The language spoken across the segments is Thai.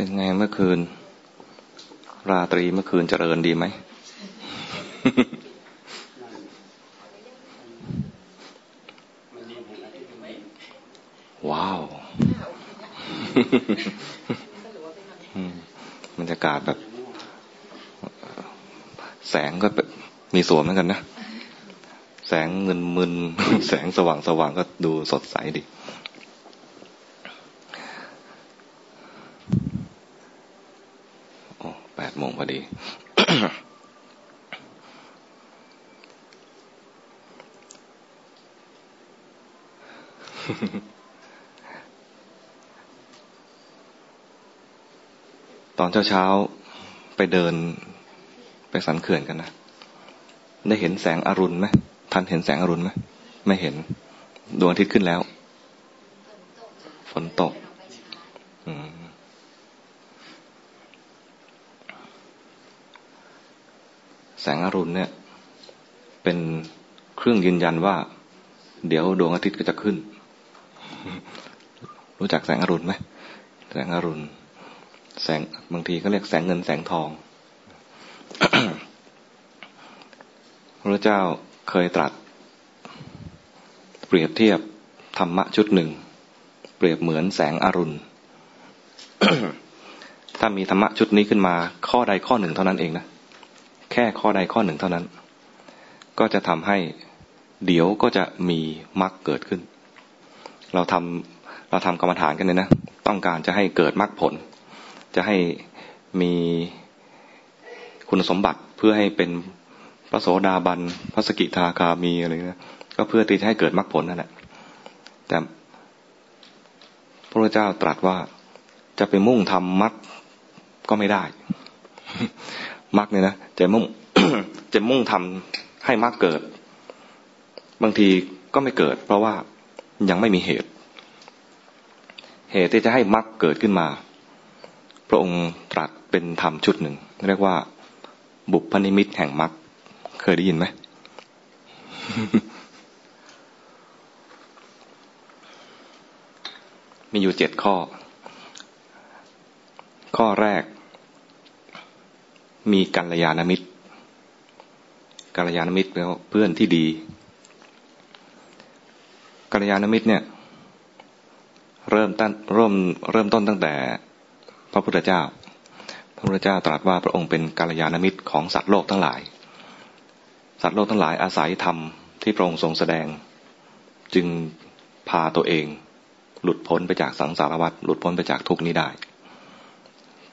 เป็นไงเมื่อคืน ราตรีเมื่อคืนเจริญดีไหม ว้าวบรรยากาศแบบ แสงก็มีสวมเหมือนกันนะ แสงเงินมึนแสงสว่างสว่างก็ดูสดใสดีโอ้แปดโมงพอดี ตอน เช้าไปเดินไปสันเขื่อนกันนะ ได้เห็นแสงอรุณไหมท่านเห็นแสงอรุณไหมไม่เห็นดวงอาทิตย์ขึ้นแล้ว ฝนตกแสงอรุณเนี่ย เป็นเครื่องยืนยันว่า เดี๋ยวดวงอาทิตย์ก็จะขึ้น รู้จักแสงอรุณไหมแสงอรุณ แสงบางทีก็เรียกแสงเงินแสงทองพระเจ้าเคยตรัส เปรียบเทียบธรรมะชุดหนึ่ง เปรียบเหมือนแสงอรุณ ถ้ามีธรรมะชุดนี้ขึ้นมา ข้อใดข้อหนึ่งเท่านั้นเองนะแค่ข้อใดข้อหนึ่งเท่านั้น ก็จะทำให้เดี๋ยวก็จะมีมรรคเกิดขึ้น เราทำเราทำกรรมฐานกันเลยนะ ต้องการจะให้เกิดมรรคผล จะให้มีคุณสมบัติเพื่อให้เป็นพระโสดาบันพระสกิทาคามีอะไรเงี้ยก็เพื่อที่จะให้เกิดมรรคผลนั่นแหละแต่พระเจ้าตรัสว่าจะไปมุ่งทำมรรคก็ไม่ได้มรรคเนี่ยนะจะมุ่งจะมุ่งทำให้มรรคเกิด บางทีก็ไม่เกิด เพราะว่ายังไม่มีเหตุ เหตุที่จะให้มรรคเกิดขึ้นมา พระองค์ตรัสเป็นธรรมชุดหนึ่ง เรียกว่า บุพนิมิตแห่งมรรคเคยได้ยินไหมมีอยู่เจ็ดข้อ ข้อแรก มีกัลยาณมิตรกัลยาณมิตรแล้วเพื่อนที่ดีกัลยาณมิตรเนี่ย เริ่มต้นเริ่มเริ่มต้นตั้งแต่ พระพุทธเจ้า พระพุทธเจ้าตรัสว่าพระองค์เป็นกัลยาณมิตรของสัตว์โลกทั้งหลาย สัตว์โลกทั้งหลายอาศัยธรรมที่พระองค์ทรงแสดง จึงพาตัวเอง หลุดพ้นไปจากสังสารวัฏหลุดพ้นไปจากทุกนี้ได้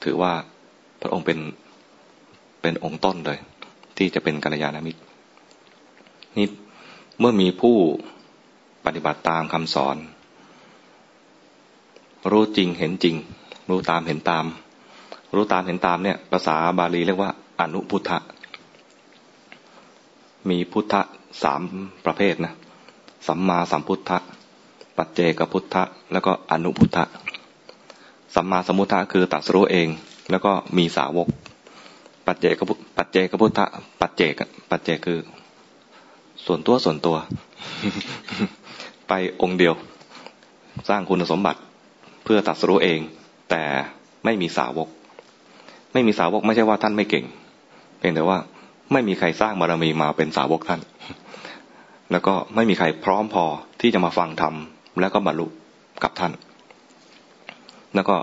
ถือว่าพระองค์เป็นเป็นองค์ต้นเลย ที่จะเป็นกัลยาณมิตรนี่เมื่อมีผู้ปฏิบัติตามคำสอน รู้จริงเห็นจริง รู้ตามเห็นตาม รู้ตามเห็นตามเนี่ย ภาษาบาลีเรียกว่า อนุพุทธะ มีพุทธะสามประเภทนะ สัมมาสัมพุทธะ ปัจเจกพุทธะ แล้วก็อนุพุทธะ สัมมาสัมพุทธะคือตัดสู้เอง แล้วก็มีสาวก ปัจเจกปัจเจกพุทธะ ปัจเจก ปัจเจกคือ ส่วนตัวส่วนตัว ไปองค์เดียว สร้างคุณสมบัติเพื่อตัดสู้เอง แต่ไม่มีสาวก ไม่มีสาวกไม่ใช่ว่าท่านไม่เก่งเพียงแต่ว่าไม่มีใครสร้างบารมีมาเป็นสาวกท่าน แล้วก็ไม่มีใครพร้อมพอที่จะมาฟังธรรมแล้วก็บรรลุกับท่าน แล้วก็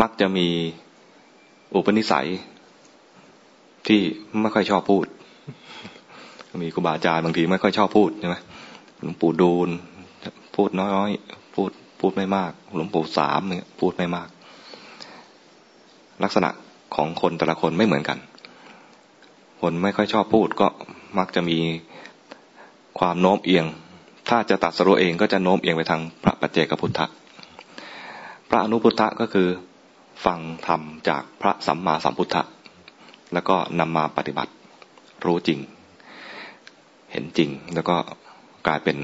มักจะมีอุปนิสัยที่ไม่ค่อยชอบพูด มีครูบาอาจารย์บางทีไม่ค่อยชอบพูดใช่ไหมหลวงปู่ดูลพูดน้อยๆพูดพูดไม่มาก หลวงปู่สามเนี่ยพูดไม่มาก ลักษณะของคนแต่ละคนไม่เหมือนกัน คนไม่ค่อยชอบพูดก็มักจะมีความโน้มเอียง ถ้าจะตัดสรุเองก็จะโน้มเอียงไปทางพระปัจเจกพุทธะพระอนุพุทธะก็คือฟังธรรมจากพระสัมมาสัมพุทธะแล้วก็นำมาปฏิบัติ รู้จริง เห็นจริงแล้วก็กลายเป็น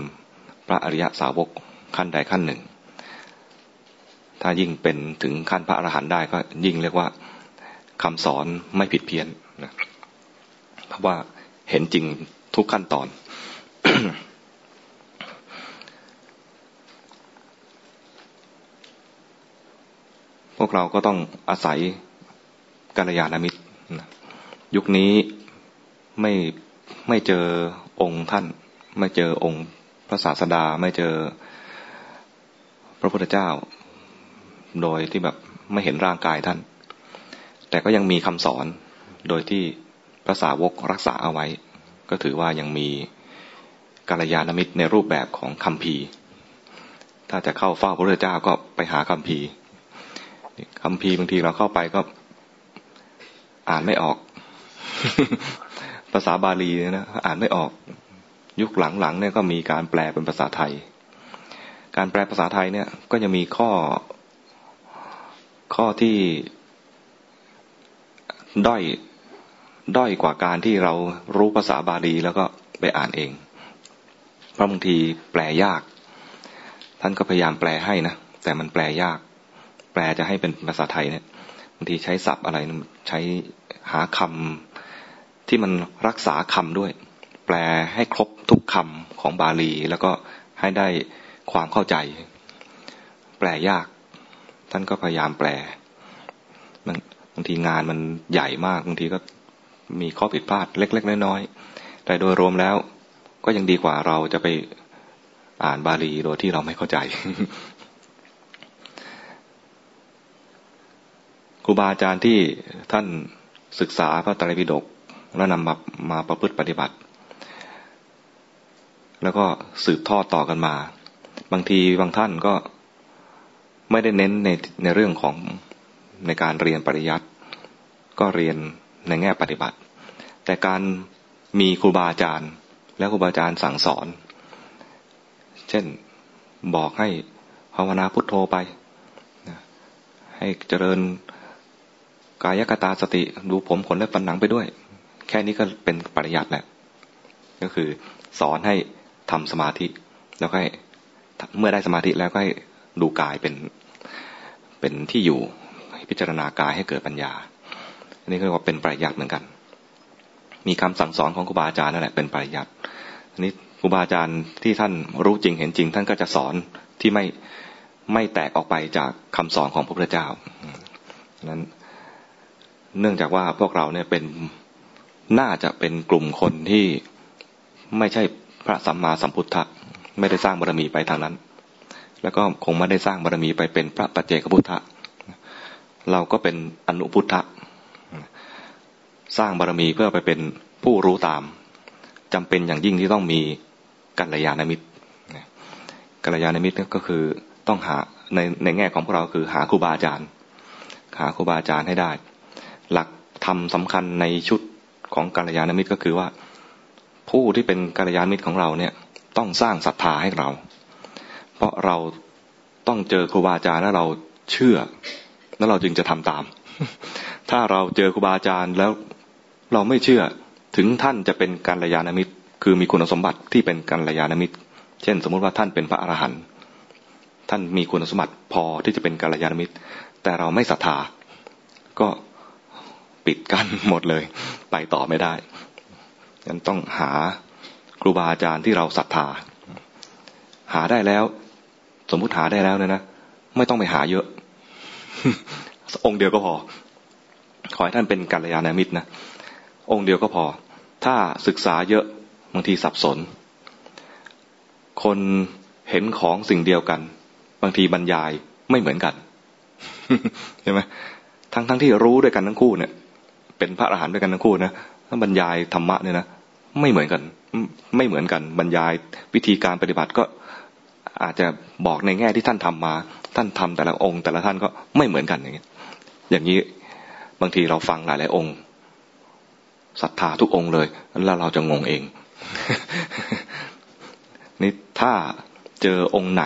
พระอริยสาวกขั้นใดขั้นหนึ่ง ถ้ายิ่งเป็นถึงขั้นพระอรหันต์ได้ก็ยิ่งเรียกว่าคำสอนไม่ผิดเพี้ยนนะเพราะว่าเห็นจริงทุกขั้นตอนพวกวกเราก็ต้องอาศัยกัลยาณมิตรยุคนี้ไม่ไม่เจอองค์ท่าน ไม่เจอองค์พระศาสดา ไม่เจอพระพุทธเจ้า โดยที่แบบไม่เห็นร่างกายท่าน แต่ก็ยังมีคำสอนโดยที่พระสาวกรักษาเอาไว้ ก็ถือว่ายังมีกัลยาณมิตรในรูปแบบของคำพีถ้าจะเข้าเฝ้าพระพุทธเจ้าก็ไปหาคำพีคำพีบางทีเราเข้าไปก็อ่านไม่ออก ภาษาบาลีนะอ่านไม่ออก ยุคหลังๆเนี่ยก็มีการแปลเป็นภาษาไทย การแปลภาษาไทยเนี่ยก็จะมีข้อ ข้อที่ด้อยด้อยกว่าการที่เรารู้ภาษาบาลีแล้วก็ไปอ่านเอง เพราะบางทีแปลยาก ท่านก็พยายามแปลให้นะ แต่มันแปลยาก แปลจะให้เป็นภาษาไทยเนี่ย บางทีใช้ศัพท์อะไร ใช้หาคำที่มันรักษาคำด้วย แปลให้ครบทุกคำของบาลี แล้วก็ให้ได้ความเข้าใจ แปลยาก ท่านก็พยายามแปลบางทีงานมันใหญ่มากบางทีก็มีข้อผิดพลาดเล็ก ๆ น้อยๆแต่โดยรวมแล้ว ก็ยังดีกว่าเราจะไปอ่านบาลีโดยที่เราไม่เข้าใจครูบาอาจารย์ที่ท่านศึกษาพระไตรปิฎกแล้วนำมามาประพฤติปฏิบัติ แล้วก็สืบทอดต่อกันมา บางทีบางท่านก็ ไม่ได้เน้นในในเรื่องของในการเรียนปริยัติก็เรียนในแง่ปฏิบัติ แต่การมีครูบาอาจารย์ แล้วครูบาอาจารย์สั่งสอน เช่นบอกให้ภาวนาพุทโธไป ให้เจริญกายกตาสติดูผมขนและฟันหนังไปด้วย แค่นี้ก็เป็นปริยัติแหละก็คือสอนให้ทำสมาธิแล้วก็ให้เมื่อได้สมาธิแล้วก็ให้ดูกายเป็น เป็นที่อยู่พิจารณากายให้เกิดปัญญา อันนี้เรียกว่าเป็นปริยัติเหมือนกัน มีคำสั่งสอนของครูบาอาจารย์นั่นแหละเป็นปริยัติอันนี้ครูบาอาจารย์ที่ท่านรู้จริงเห็นจริง ท่านก็จะสอนที่ไม่ไม่แตกออกไปจากคำสอนของพระพุทธเจ้านั้นเนื่องจากว่าพวกเราเนี่ยเป็นน่าจะเป็นกลุ่มคนที่ไม่ใช่พระสัมมาสัมพุทธะไม่ได้สร้างบารมีไปทางนั้น แล้วก็คงไม่ได้สร้างบารมีไปเป็นพระปัจเจกพุทธะเราก็เป็นอนุพุทธะสร้างบารมีเพื่อไปเป็นผู้รู้ตามจำเป็นอย่างยิ่งที่ต้องมีกัลยาณมิตรกัลยาณมิตรก็คือต้องหาในในแง่ของพวกเราคือหาครูบาอาจารย์ หาครูบาอาจารย์ให้ได้ หลักธรรมสาคัญในชุดของกัลยาณมิตรก็คือว่า ผู้ที่เป็นกัลยาณมิตรของเราเนี่ยต้องสร้างศรัทธาให้เรา เพราะเราต้องเจอครูบาอาจารย์แล้วเราเชื่อ แล้วเราจึงจะทำตาม ถ้าเราเจอครูบาอาจารย์แล้วเราไม่เชื่อถึงท่านจะเป็นกัลยาณมิตร คือมีคุณสมบัติที่เป็นกัลยาณมิตร เช่น สมมติว่าท่านเป็นพระอรหันต์ท่านมีคุณสมบัติพอที่จะเป็นกัลยาณมิตร แต่เราไม่ศรัทธา ก็ปิดกั้นหมดเลย ไปต่อไม่ได้ยังต้องหาครูบาอาจารย์ที่เราศรัทธา หาได้แล้ว สมมุติหาได้แล้วเนี่ยนะไม่ต้องไปหาเยอะ องค์เดียวก็พอ ขอให้ท่านเป็นกัลยาณมิตรนะองค์เดียวก็พอ ถ้าศึกษาเยอะบางทีสับสน คนเห็นของสิ่งเดียวกัน บางทีบรรยายไม่เหมือนกันใช่ไหมทั้งทั้งที่รู้ด้วยกันทั้งคู่เนี่ย เป็นพระอรหันต์ด้วยกันทั้งคู่นะถ้าบรรยายธรรมะเนี่ยนะไม่เหมือนกัน ไม่เหมือนกัน บรรยายวิธีการปฏิบัติก็ อาจจะบอกในแง่ที่ท่านทำมา ท่านทำแต่ละองค์ แต่ละท่านก็ไม่เหมือนกันอย่างนี้อย่างนี้บางทีเราฟังหลายหลายองค์ศรัทธาทุกองค์เลยแล้วเราจะงงเองนี่ถ้าเจอองค์ไหน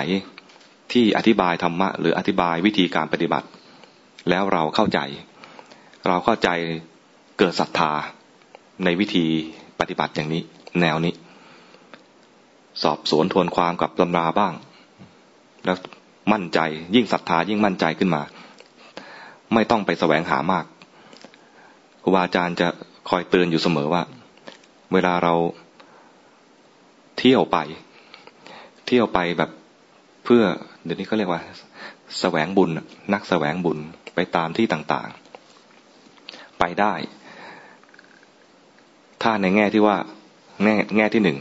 ที่อธิบายธรรมะ หรืออธิบายวิธีการปฏิบัติ แล้วเราเข้าใจ เราเข้าใจเกิดศรัทธาในวิธีปฏิบัติอย่างนี้ แนวนี้ สอบสวนทวนความกับตำราบ้าง แล้วมั่นใจยิ่งศรัทธายิ่งมั่นใจขึ้นมา ไม่ต้องไปแสวงหามากครูบาอาจารย์จะคอยเตือนอยู่เสมอว่า เวลาเราเที่ยวไป เที่ยวไปแบบเพื่อเดี๋ยวนี้เขาเรียกว่าแสวงบุญ นักแสวงบุญไปตามที่ต่างๆ ไปได้ ถ้าในแง่ที่ว่าแง่แง่ที่หนึ่ง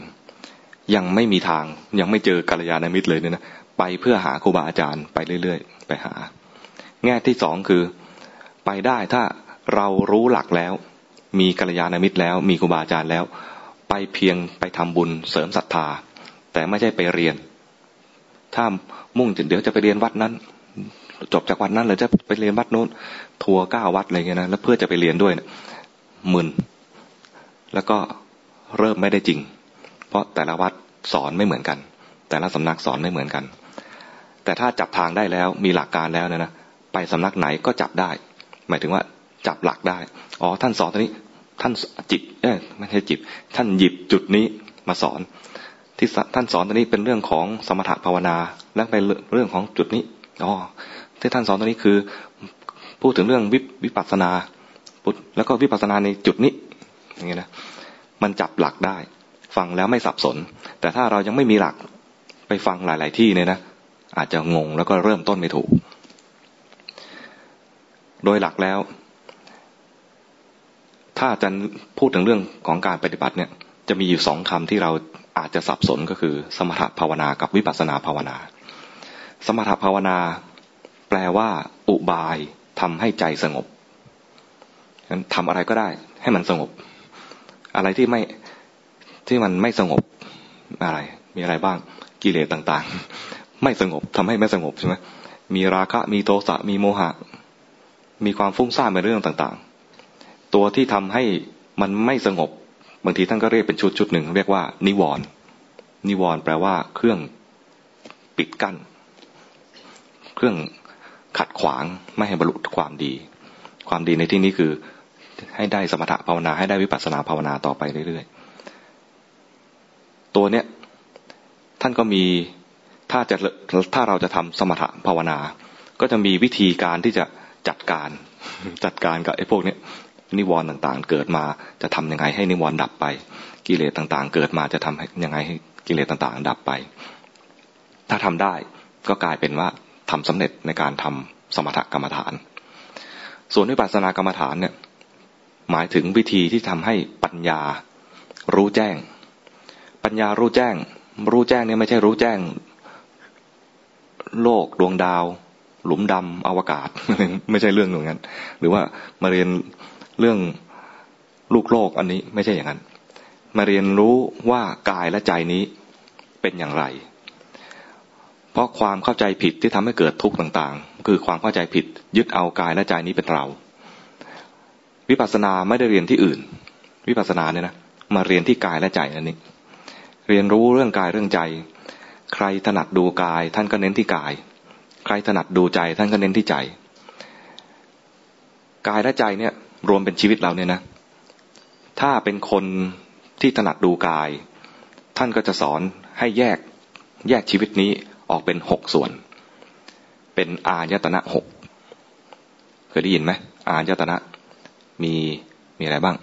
ยังไม่มีทาง ยังไม่เจอกัลยาณมิตรเลยเนี่ยนะไปเพื่อหาครูบาอาจารย์ไปเรื่อยๆ ไปหา แง่ที่สองคือไปได้ถ้าเรารู้หลักแล้ว มีกัลยาณมิตรแล้ว มีครูบาอาจารย์แล้ว ไปเพียงไปทำบุญเสริมศรัทธา แต่ไม่ใช่ไปเรียน ถ้ามุ่งเดี๋ยวจะไปเรียนวัดนั้น จบจากวัดนั้นหรือจะไปเรียนวัดโน้น ทัวร์ก้าวัดอะไรเงี้ยนะแล้วเพื่อจะไปเรียนด้วยนะมึนแล้วก็เริ่มไม่ได้จริง ราะแต่ละวัดสอนไม่เหมือนกัน แต่ละสำนักสอนไม่เหมือนกัน แต่ถ้าจับทางได้แล้วมีหลักการแล้วนะนะไปสำนักไหนก็จับได้ หมายถึงว่าจับหลักได้ อ๋อท่านสอนตอนนี้ท่านจิตเอ้ไม่ใช่จิต ท่านหยิบจุดนี้มาสอน ที่ท่านสอนตอนนี้เป็นเรื่องของสมถะภาวนาและเป็นเรื่องของจุดนี้อ๋อที่ท่านสอนตอนนี้คือพูดถึงเรื่องวิวปัสสนาแล้วก็วิปัสนาในจุดนี้อย่างเงี้ยนะมันจับหลักได้ ฟังแล้วไม่สับสน แต่ถ้าเรายังไม่มีหลักไปฟังหลาย ๆ ที่เนี่ยนะ อาจจะงงแล้วก็เริ่มต้นไม่ถูก โดยหลักแล้ว ถ้าอาจะพูดถึงเรื่องของการปฏิบัติเนี่ย จะมีอยู่สองคำที่เราอาจจะสับสนก็คือ สมถภาวนากับวิปัสนาภาวนา สมถภาวนา แปลว่า อุบายทำให้ใจสงบงั้นทำอะไรก็ได้ ให้มันสงบ อะไรที่ไม่ ที่มันไม่สงบอะไร มีอะไรบ้างกิเลสต่างๆ ไม่สงบทำให้ไม่สงบใช่ไหมมีราคะมีโทสะมีโมหะ มีความฟุ้งซ่านในเรื่องต่างๆ ตัวที่ทำให้มันไม่สงบบางทีท่านก็เรียกเป็นชุดชุดหนึ่งเรียกว่า นิวรณ์นิวรณ์แปลว่าเครื่องปิดกั้น เครื่องขัดขวางไม่ให้บรรลุความดี ความดีในที่นี้คือให้ได้สมถะภาวนาให้ได้วิปัสสนาภาวนาต่อไปเรื่อย ตัวเนี้ยท่านก็มีถ้าจะถ้าเราจะทำสมถะภาวนา ก็จะมีวิธีการที่จะจัดการจัดการกับไอ้พวกนี้นิวรณ์ต่างๆ เกิดมาจะทํำยังไงให้นิวรณ์ดับไป กิเลสต่างๆ เกิดมาจะทำยังไงให้กิเลสต่างๆ ดับไป ถ้าทำได้ก็กลายเป็นว่าทำสำเร็จในการทำสมถกรรมฐาน ส่วนวิปัสสนากรรมฐานเนี่ยหมายถึงวิธีที่ทำให้ปัญญารู้แจ้ง ปัญญารู้แจ้ง รู้แจ้งเนี่ยไม่ใช่รู้แจ้ง โลกดวงดาว หลุมดำอวกาศ ไม่ใช่เรื่องอย่างนั้น หรือว่ามาเรียนเรื่องลูกโลกอันนี้ไม่ใช่อย่างนั้น มาเรียนรู้ว่ากายและใจนี้เป็นอย่างไร เพราะความเข้าใจผิดที่ทำให้เกิดทุกข์ต่างๆ คือความเข้าใจผิด ยึดเอากายและใจนี้เป็นเรา วิปัสสนาไม่ได้เรียนที่อื่น วิปัสสนาเนี่ยนะมาเรียนที่กายและใจนั่นเอง เรียนรู้เรื่องกายเรื่องใจ ใครถนัดดูกาย ท่านก็เน้นที่กาย ใครถนัดดูใจ ท่านก็เน้นที่ใจ กายและใจเนี่ย รวมเป็นชีวิตเราเนี่ยนะ ถ้าเป็นคนที่ถนัดดูกาย ท่านก็จะสอนให้แยกแยกชีวิตนี้ออกเป็นหกส่วน เป็นอายตนะหกเคยได้ยินไหมอายตนะ มีมีอะไรบ้าง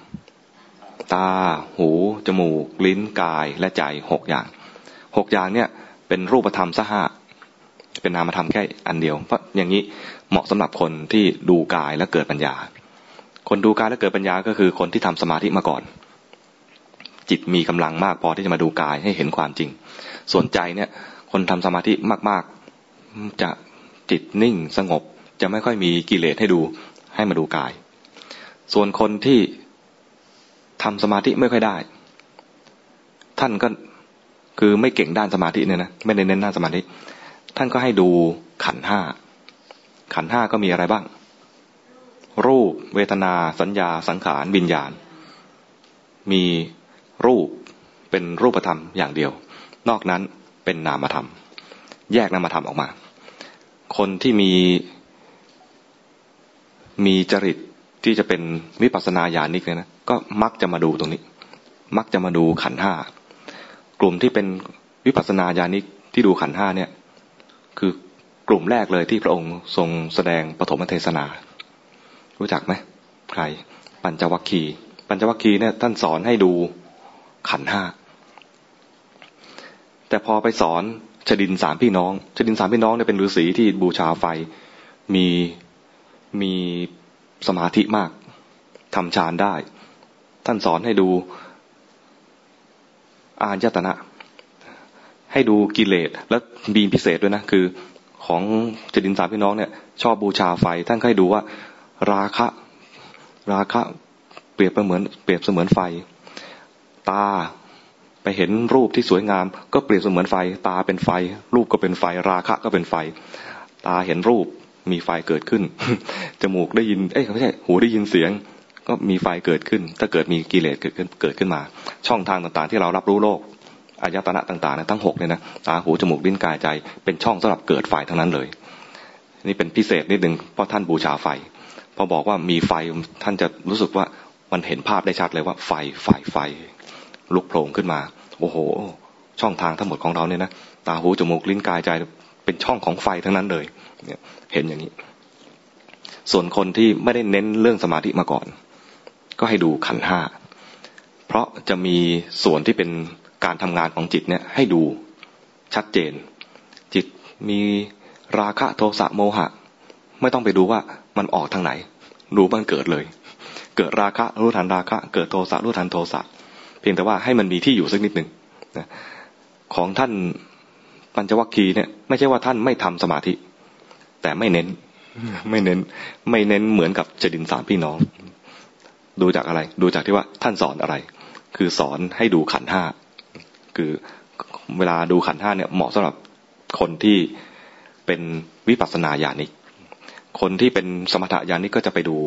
ตา หู จมูก ลิ้นกายและใจหกอย่างหกอย่างเนี่ยเป็นรูปธรรมสห้าเป็นนามธรรมแค่อันเดียว เพราะอย่างนี้เหมาะสำหรับคนที่ดูกายและเกิดปัญญา คนดูกายและเกิดปัญญาก็คือคนที่ทำสมาธิมาก่อน จิตมีกำลังมากพอที่จะมาดูกายให้เห็นความจริง ส่วนใจเนี่ย คนทำสมาธิมากๆ จะจิตนิ่งสงบ จะไม่ค่อยมีกิเลสให้ดูให้มาดูกาย ส่วนคนที่ ทำสมาธิไม่ค่อยได้ ท่านก็คือไม่เก่งด้านสมาธิเนี่ยนะไม่ได้เน้นด้านสมาธิ ท่านก็ให้ดูขันห้าขันห้าก็มีอะไรบ้าง รูป เวทนา สัญญา สังขารวิญญาณ มีรูปเป็นรูปธรรมอย่างเดียว นอกนั้นเป็นนามธรรม แยกนามธรรมออกมา คนที่มีมีจริต ที่จะเป็นวิปัสสนาญาณิกเลยนะก็มักจะมาดูตรงนี้ มักจะมาดูขันห้ากลุ่มที่เป็นวิปัสสนาญาณิกที่ดูขันห้าเนี่ย คือกลุ่มแรกเลยที่พระองค์ทรงแสดงปฐมเทศนา รู้จักไหมใคร ปัญจวัคคีย์ปัญจวัคคีย์เนี่ยท่านสอนให้ดูขันห้าแต่พอไปสอนชดินสามพี่น้องชดินสามพี่น้องเนี่ยเป็นฤาษีที่บูชาไฟมีมี สมาธิมากทำฌานได้ ท่านสอนให้ดูอานยตนะ ให้ดูกิเลสแล้วมีพิเศษด้วยนะ คือของจดินสามพี่น้องเนี่ย ชอบบูชาไฟ ท่านก็ให้ดูว่า ราคะ ราคะ เปรียบเหมือนเปรียบเสมือนไฟ ตาไปเห็นรูปที่สวยงาม ก็เปรียบเสมือนไฟ ตาเป็นไฟ รูปก็เป็นไฟ ราคะก็เป็นไฟ ตาเห็นรูป มีไฟเกิดขึ้น จมูกได้ยิน เอ้ยไม่ใช่หูได้ยินเสียง ก็มีไฟเกิดขึ้น ถ้าเกิดมีกิเลสเกิดขึ้นเกิดขึ้นมา ช่องทางต่างๆ ที่เรารับรู้โลกอายตนะต่างๆทั้งหกเนี่ยนะตาหูจมูกลิ้นกายใจ เป็นช่องสำหรับเกิดไฟทั้งนั้นเลย นี่เป็นพิเศษนิดหนึ่งเพราะท่านบูชาไฟ พอบอกว่ามีไฟท่านจะรู้สึกว่ามันเห็นภาพได้ชัดเลยว่าไฟไฟไฟลุกโผล่ขึ้นมา โอ้โห ช่องทางทั้งหมดของเราเนี่ยนะตาหูจมูกลิ้นกายใจเป็นช่องของไฟทั้งนั้นเลยเนี่ย เห็นอย่างนี้ ส่วนคนที่ไม่ได้เน้นเรื่องสมาธิมาก่อน ก็ให้ดูขันห้า เพราะจะมีส่วนที่เป็นการทำงานของจิตเนี่ยให้ดูชัดเจน จิตมีราคะโทสะโมหะ ไม่ต้องไปดูว่ามันออกทางไหนรู้มันเกิดเลย เกิดราคะรู้ทันราคะ เกิดโทสะรู้ทันโทสะเพียงแต่ว่าให้มันมีที่อยู่สักนิดหนึ่งของท่านปัญจวัคคีย์เนี่ยไม่ใช่ว่าท่านไม่ทำสมาธิ แต่ไม่เน้น ไม่เน้น ไม่เน้นเหมือนกับเจดินสามพี่น้อง ดูจากอะไร ดูจากที่ว่าท่านสอนอะไร คือสอนให้ดูขันห้าคือเวลาดูขันห้าเนี่ยเหมาะสำหรับคนที่เป็นวิปัสสนาญาณิก คนที่เป็นสมถะญาณิกก็จะไปดู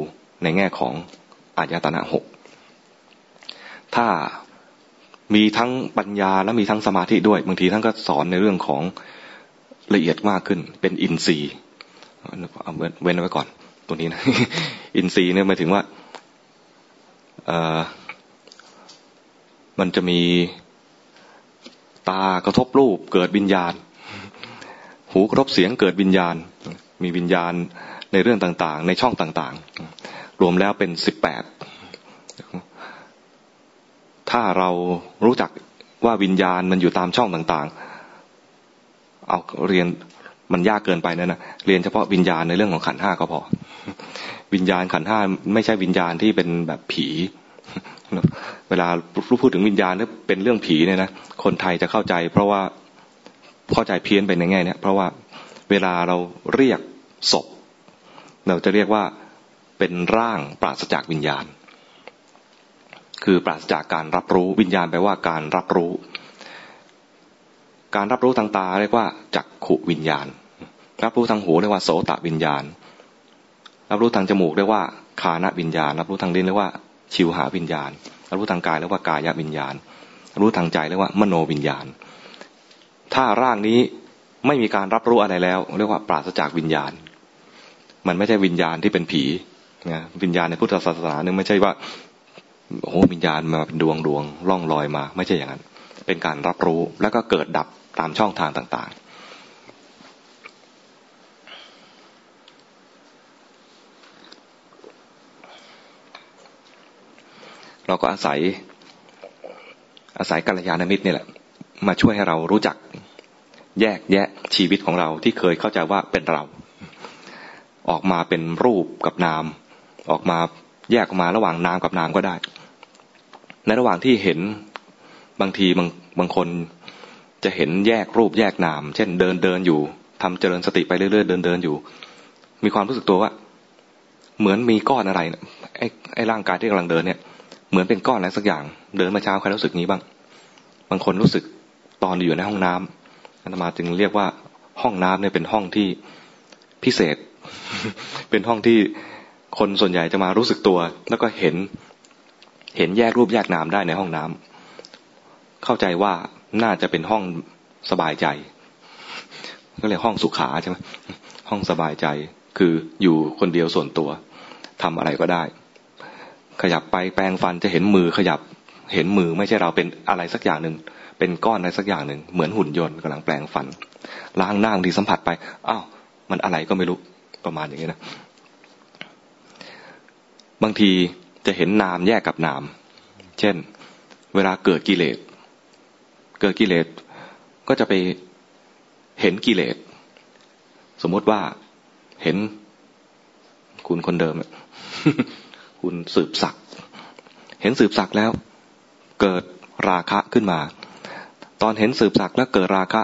ในแง่ของอายตนะหก ถ้ามีทั้งปัญญาและมีทั้งสมาธิด้วย บางทีท่านก็สอนในเรื่องของละเอียดมากขึ้น เป็นอินทรีย์ เอาเว้นไว้ก่อนตรงนี้นะ อินทรีย์เนี่ยหมายถึงว่าเออมันจะมีตากระทบรูปเกิดวิญญาณ หูกระทบเสียงเกิดวิญญาณ มีวิญญาณในเรื่องต่างๆ ในช่องต่างๆ รวมแล้วเป็นสิบแปด ถ้าเรารู้จักว่าวิญญาณมันอยู่ตามช่องต่างๆ เอาเรียน มันยากเกินไปนะนะเรียนเฉพาะวิญญาณในเรื่องของขันห้าก็พอ วิญญาณขันห้าไม่ใช่วิญญาณที่เป็นแบบผีเวลาพูดถึงวิญญาณเป็นเรื่องผีเนี่ยนะคนไทยจะเข้าใจ เพราะว่าเข้าใจเพี้ยนไปในแง่เนี้เพราะว่าเวลาเราเรียกศพ เราจะเรียกว่าเป็นร่างปราศจากวิญญาณ คือปราศจากการรับรู้วิญญาณแปลว่าการรับรู้ การรับรู้ทางตาเรียกว่าจักขุวิญญาณ รับรู้ทางหูเรียกว่าโสตวิญญาณ รับรู้ทางจมูกเรียกว่าคานวิญญาณ รับรู้ทางลิ้นเรียกว่าชิวหาวิญญาณ รับรู้ทางกายเรียกว่ากายวิญญาณรับรู้ทางใจเรียกว่ามโนวิญญาณ ถ้าร่างนี้ไม่มีการรับรู้อะไรแล้ว เรียกว่าปราศจากวิญญาณ มันไม่ใช่วิญญาณที่เป็นผีนะวิญญาณในพุทธศาสนาเนี่ยไม่ใช่ว่าโอ้วิญญาณมาเป็นดวงดวงล่องลอยมา ไม่ใช่อย่างนั้น เป็นการรับรู้แล้วก็เกิดดับ ตามช่องทางต่าง ๆ เราก็อาศัยอาศัยกัลยาณมิตรนี่แหละ มาช่วยให้เรารู้จักแยกแยะชีวิตของเราที่เคยเข้าใจว่าเป็นเรา ออกมาเป็นรูปกับนาม ออกมาแยกออกมาระหว่างนามกับนามก็ได้ ในระหว่างที่เห็นบางทีบางบางคน จะเห็นแยกรูปแยกนาม เช่นเดินเดินอยู่ทำเจริญสติไปเรื่อยๆเดินเดินอยู่ มีความรู้สึกตัวว่า เหมือนมีก้อนอะไรไอ้ไอ้ร่างกายที่กำลังเดินเนี่ย เหมือนเป็นก้อนอะไรสักอย่าง เดินมาเช้าใครรู้สึกนี้บ้าง บางคนรู้สึกตอนอยู่ในห้องน้ำอาตมาจึงเรียกว่าห้องน้ำเนี่ยเป็นห้องที่พิเศษ เป็นห้องที่คนส่วนใหญ่จะมารู้สึกตัว แล้วก็เห็นเห็นแยกรูปแยกนามได้ในห้องน้ำเข้าใจว่า น่าจะเป็นห้องสบายใจ ก็เรียกห้องสุขาใช่ไหมห้องสบายใจคืออยู่คนเดียวส่วนตัวทำอะไรก็ได้ ขยับไปแปลงฟันจะเห็นมือขยับเห็นมือไม่ใช่เราเป็นอะไรสักอย่างหนึ่งเป็นก้อนอะไรสักอย่างหนึ่งเหมือนหุ่นยนต์กำลังแปลงฟันล้างหน้าบางทีสัมผัสไปอ้าวมันอะไรก็ไม่รู้ประมาณอย่างนี้นะบางทีจะเห็นนามแยกกับนาม เช่น เวลาเกิดกิเลส กิดกิเลสก็จะไปเห็นกิเลส สมมติว่าเห็นคุณคนเดิม คุณสืบศัก เห็นสืบศักแล้ว เกิดราคะขึ้นมา ตอนเห็นสืบศักแล้วเกิดราคะ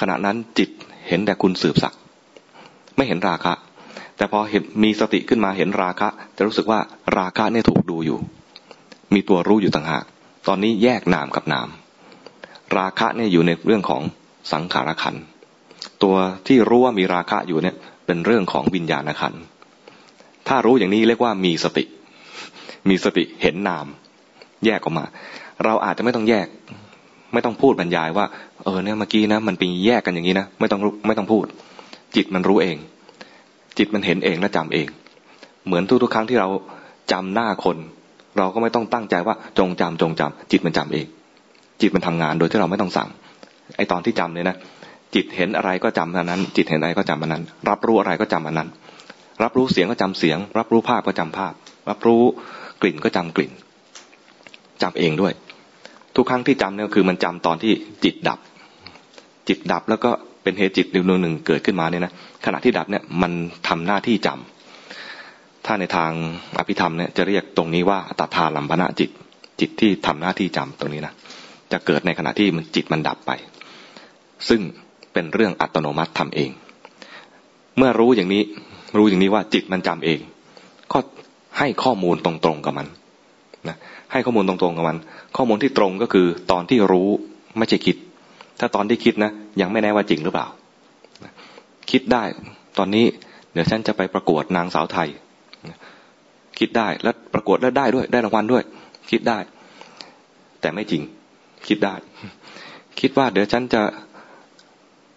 ขณะนั้นจิตเห็นแต่คุณสืบศัก ไม่เห็นราคะ แต่พอเห็นมีสติขึ้นมาเห็นราคะ จะรู้สึกว่าราคะเนี่ยถูกดูอยู่ มีตัวรู้อยู่ต่างหาก ตอนนี้แยกนามกับนาม ราคะเนี่ยอยู่ในเรื่องของสังขารขัน ตัวที่รู้ว่ามีราคะอยู่เนี่ยเป็นเรื่องของวิญญาณขัน ถ้ารู้อย่างนี้เรียกว่ามีสติ มีสติเห็นนาม แยกออกมา เราอาจจะไม่ต้องแยก ไม่ต้องพูดบรรยายว่า เออเนี่ยเมื่อกี้นะมันเป็นแยกกันอย่างนี้นะไม่ต้องไม่ต้องพูด จิตมันรู้เอง จิตมันเห็นเองและจำเอง เหมือนทุกๆครั้งที่เราจำหน้าคน เราก็ไม่ต้องตั้งใจว่าจงจำจงจำจิตมันจำเอง จิตมันทำงานโดยที่เราไม่ต้องสั่ง ไอตอนที่จำเนี่ยนะจิตเห็นอะไรก็จำอันนั้น จิตเห็นอะไรก็จำอันนั้น รับรู้อะไรก็จำอันนั้น รับรู้เสียงก็จำเสียง รับรู้ภาพก็จำภาพ รับรู้กลิ่นก็จำกลิ่นจำเองด้วย ทุกครั้งที่จำเนี่ยคือมันจำตอนที่จิตดับ จิตดับแล้วก็เป็นเหตุจิตดวงหนึ่งเกิดขึ้นมาเนี่ยนะขณะที่ดับเนี่ยมันทำหน้าที่จำถ้าในทางอภิธรรมเนี่ยจะเรียกตรงนี้ว่าตัทาลัมพนะจิต จิตที่ทำหน้าที่จำตรงนี้นะ จะเกิดในขณะที่มันจิตมันดับไป ซึ่งเป็นเรื่องอัตโนมัติทำเอง เมื่อรู้อย่างนี้ รู้อย่างนี้ว่าจิตมันจำเอง ก็ให้ข้อมูลตรงๆกับมันนะให้ข้อมูลตรงๆกับมัน ข้อมูลที่ตรงก็คือตอนที่รู้ไม่ใช่คิด ถ้าตอนที่คิดนะยังไม่แน่ว่าจริงหรือเปล่า คิดได้ตอนนี้เดี๋ยวฉันจะไปประกวดนางสาวไทย คิดได้แล้วประกวดแล้วได้ด้วย ได้รางวัลด้วย คิดได้ แต่ไม่จริง คิดได้ คิดว่าเดี๋ยวฉันจะ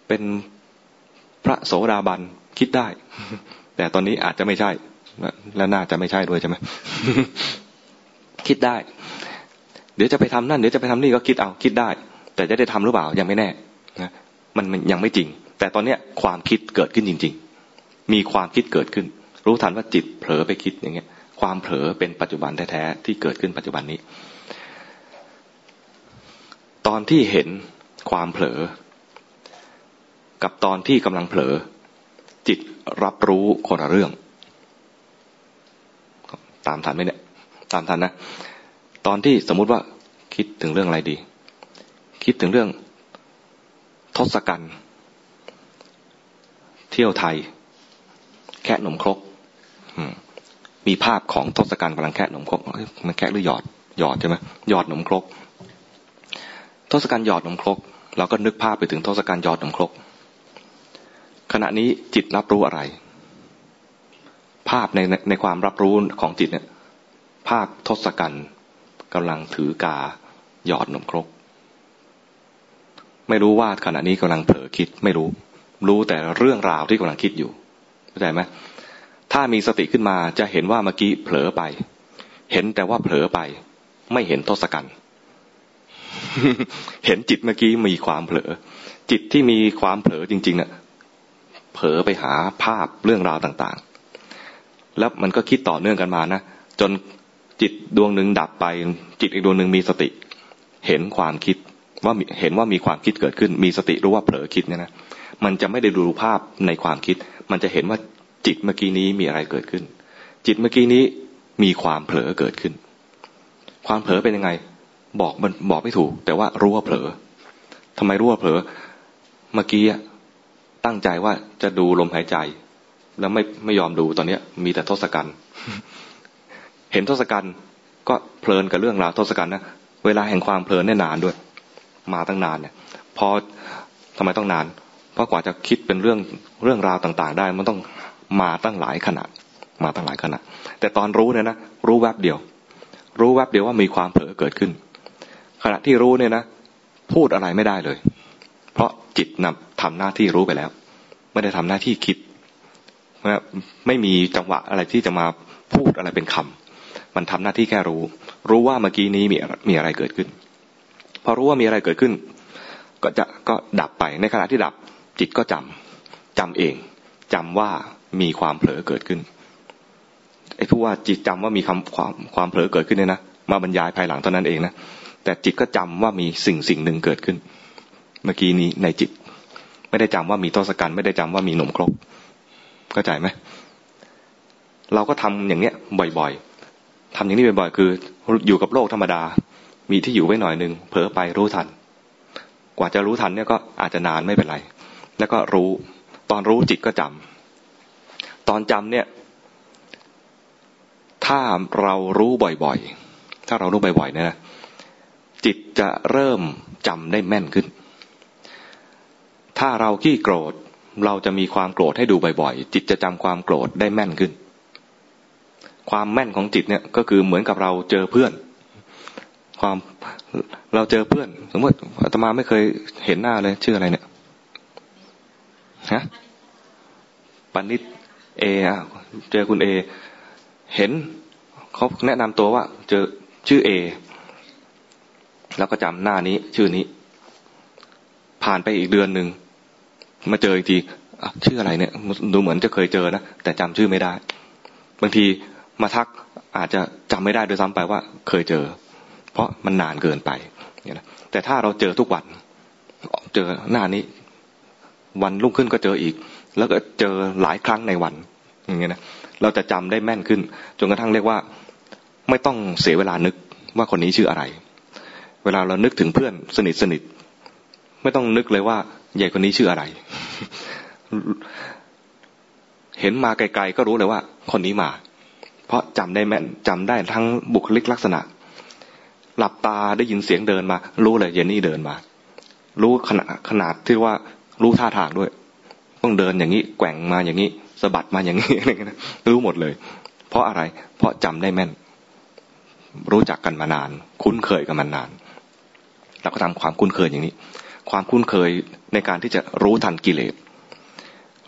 เป็นพระโสดาบันคิดได้ แต่ตอนนี้อาจจะไม่ใช่ และน่าจะไม่ใช่ด้วยใช่ไหมคิดได้ เดี๋ยวจะไปทำนั่นเดี๋ยวจะไปทำนี่ก็คิดเอาคิดได้ แต่จะได้ทำหรือเปล่ายังไม่แน่นะมันมันยังไม่จริง แต่ตอนเนี้ยความคิดเกิดขึ้นจริง ๆ มีความคิดเกิดขึ้น รู้ทันว่าจิตเผลอไปคิดอย่างเงี้ย ความเผลอเป็นปัจจุบันแท้ๆที่เกิดขึ้นปัจจุบันนี้ ตอนที่เห็นความเผลอ กับตอนที่กำลังเผลอ จิตรับรู้คนละเรื่อง ตามทันไหมเนี่ย ตามทันนะ ตอนที่สมมุติว่าคิดถึงเรื่องอะไรดี คิดถึงเรื่องทศกัณฐ์เที่ยวไทย แค่หนมครกมีภาพของทศกัณฐ์กำลังแค่หนมครกมันแค่หรือหยอดหยอดใช่ไหมหยอดหนมครก ทศกัณฐ์หยอดนมครกเราก็นึกภาพไปถึงทศกัณฐ์หยอดนมครก ขณะนี้จิตรับรู้อะไร ภาพในในความรับรู้ของจิตเนี่ย ภาพทศกัณฐ์กำลังถือกาหยอดนมครก ไม่รู้ว่าขณะนี้กำลังเผลอคิดไม่รู้ รู้แต่เรื่องราวที่กำลังคิดอยู่เข้าใจไหมถ้ามีสติขึ้นมาจะเห็นว่าเมื่อกี้เผลอไป เห็นแต่ว่าเผลอไป ไม่เห็นทศกัณฐ์ เห็นจิตเมื่อกี้มีความเผลอ จิตที่มีความเผลอจริงๆเนี่ยเผลอไปหาภาพเรื่องราวต่างๆ แล้วมันก็คิดต่อเนื่องกันมานะ จนจิตดวงหนึ่งดับไป จิตอีกดวงหนึ่งมีสติ เห็นความคิดว่าเห็นว่ามีความคิดเกิดขึ้น มีสติรู้ว่าเผลอคิดเนี่ยนะ มันจะไม่ได้ดูภาพในความคิด มันจะเห็นว่าจิตเมื่อกี้นี้มีอะไรเกิดขึ้น จิตเมื่อกี้นี้มีความเผลอเกิดขึ้น ความเผลอเป็นยังไง บอกมันบอกไม่ถูก แต่ว่ารู้ว่าเผลอทำไมรู้ว่าเผลอ เมื่อกี้ตั้งใจว่าจะดูลมหายใจ แล้วไม่ไม่ยอมดูตอนเนี้ย มีแต่ทศกัณฐ์เห็นทศกัณฐ์ก็เพลินกับเรื่องราวทศกัณฐ์นะเวลาแห่งความเพลินเนี่ยนานด้วย มาตั้งนานเนี่ย พอทำไมต้องนาน เพราะกว่าจะคิดเป็นเรื่องเรื่องราวต่างๆ ได้ มันต้องมาตั้งหลายขณะมาตั้งหลายขณะแต่ตอนรู้เนี่ยนะรู้แวบเดียว รู้แวบเดียวว่ามีความเผลอเกิดขึ้น ขณะที่รู้เนี่ยนะพูดอะไรไม่ได้เลย เพราะจิตนำทำหน้าที่รู้ไปแล้ว ไม่ได้ทำหน้าที่คิดไม่มีจังหวะอะไรที่จะมาพูดอะไรเป็นคำมันทำหน้าที่แค่รู้ รู้ว่าเมื่อกี้นี้มีมีอะไรเกิดขึ้น พอรู้ว่ามีอะไรเกิดขึ้น ก็จะก็ดับไปในขณะที่ดับ จิตก็จำจำเองจำว่ามีความเผลอเกิดขึ้นไอ้ผู้ว่าจิตจำว่ามีคำความความเผลอเกิดขึ้นเนี่ยนะมาบรรยายภายหลังตอนนั้นเองนะ แต่จิตก็จำว่ามีสิ่งสิ่งหนึ่งเกิดขึ้น เมื่อกี้นี้ในจิต ไม่ได้จำว่ามีทศกัณฐ์ไม่ได้จำว่ามีหนมครกเข้าใจไหมเราก็ทำอย่างเนี้ย บ่อยๆทำอย่างนี้บ่อยๆ คือ อยู่กับโลกธรรมดา มีที่อยู่ไว้หน่อยหนึ่งเผลอไปรู้ทัน กว่าจะรู้ทันเนี่ยก็อาจจะนานไม่เป็นไร แล้วก็รู้ ตอนรู้จิตก็จำตอนจำเนี่ย ถ้าเรารู้บ่อยๆ ถ้าเรารู้บ่อยๆเนี่ยนะ จิตจะเริ่มจำได้แม่นขึ้น ถ้าเราขี้โกรธ เราจะมีความโกรธให้ดูบ่อยๆ จิตจะจำความโกรธได้แม่นขึ้น ความแม่นของจิตเนี่ยก็คือเหมือนกับเราเจอเพื่อน ความเราเจอเพื่อน สมมติอาตมาไม่เคยเห็นหน้าเลยชื่ออะไรเนี่ยฮะปนิดเออะเจอคุณเอ เห็นเขาแนะนำตัวว่า เจอชื่อเอ แล้วก็จำหน้านี้ ชื่อนี้ ผ่านไปอีกเดือนหนึ่งมาเจออีกทีชื่ออะไรเนี่ย ดูเหมือนจะเคยเจอนะแต่จำชื่อไม่ได้ บางทีมาทักอาจจะจำไม่ได้โดยซ้ำไปว่า เคยเจอ เพราะมันนานเกินไปเนี่ยนะแต่ถ้าเราเจอทุกวันเจอหน้านี้ วันรุ่งขึ้นก็เจออีก แล้วก็เจอหลายครั้งในวัน อย่างเงี้ยนะเราจะจำได้แม่นขึ้นจนกระทั่งเรียกว่า ไม่ต้องเสียเวลานึกว่าคนนี้ชื่ออะไร เวลาเรานึกถึงเพื่อนสนิทสนิทไม่ต้องนึกเลยว่า ใหญ่คนนี้ชื่ออะไร เห็นมาไกลๆก็รู้เลยว่า คนนี้มา เพราะจำได้แม่นจำได้ทั้งบุคลิกลักษณะ หลับตาได้ยินเสียงเดินมา รู้เลยเยนนี่เดินมา รู้ขนาดขนาดที่ว่ารู้ท่าทางด้วย ต้องเดินอย่างนี้แกว่งมาอย่างนี้สะบัดมาอย่างนี้อะไรเงี้ยรู้หมดเลย เพราะอะไร เพราะจำได้แม่น รู้จักกันมานาน คุ้นเคยกันมานาน เราก็ทำความคุ้นเคยอย่างนี้ ความคุ้นเคยในการที่จะรู้ทันกิเลส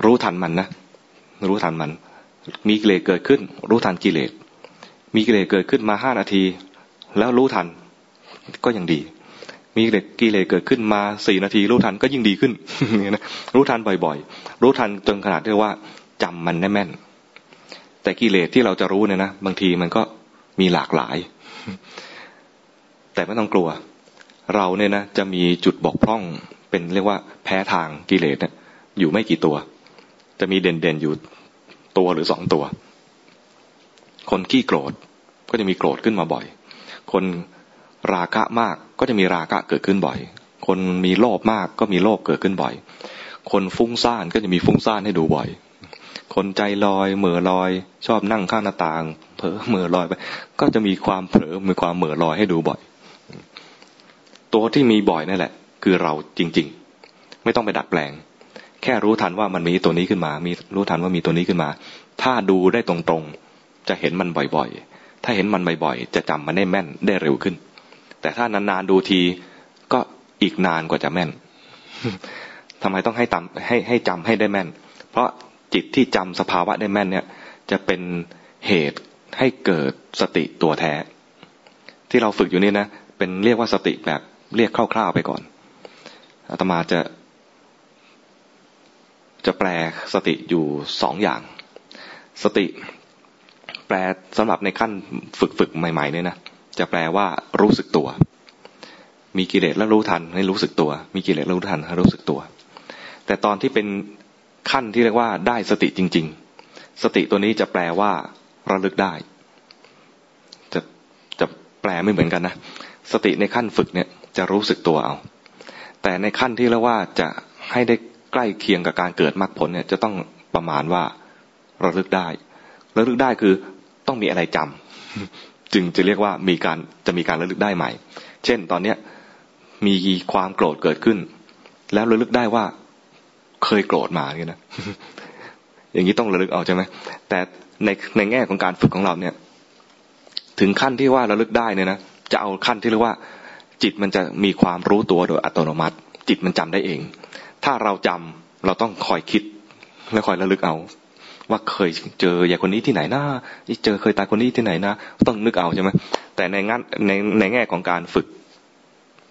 รู้ทันมันนะ รู้ทันมัน มีกิเลสเกิดขึ้น รู้ทันกิเลส มีกิเลสเกิดขึ้นมาห้านาที แล้วรู้ทันก็ยังดี มีกิเลสเกิดขึ้นมาสี่นาที รู้ทันก็ยิ่งดีขึ้นนะรู้ทันบ่อยๆ รู้ทันจนขนาดที่ว่าจำมันแน่แม่น แต่กิเลสที่เราจะรู้เนี่ยนะบางทีมันก็มีหลากหลาย แต่ไม่ต้องกลัว เราเนี่ยนะจะมีจุดบกพร่องเป็นเรียกว่าแพ้ทางกิเลสอยู่ไม่กี่ตัว จะมีเด่นๆอยู่ตัวหรือสองตัว คนขี้โกรธก็จะมีโกรธขึ้นมาบ่อย คนราคะมากก็จะมีราคะเกิดขึ้นบ่อย คนมีโลภมากก็มีโลภเกิดขึ้นบ่อย คนฟุ้งซ่านก็จะมีฟุ้งซ่านให้ดูบ่อย คนใจลอยเหม่อลอย ชอบนั่งข้างหน้าต่างเผลอเหม่อลอยไป ก็จะมีความเผลอมีความเหม่อลอยให้ดูบ่อย ตัวที่มีบ่อยนั่นแหละ คือเราจริง ๆ ไม่ต้องไปดัดแปลง แค่รู้ทันว่ามันมีตัวนี้ขึ้นมา มีรู้ทันว่ามีตัวนี้ขึ้นมา ถ้าดูได้ตรงๆ จะเห็นมันบ่อยๆ ถ้าเห็นมันบ่อยๆ จะจำมันได้แม่นได้เร็วขึ้น แต่ถ้านานๆดูทีก็อีกนานกว่าจะแม่นทำไมต้องให้จำให้ให้จำให้ได้แม่น เพราะจิตที่จำสภาวะได้แม่นเนี่ย จะเป็นเหตุให้เกิดสติตัวแท้ ที่เราฝึกอยู่นี่นะเป็นเรียกว่าสติแบบ เรียกคร่าวๆไปก่อนอาตมาจะ จะแปลสติอยู่สองอย่าง สติ แปลสำหรับในขั้นฝึกฝึกใหม่ ๆ เนี่ยนะจะแปลว่ารู้สึกตัว มีกิเลสแล้วรู้ทันให้รู้สึกตัว มีกิเลสแล้วรู้ทันให้รู้สึกตัว แต่ตอนที่เป็นขั้นที่เรียกว่าได้สติจริง ๆ สติตัวนี้จะแปลว่าระลึกได้ จะจะแปลไม่เหมือนกันนะ สติในขั้นฝึกเนี่ย จะรู้สึกตัวเอา แต่ในขั้นที่เรียกว่าจะให้ได้ใกล้เคียงกับการเกิดมรรคผลเนี่ยจะต้องประมาณว่าระลึกได้ระลึกได้คือต้องมีอะไรจำจึงจะเรียกว่ามีการจะมีการระลึกได้ใหม่ เช่น ตอนเนี้ยมีความโกรธเกิดขึ้น แล้วระลึกได้ว่าเคยโกรธมาเนี่ยนะอย่างนี้ต้องระลึกเอาใช่ไหมแต่ในในแง่ของการฝึกของเราเนี่ย ถึงขั้นที่ว่าระลึกได้เนี่ยนะจะเอาขั้นที่เรียกว่า จิตมันจะมีความรู้ตัวโดยอัตโนมัติ จิตมันจำได้เอง ถ้าเราจำเราต้องคอยคิดและคอยระลึกเอา ว่าเคยเจออย่างคนนี้ที่ไหนนะเจอเคยตายคนนี้ที่ไหนนะต้องนึกเอาใช่ไหมแต่ในงั้นในในแง่ของการฝึก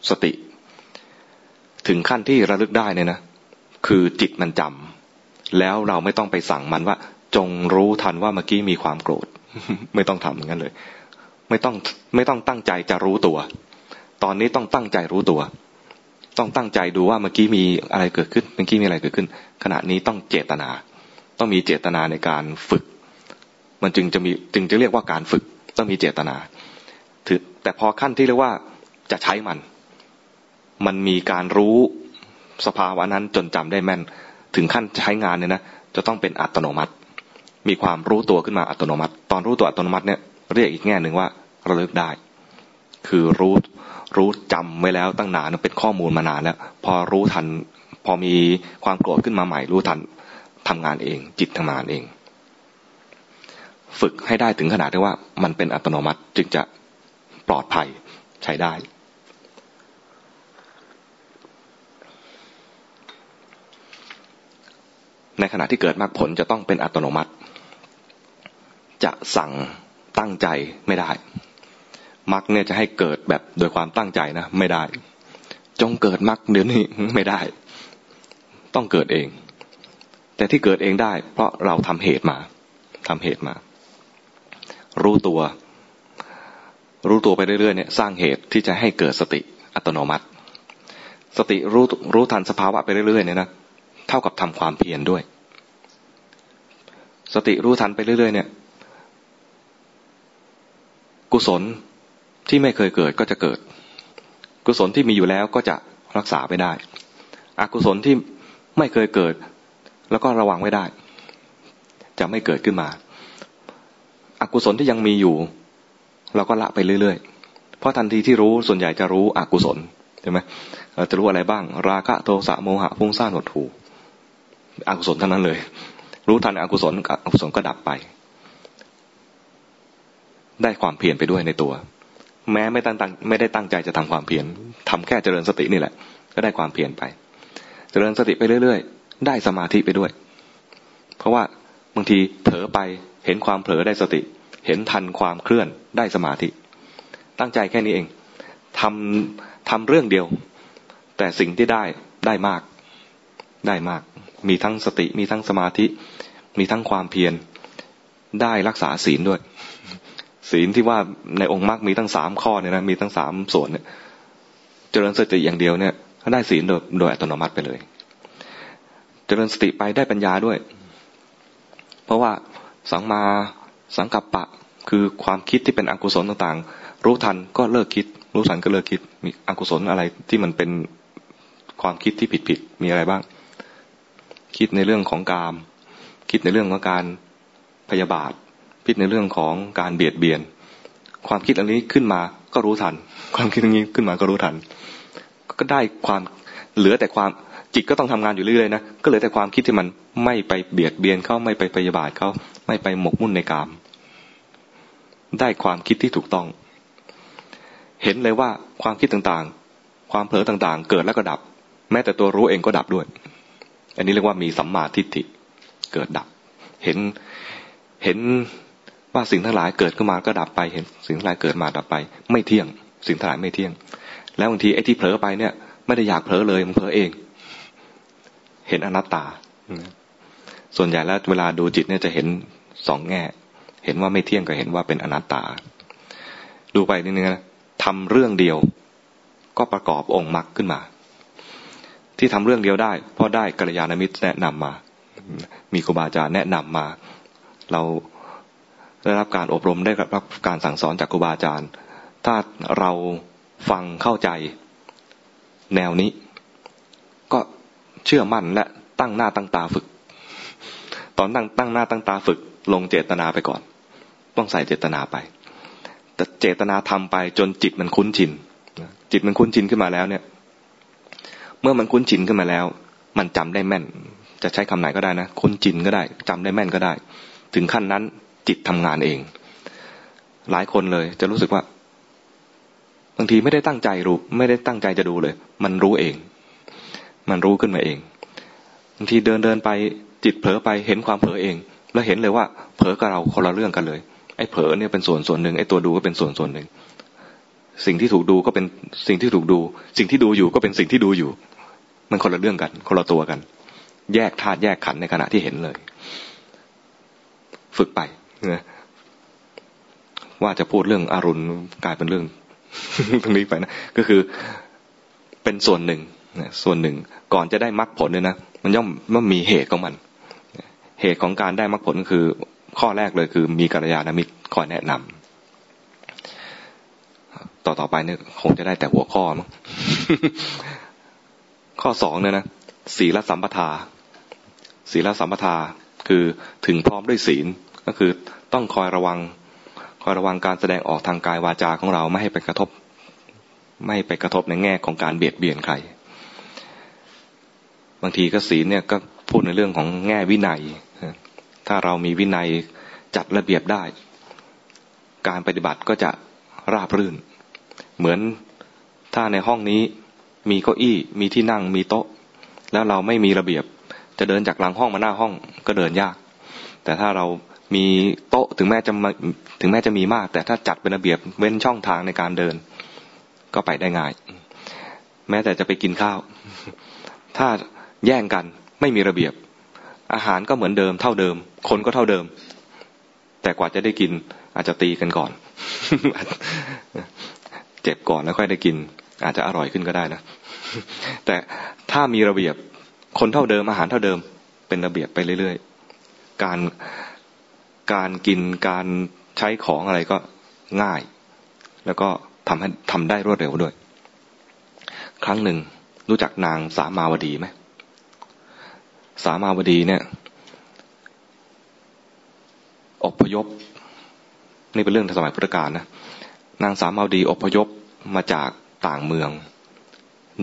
สติ ถึงขั้นที่ระลึกได้เนี่ยนะคือจิตมันจำแล้วเราไม่ต้องไปสั่งมันว่า จงรู้ทันว่าเมื่อกี้มีความโกรธ ไม่ต้องทำอย่างนั้นเลย ไม่ต้องไม่ต้องตั้งใจจะรู้ตัว ตอนนี้ต้องตั้งใจรู้ตัว ต้องตั้งใจดูว่าเมื่อกี้มีอะไรเกิดขึ้น เมื่อกี้มีอะไรเกิดขึ้น ขณะนี้ต้องเจตนา ต้องมีเจตนาในการฝึก มันจึงจะมีจึงจะเรียกว่าการฝึก ต้องมีเจตนาถือแต่พอขั้นที่เรียกว่าจะใช้มัน มันมีการรู้สภาวะนั้นจนจำได้แม่น ถึงขั้นใช้งานเนี่ยนะจะต้องเป็นอัตโนมัติ มีความรู้ตัวขึ้นมาอัตโนมัติ ตอนรู้ตัวอัตโนมัติเนี่ยเรียกอีกแง่หนึ่งว่าระลึกได้ คือรู้รู้จำไว้แล้วตั้งนานเป็นข้อมูลมานานแล้วพอรู้ทัน พอมีความโกรธขึ้นมาใหม่รู้ทันทำงานเอง จิตทำงานเอง ฝึกให้ได้ถึงขนาดที่ว่ามันเป็นอัตโนมัติจึงจะปลอดภัยใช้ได้ในขณะที่เกิดมรรคผลจะต้องเป็นอัตโนมัติ จะสั่งตั้งใจไม่ได้ มรรคเนี่ยจะให้เกิดแบบโดยความตั้งใจนะไม่ได้ จงเกิดมรรคเดี๋ยวนี้ไม่ได้ ต้องเกิดเอง แต่ที่เกิดเองได้ เพราะเราทำเหตุมาทำเหตุมา รู้ตัว รู้ตัวไปเรื่อยๆเนี่ยสร้างเหตุที่จะให้เกิดสติอัตโนมัติ สติรู้รู้ทันสภาวะไปเรื่อยๆเนี่ยนะเท่ากับทำความเพียรด้วย สติรู้ทันไปเรื่อยๆเนี่ย กุศล ที่ไม่เคยเกิดก็จะเกิด กุศลที่มีอยู่แล้วก็จะรักษาไปได้ อกุศลที่ไม่เคยเกิด แล้วก็ระวังไว้ได้ จะไม่เกิดขึ้นมา อกุศลที่ยังมีอยู่ เราก็ละไปเรื่อยๆ เพราะทันทีที่รู้ส่วนใหญ่จะรู้อกุศลใช่ไหมเราจะรู้อะไรบ้าง ราคะโทสะโมหะพุ่งซ่านหดหูอกุศลทั้งนั้นเลย รู้ทันอกุศลอกุศลก็ดับไป ได้ความเพียรไปด้วยในตัว แม้ไม่ตั้งไม่ได้ตั้งใจจะทำความเพียรทำแค่เจริญสตินี่แหละ ก็ได้ความเพียรไป เจริญสติไปเรื่อยๆ ได้สมาธิไปด้วย เพราะว่าบางทีเผลอไปเห็นความเผลอได้สติ เห็นทันความเคลื่อนได้สมาธิ ตั้งใจแค่นี้เองทำทำเรื่องเดียว แต่สิ่งที่ได้ได้มาก ได้มาก มีทั้งสติมีทั้งสมาธิ มีทั้งความเพียรได้รักษาศีลด้วย ศีลที่ว่าในองค์มรรคมีตั้งสามข้อเนี่ยนะมีตั้งสามส่วนเนี่ย เจริญสติอย่างเดียวเนี่ยได้ศีลโดยโดยอัตโนมัติไปเลย เจริญสติไปได้ปัญญาด้วย เพราะว่าสังมาสังกัปปะคือความคิดที่เป็นอกุศลต่างๆ รู้ทันก็เลิกคิด รู้ทันก็เลิกคิด มีอกุศลอะไรที่มันเป็นความคิดที่ผิดๆมีอะไรบ้าง คิดในเรื่องของกาม คิดในเรื่องของการพยาบาท คิดในเรื่องของการเบียดเบียน ความคิดอันนี้ขึ้นมาก็รู้ทัน ความคิดอันนี้ขึ้นมาก็รู้ทัน ก็ได้ความเหลือแต่ความจิตก็ต้องทำงานอยู่เรื่อยๆนะก็เหลือแต่ความคิดที่มันไม่ไปเบียดเบียนเขาไม่ไปพยาบาทเขาไม่ไปหมกมุ่นในกาม ได้ความคิดที่ถูกต้อง เห็นเลยว่าความคิดต่างๆ ความเผลอต่างๆ เกิดแล้วก็ดับ แม้แต่ตัวรู้เองก็ดับด้วย อันนี้เรียกว่ามีสัมมาทิฏฐิเกิดดับ เห็นเห็น ว่าสิ่งทั้งหลายเกิดขึ้นมาก็ดับไปเห็น สิ่งทั้งหลายเกิดมาดับไป ไม่เที่ยง สิ่งทั้งหลายไม่เที่ยง แล้วบางทีไอ้ที่เผลอไปเนี่ย ไม่ได้อยากเผลอเลยมันเผลอเอง เห็นอนัตตาส่วนใหญ่แล้วเวลาดูจิตเนี่ยจะเห็นสองแง่ เห็นว่าไม่เที่ยงก็เห็นว่าเป็นอนัตตา ดูไปนิดนึงนะทำเรื่องเดียว ก็ประกอบองค์มรรคขึ้นมา ที่ทำเรื่องเดียวได้เพราะได้กัลยาณมิตรแนะนำมา มีครูบาอาจารย์แนะนำมา เรา ได้รับการอบรมได้รับการสั่งสอนจากครูบาอาจารย์ ถ้าเราฟังเข้าใจแนวนี้ ก็เชื่อมั่นและตั้งหน้าตั้งตาฝึก ตอนตั้งตั้งหน้าตั้งตาฝึก ลงเจตนาไปก่อน ต้องใส่เจตนาไป แต่เจตนาทำไปจนจิตมันคุ้นชินจิตมันคุ้นชินขึ้นมาแล้วเนี่ย เมื่อมันคุ้นชินขึ้นมาแล้ว มันจำได้แม่น จะใช้คำไหนก็ได้นะ คุ้นชินก็ได้จำได้แม่นก็ได้ ถึงขั้นนั้น จิตทำงานเอง หลายคนเลย จะรู้สึกว่า บางทีไม่ได้ตั้งใจรู้ ไม่ได้ตั้งใจจะดูเลย มันรู้เอง มันรู้ขึ้นมาเองบางทีเดินเดินไปจิตเผลอไปเห็นความเผลอเอง แล้วเห็นเลยว่า เผลอกับเราคนละเรื่องกันเลย ไอ้เผลอเนี่ยเป็นส่วนส่วนหนึ่งไอ้ตัวดูก็เป็นส่วนส่วนหนึ่งสิ่งที่ถูกดูก็เป็นสิ่งที่ถูกดู สิ่งที่ดูอยู่ก็เป็นสิ่งที่ดูอยู่ มันคนละเรื่องกัน คนละตัวกัน แยกธาตุแยกขันในขณะที่เห็นเลย ฝึกไป นะว่าจะพูดเรื่องอารุณกลายเป็นเรื่องตรงนี้ไปนะก็คือเป็นส่วนหนึ่งส่วนหนึ่งก่อนจะได้มรรคผลเนี่ยนะมันย่อมมันมีเหตุของมัน เหตุของการได้มรรคผลคือ ข้อแรกเลยคือ มีกัลยาณมิตรคอยแนะนำต่อต่อไปเนี่ยคงจะได้แต่หัวข้อมั้งข้อสองเนี่ยนะศีลสัมปทาศีลสัมปทาคือถึงพร้อมด้วยศีล ก็คือต้องคอยระวัง คอยระวังการแสดงออกทางกายวาจาของเราไม่ให้ไปกระทบ ไม่ไปกระทบในแง่ของการเบียดเบียนใคร บางทีก็ศีลเนี่ยก็พูดในเรื่องของแง่วินัย ถ้าเรามีวินัยจัดระเบียบได้ การปฏิบัติก็จะราบรื่น เหมือนถ้าในห้องนี้มีเก้าอี้มีที่นั่งมีโต๊ะ แล้วเราไม่มีระเบียบ จะเดินจากหลังห้องมาหน้าห้องก็เดินยาก แต่ถ้าเรา มีโต๊ะถึงแม้จะถึงแม้จะมีมาก แต่ถ้าจัดเป็นระเบียบเว้นช่องทางในการเดิน ก็ไปได้ง่าย แม้แต่จะไปกินข้าว ถ้าแย่งกันไม่มีระเบียบ อาหารก็เหมือนเดิมเท่าเดิม คนก็เท่าเดิม แต่กว่าจะได้กิน อาจจะตีกันก่อน เจ็บก่อนแล้วค่อยได้กิน อาจจะอร่อยขึ้นก็ได้นะ แต่ถ้ามีระเบียบคนเท่าเดิมอาหารเท่าเดิม เป็นระเบียบไปเรื่อยๆ การ การกินการใช้ของอะไรก็ง่าย แล้วก็ทำให้ทำได้รวดเร็วด้วย ครั้งหนึ่งรู้จักนางสามาวดีไหมสามาวดีเนี่ยอพยพนี่เป็นเรื่องสมัยพุทธกาลนะนางสามาวดีอพยพมาจากต่างเมือง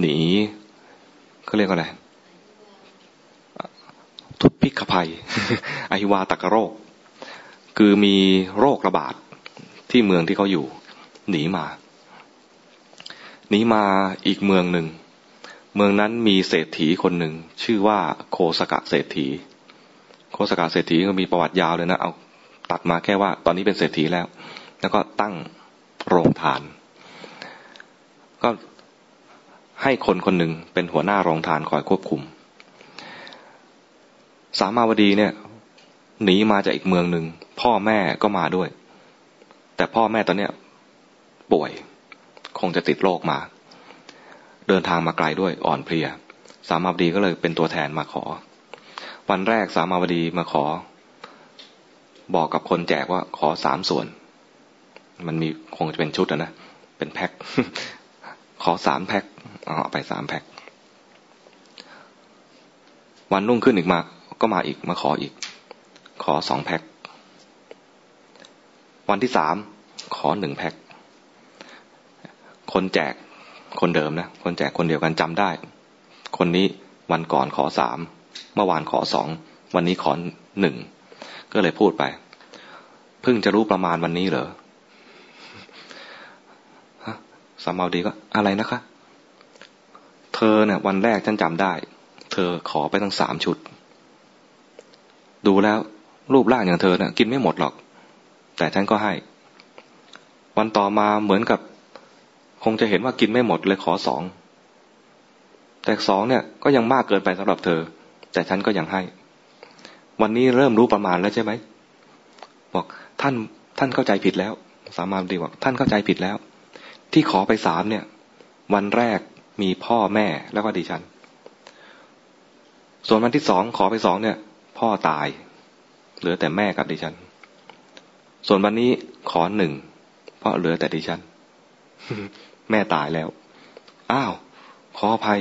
หนีเขาเรียกว่าอะไรทุพพิกภัยอหิวาตกโรค คือมีโรคระบาดที่เมืองที่เขาอยู่ หนีมาหนีมาอีกเมืองหนึ่ง เมืองนั้นมีเศรษฐีคนหนึ่ง ชื่อว่าโคสกะเศรษฐี โคสกะเศรษฐีก็มีประวัติยาวเลยนะเอาตัดมาแค่ว่า ตอนนี้เป็นเศรษฐีแล้ว แล้วก็ตั้งโรงทาน ก็ให้คนคนหนึ่งเป็นหัวหน้าโรงทานคอยควบคุม สามาวดีเนี่ย หนีมาจากอีกเมืองหนึ่งพ่อแม่ก็มาด้วย แต่พ่อแม่ตอนเนี้ยป่วย คงจะติดโรคมา เดินทางมาไกลด้วยอ่อนเพลีย สามาวดีก็เลยเป็นตัวแทนมาขอ วันแรกสามาวดีมาขอ บอกกับคนแจกว่าขอสามส่วน มันมีคงจะเป็นชุดนะเป็นแพ็คขอสามแพ็คเอาไปสามแพ็ควันรุ่งขึ้นอีกมาก็มาอีกมาขออีก ขอสองแพ็ค วันที่สามขอหนึ่งแพ็ค คนแจกคนเดิมนะ คนแจกคนเดียวกันจำได้ คนนี้วันก่อนขอสาม เมื่อวานขอสอง วันนี้ขอหนึ่ง ก็เลยพูดไป เพิ่งจะรู้ประมาณวันนี้เหรอสามเอาดีก็อะไรนะคะ เธอเนี่ยวันแรกฉันจำได้ เธอขอไปทั้งสามชุด ดูแล้ว รูปร่างอย่างเธอเนะ่ะ กินไม่หมดหรอก แต่ฉันก็ให้ วันต่อมาเหมือนกับ คงจะเห็นว่ากินไม่หมดเลยขอสอง แต่สองเนี่ยก็ยังมากเกินไปสำหรับเธอ แต่ฉันก็ยังให้ วันนี้เริ่มรู้ประมาณแล้วใช่ไหมบอกท่านท่านเข้าใจผิดแล้ว สามารถดีบอกท่านเข้าใจผิดแล้ว ที่ขอไปสามเนี่ย วันแรกมีพ่อแม่แล้วก็ดิฉัน ส่วนวันที่สองขอไปสองเนี่ย พ่อตาย เหลือแต่แม่กับดิฉัน ส่วนวันนี้ขอหนึ่ง เพราะเหลือแต่ดิฉัน แม่ตายแล้ว อ้าว ขออภัย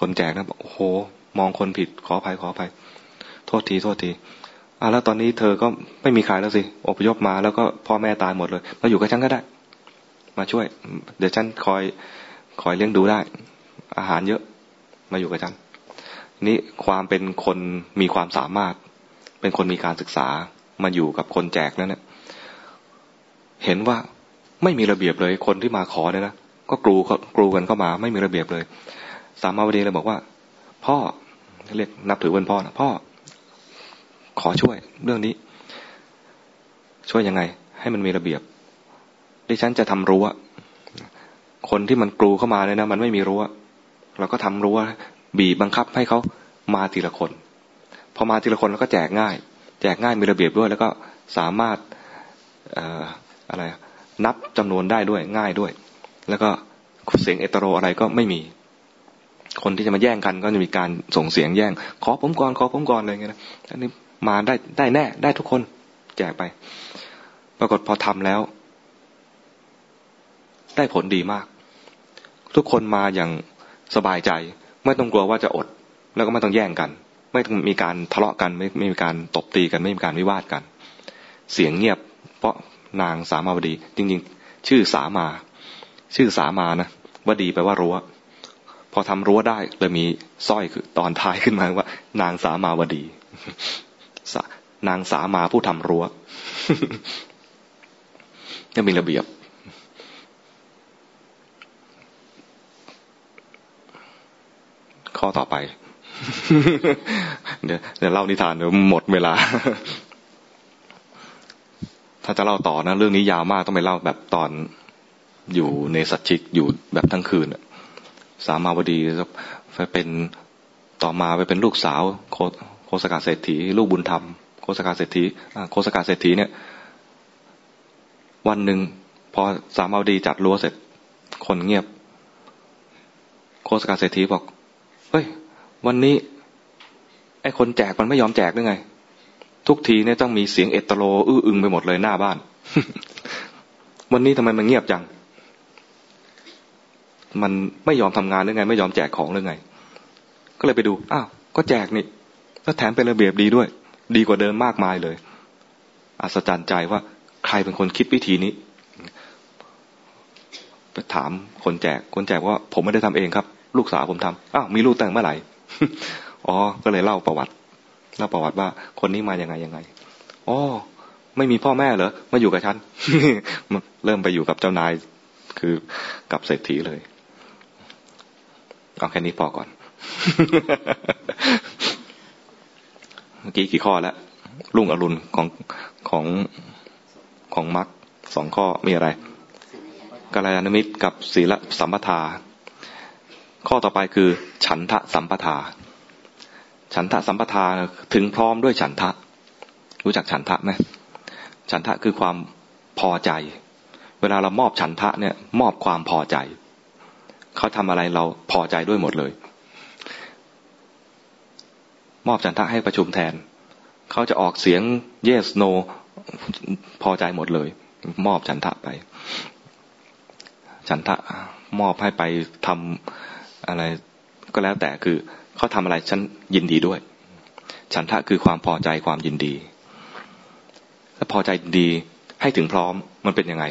คนแจกนะบอกโอ้โห มองคนผิด ขออภัย ขออภัย โทษที โทษทีอ่าแล้วตอนนี้เธอก็ไม่มีใครแล้วสิ อพยพมาแล้วก็พ่อแม่ตายหมดเลย มาอยู่กับฉันก็ได้ มาช่วย เดี๋ยวฉันคอย คอยเลี้ยงดูได้ อาหารเยอะ มาอยู่กับฉัน นี่ความเป็นคนมีความสามารถ เป็นคนมีการศึกษามาอยู่กับคนแจกนั้นเนี่ยเห็นว่าไม่มีระเบียบเลย คนที่มาขอเนี่ยนะก็กรูกรูกันเข้ามาไม่มีระเบียบเลย สามาวดีเลยบอกว่า พ่อเรียกนับถือเป็นพ่อนะพ่อ ขอช่วยเรื่องนี้ ช่วยยังไง ให้มันมีระเบียบดิฉันจะทำรั้วคนที่มันกรูเข้ามาเนี่ยนะมันไม่มีรั้วเราก็ทำรั้วบีบบังคับให้เขามาทีละคน พอมาทีละคนแล้วก็แจกง่าย แจกง่ายมีระเบียบด้วย แล้วก็สามารถอะไรนับจำนวนได้ด้วยง่ายด้วย แล้วก็เสียงเอตโรอะไรก็ไม่มี คนที่จะมาแย่งกันก็จะมีการส่งเสียงแย่ง ขอผมก่อนขอผมก่อนอะไรเงี้ยนะอันนี้มาได้ได้แน่ ได้ทุกคนแจกไป ปรากฏพอทำแล้ว ได้ผลดีมาก ทุกคนมาอย่างสบายใจ ไม่ต้องกลัวว่าจะอด แล้วก็ไม่ต้องแย่งกัน ไม่ต้องมีการทะเลาะกันไม่ไม่มีการตบตีกันไม่มีการวิวาทกัน เสียงเงียบ เพราะนางสามาวดี จริง ๆ ชื่อสามา ชื่อสามานะวดีแปลว่ารั้วพอทำรั้วได้เลยมีสร้อยคือตอนท้ายขึ้นมาว่า นางสามาวดีนางสามาผู้ทำรั้วจะมีระเบียบข้อต่อไป เดี๋ยวเดี๋ยวเล่านิทานเดี๋ยวหมดเวลา ถ้าจะเล่าต่อนะ เรื่องนี้ยาวมากต้องไปเล่าแบบตอนอยู่ในสัจจิกอยู่แบบทั้งคืนสามาวดีไปเป็นต่อมาไปเป็นลูกสาวโคสกาเศรษฐี ลูกบุญธรรมโคสกาเศรษฐีโคสกาเศรษฐีเนี่ย วันหนึ่งพอสามาวดีจัดรั้วเสร็จคนเงียบ โคสกาเศรษฐีบอกเฮ้ย วันนี้ ไอ้คนแจกมันไม่ยอมแจกได้ไง ทุกทีเนี่ยต้องมีเสียงเอตโลอื้ออึงไปหมดเลยหน้าบ้าน วันนี้ทำไมมันเงียบจัง มันไม่ยอมทำงานหรือไง ไม่ยอมแจกของหรือไง ก็เลยไปดูอ้าวก็แจกนี่แล้วแถมเป็นระเบียบดีด้วย ดีกว่าเดิมมากมายเลย อัศจรรย์ใจว่าใครเป็นคนคิดวิธีนี้ไปถามคนแจก คนแจกว่าผมไม่ได้ทำเองครับ ลูกสาวผมทำอ้าวมีลูกแต่งเมื่อไหร่ อ๋อ ก็เลยเล่าประวัติ เล่าประวัติว่าคนนี้มาอย่างไงยังไง อ๋อ ไม่มีพ่อแม่เหรอ มาอยู่กับฉันเริ่มไปอยู่กับเจ้านาย คือกับเศรษฐีเลย เอาแค่นี้พอก่อน เมื่อกี้กี่ข้อแล้ว รุ่งอรุณของของของมรรคสองข้อมีอะไรกาลยานมิตรกับศีลสัมปทา ข้อต่อไปคือ ฉันทะสัมปทา ฉันทะสัมปทาถึงพร้อมด้วยฉันทะ รู้จักฉันทะไหมฉันทะคือความพอใจ เวลาเรามอบฉันทะเนี่ย มอบความพอใจ เขาทำอะไรเราพอใจด้วยหมดเลย มอบฉันทะให้ประชุมแทน เขาจะออกเสียง yes no พอใจหมดเลย มอบฉันทะไป ฉันทะมอบให้ไปทำ อะไรก็แล้วแต่คือเขาทำอะไรฉันยินดีด้วย ฉันทะคือความพอใจความยินดีถ้าพอใจดีให้ถึงพร้อมมันเป็นยังไง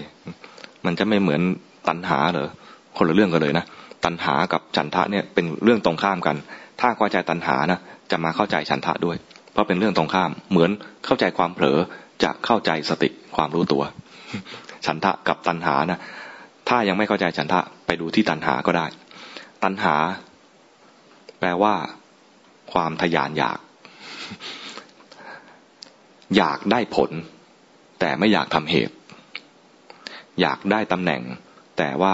มันจะไม่เหมือนตัณหาเหรอคนละเรื่องกันเลยนะตัณหากับฉันทะเนี่ยเป็นเรื่องตรงข้ามกัน ถ้าเข้าใจตัณหานะจะมาเข้าใจฉันทะด้วย เพราะเป็นเรื่องตรงข้าม เหมือนเข้าใจความเผลอจะเข้าใจสติความรู้ตัว ฉันทะกับตัณหานะถ้ายังไม่เข้าใจฉันทะไปดูที่ตัณหาก็ได้ ตัณหา แปลว่า ความทยานอยาก อยากได้ผล แต่ไม่อยากทำเหตุ อยากได้ตำแหน่ง แต่ว่า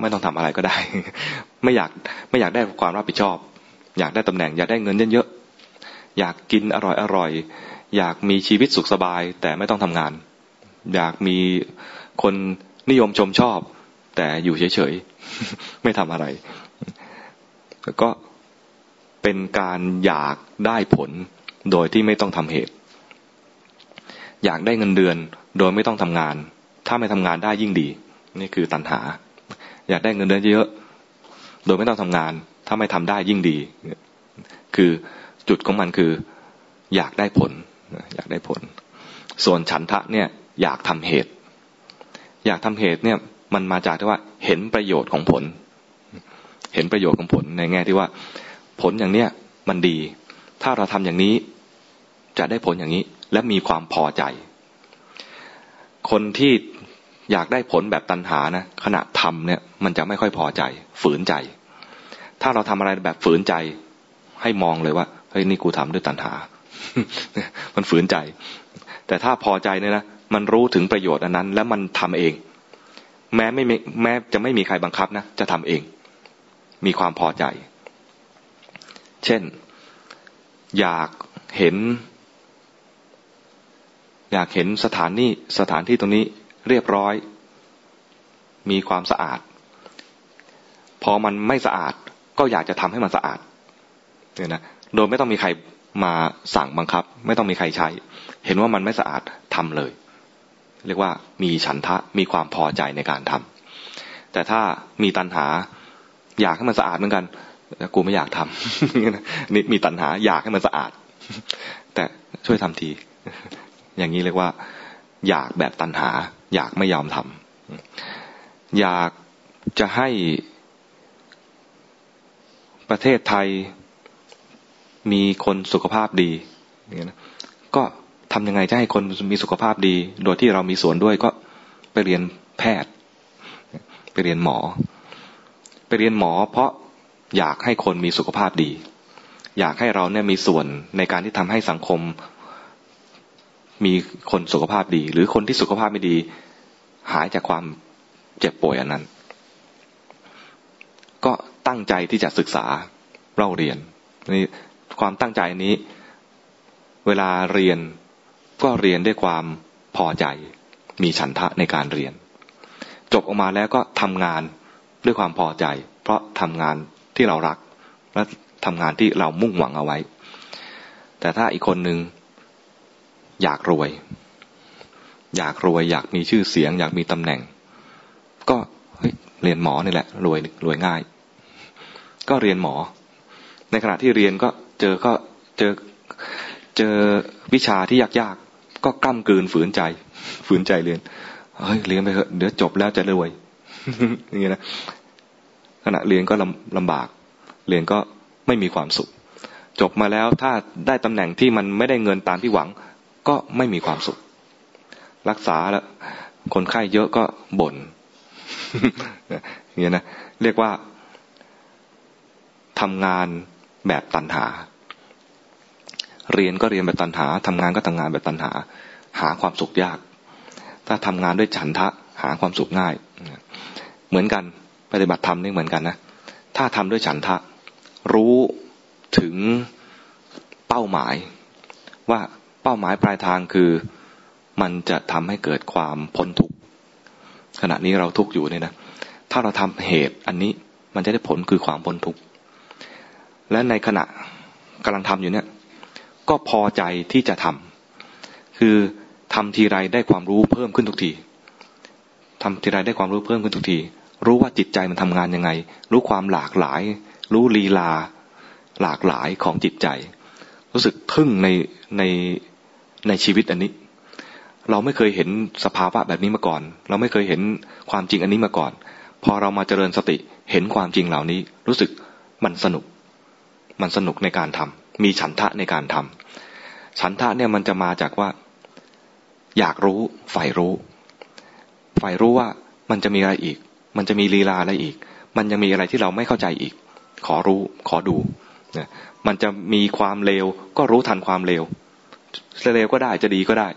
ไม่ต้องทำอะไรก็ได้ ไม่อยากไม่อยากได้ความรับผิดชอบ อยากได้ตำแหน่ง อยากได้เงินเยอะๆอยากกินอร่อยอร่อยอยากมีชีวิตสุขสบาย แต่ไม่ต้องทำงาน อยากมีคนนิยมชมชอบ แต่อยู่เฉยๆ ไม่ทำอะไร ก็เป็นการอยากได้ผลโดยที่ไม่ต้องทำเหตุ อยากได้เงินเดือนโดยไม่ต้องทำงาน ถ้าไม่ทำงานได้ยิ่งดี นี่คือตัณหา อยากได้เงินเดือนเยอะ โดยไม่ต้องทำงาน ถ้าไม่ทำได้ยิ่งดี คือจุดของมันคือ อยากได้ผล อยากได้ผล ส่วนฉันทะเนี่ย อยากทำเหตุ อยากทำเหตุเนี่ย มันมาจากที่ว่าเห็นประโยชน์ของผล เห็นประโยชน์ของผลในแง่ที่ว่า ผลอย่างเนี้ยมันดี ถ้าเราทำอย่างนี้จะได้ผลอย่างนี้ และมีความพอใจ คนที่อยากได้ผลแบบตันหานะขณะทำเนี่ยมันจะไม่ค่อยพอใจ ฝืนใจ ถ้าเราทำอะไรแบบฝืนใจ ให้มองเลยว่าเฮ้ยนี่กูทำด้วยตันหา มันฝืนใจ แต่ถ้าพอใจเนี่ยนะมันรู้ถึงประโยชน์อันนั้น แล้วมันทำเอง แม้ไม่แม้จะไม่มีใครบังคับนะจะทำเอง มีความพอใจ เช่น อยากเห็น อยากเห็นสถานนี้สถานที่ตรงนี้เรียบร้อย มีความสะอาด พอมันไม่สะอาด ก็อยากจะทำให้มันสะอาดเนี่ยนะโดยไม่ต้องมีใครมาสั่งบังคับ ไม่ต้องมีใครใช้ เห็นว่ามันไม่สะอาดทำเลย เรียกว่ามีฉันทะมีความพอใจในการทำแต่ถ้ามีตัณหาอยากให้มันสะอาดเหมือนกันกูไม่อยากทำนี่มีตัณหาอยากให้มันสะอาด แต่ช่วยทำที อย่างนี้เรียกว่า อยากแบบตัณหา อยากไม่ยอมทำอยากจะให้ประเทศไทยมีคนสุขภาพดีอย่างนี้นะก็ ทำยังไงจะให้คนมีสุขภาพดี โดยที่เรามีส่วนด้วยก็ไปเรียนแพทย์ ไปเรียนหมอ ไปเรียนหมอ เพราะอยากให้คนมีสุขภาพดี อยากให้เราเนี่ยมีส่วนในการที่ทำให้สังคม มีคนสุขภาพดี หรือคนที่สุขภาพไม่ดี หายจากความเจ็บป่วยอันนั้น ก็ตั้งใจที่จะศึกษาเล่าเรียนนี่ความตั้งใจนี้ เวลาเรียน ก็เรียนด้วยความพอใจ มีฉันทะในการเรียน จบออกมาแล้วก็ทำงานด้วยความพอใจ เพราะทำงานที่เรารัก และทำงานที่เรามุ่งหวังเอาไว้ แต่ถ้าอีกคนหนึ่งอยากรวย อยากรวย อยากมีชื่อเสียง อยากมีตำแหน่ง ก็เรียนหมอนี่แหละ รวยรวยง่าย ก็เรียนหมอ ในขณะที่เรียนก็เจอก็เจอเจอวิชาที่ยากๆ ก็กล้ำกืนฝืนใจ ฝืนใจเรียนเฮ้ยเรียนไปเถอะเดี๋ยวจบแล้วจะรวยอย่างเงี้ยนะขณะเรียนก็ลำลำบาก เรียนก็ไม่มีความสุข จบมาแล้วถ้าได้ตำแหน่งที่มันไม่ได้เงินตามที่หวัง ก็ไม่มีความสุข รักษาแล้วคนไข้เยอะก็บน่นอย่างเงี้ยนะเรียกว่าทำงานแบบตันหา เรียนก็เรียนแบบตันหาทำงานก็ทำงานแบบตันหา หาความสุขยาก ถ้าทำงานด้วยฉันทะหาความสุขง่าย เหมือนกันปฏิบัติธรรมนี่เหมือนกันนะ ถ้าทำด้วยฉันทะ รู้ถึงเป้าหมาย ว่าเป้าหมายปลายทางคือมันจะทำให้เกิดความพ้นทุกข์ขณะนี้เราทุกข์อยู่เนี่ยนะถ้าเราทำเหตุอันนี้มันจะได้ผลคือความพ้นทุกข์และในขณะกำลังทำอยู่เนี่ย ก็พอใจที่จะทำคือทำทีไรได้ความรู้เพิ่มขึ้นทุกทีทำทีไรได้ความรู้เพิ่มขึ้นทุกที รู้ว่าจิตใจมันทำงานยังไง รู้ความหลากหลาย รู้ลีลาหลากหลายของจิตใจ รู้สึกทึ่งในในในชีวิตอันนี้ เราไม่เคยเห็นสภาวะแบบนี้มาก่อน เราไม่เคยเห็นความจริงอันนี้มาก่อน พอเรามาเจริญสติเห็นความจริงเหล่านี้ รู้สึกมันสนุก มันสนุกในการทำมีฉันทะในการทำ ฉันทะเนี่ยมันจะมาจากว่า อยากรู้ใฝ่รู้ใฝ่รู้ว่ามันจะมีอะไรอีก มันจะมีลีลาอะไรอีก มันยังมีอะไรที่เราไม่เข้าใจอีก ขอรู้ขอดูเนี่ยมันจะมีความเลวก็รู้ทันความเลวเลวก็ได้จะดีก็ได้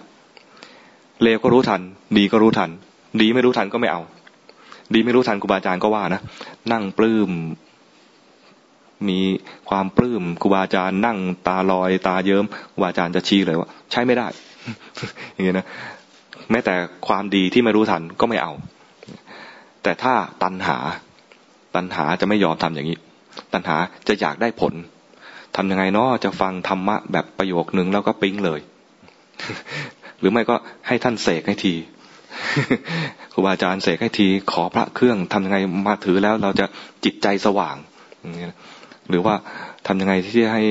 เลวก็รู้ทัน ดีก็รู้ทัน ดีไม่รู้ทันก็ไม่เอา ดีไม่รู้ทันครูบาอาจารย์ก็ว่านะนั่งปลื้ม มีความปลื้มครูบาอาจารย์นั่งตาลอย ตาเยิ้มครูบาอาจารย์จะชี้เลยว่า ใช้ไม่ได้ อย่างเงี้ยนะแม้แต่ความดีที่ไม่รู้ทันก็ไม่เอา แต่ถ้าตัณหา ตัณหาจะไม่ยอมทำอย่างนี้ ตัณหาจะอยากได้ผลทำยังไงเนาะจะฟังธรรมะแบบประโยคนึงแล้วก็ปิ๊งเลย หรือไม่ก็ให้ท่านเสกให้ทีครูบาอาจารย์เสกให้ทีขอพระเครื่องทำยังไงมาถือแล้วเราจะจิตใจสว่างอย่างเงี้ย หรือว่าทำยังไงที่จะให้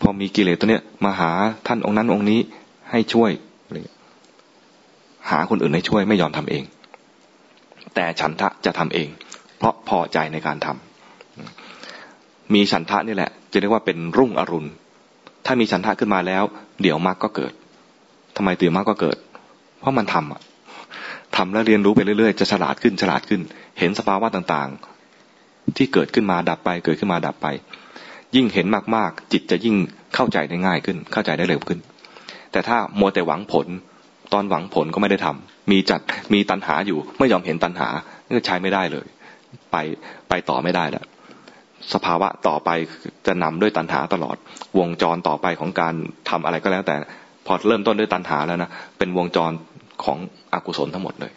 พอมีกิเลสตัวเนี้ยมาหาท่านองค์นั้นองค์นี้ให้ช่วยหาคนอื่นให้ช่วยไม่ยอมทำเอง แต่ฉันทะจะทำเอง เพราะพอใจในการทำมีฉันทะนี่แหละ จะเรียกว่าเป็นรุ่งอรุณ ถ้ามีฉันทะขึ้นมาแล้ว เดี๋ยวมรรคก็เกิดทำไมตื่นมรรคก็เกิด เพราะมันทำอะทำแล้วเรียนรู้ไปเรื่อยๆ จะฉลาดขึ้นฉลาดขึ้น เห็นสภาวะต่าง ที่เกิดขึ้นมาดับไป เกิดขึ้นมาดับไป ยิ่งเห็นมากๆ จิตจะยิ่งเข้าใจได้ง่ายขึ้น เข้าใจได้เร็วขึ้น แต่ถ้ามัวแต่หวังผล ตอนหวังผลก็ไม่ได้ทำมีจัดมีตัณหาอยู่ ไม่ยอมเห็นตัณหาก็ใช้ไม่ได้เลย ไปไปต่อไม่ได้แล้วสภาวะต่อไปจะนำด้วยตัณหาตลอด วงจรต่อไปของการทำอะไรก็แล้ว แต่พอเริ่มต้นด้วยตัณหาแล้วนะเป็นวงจรของอกุศลทั้งหมดเลย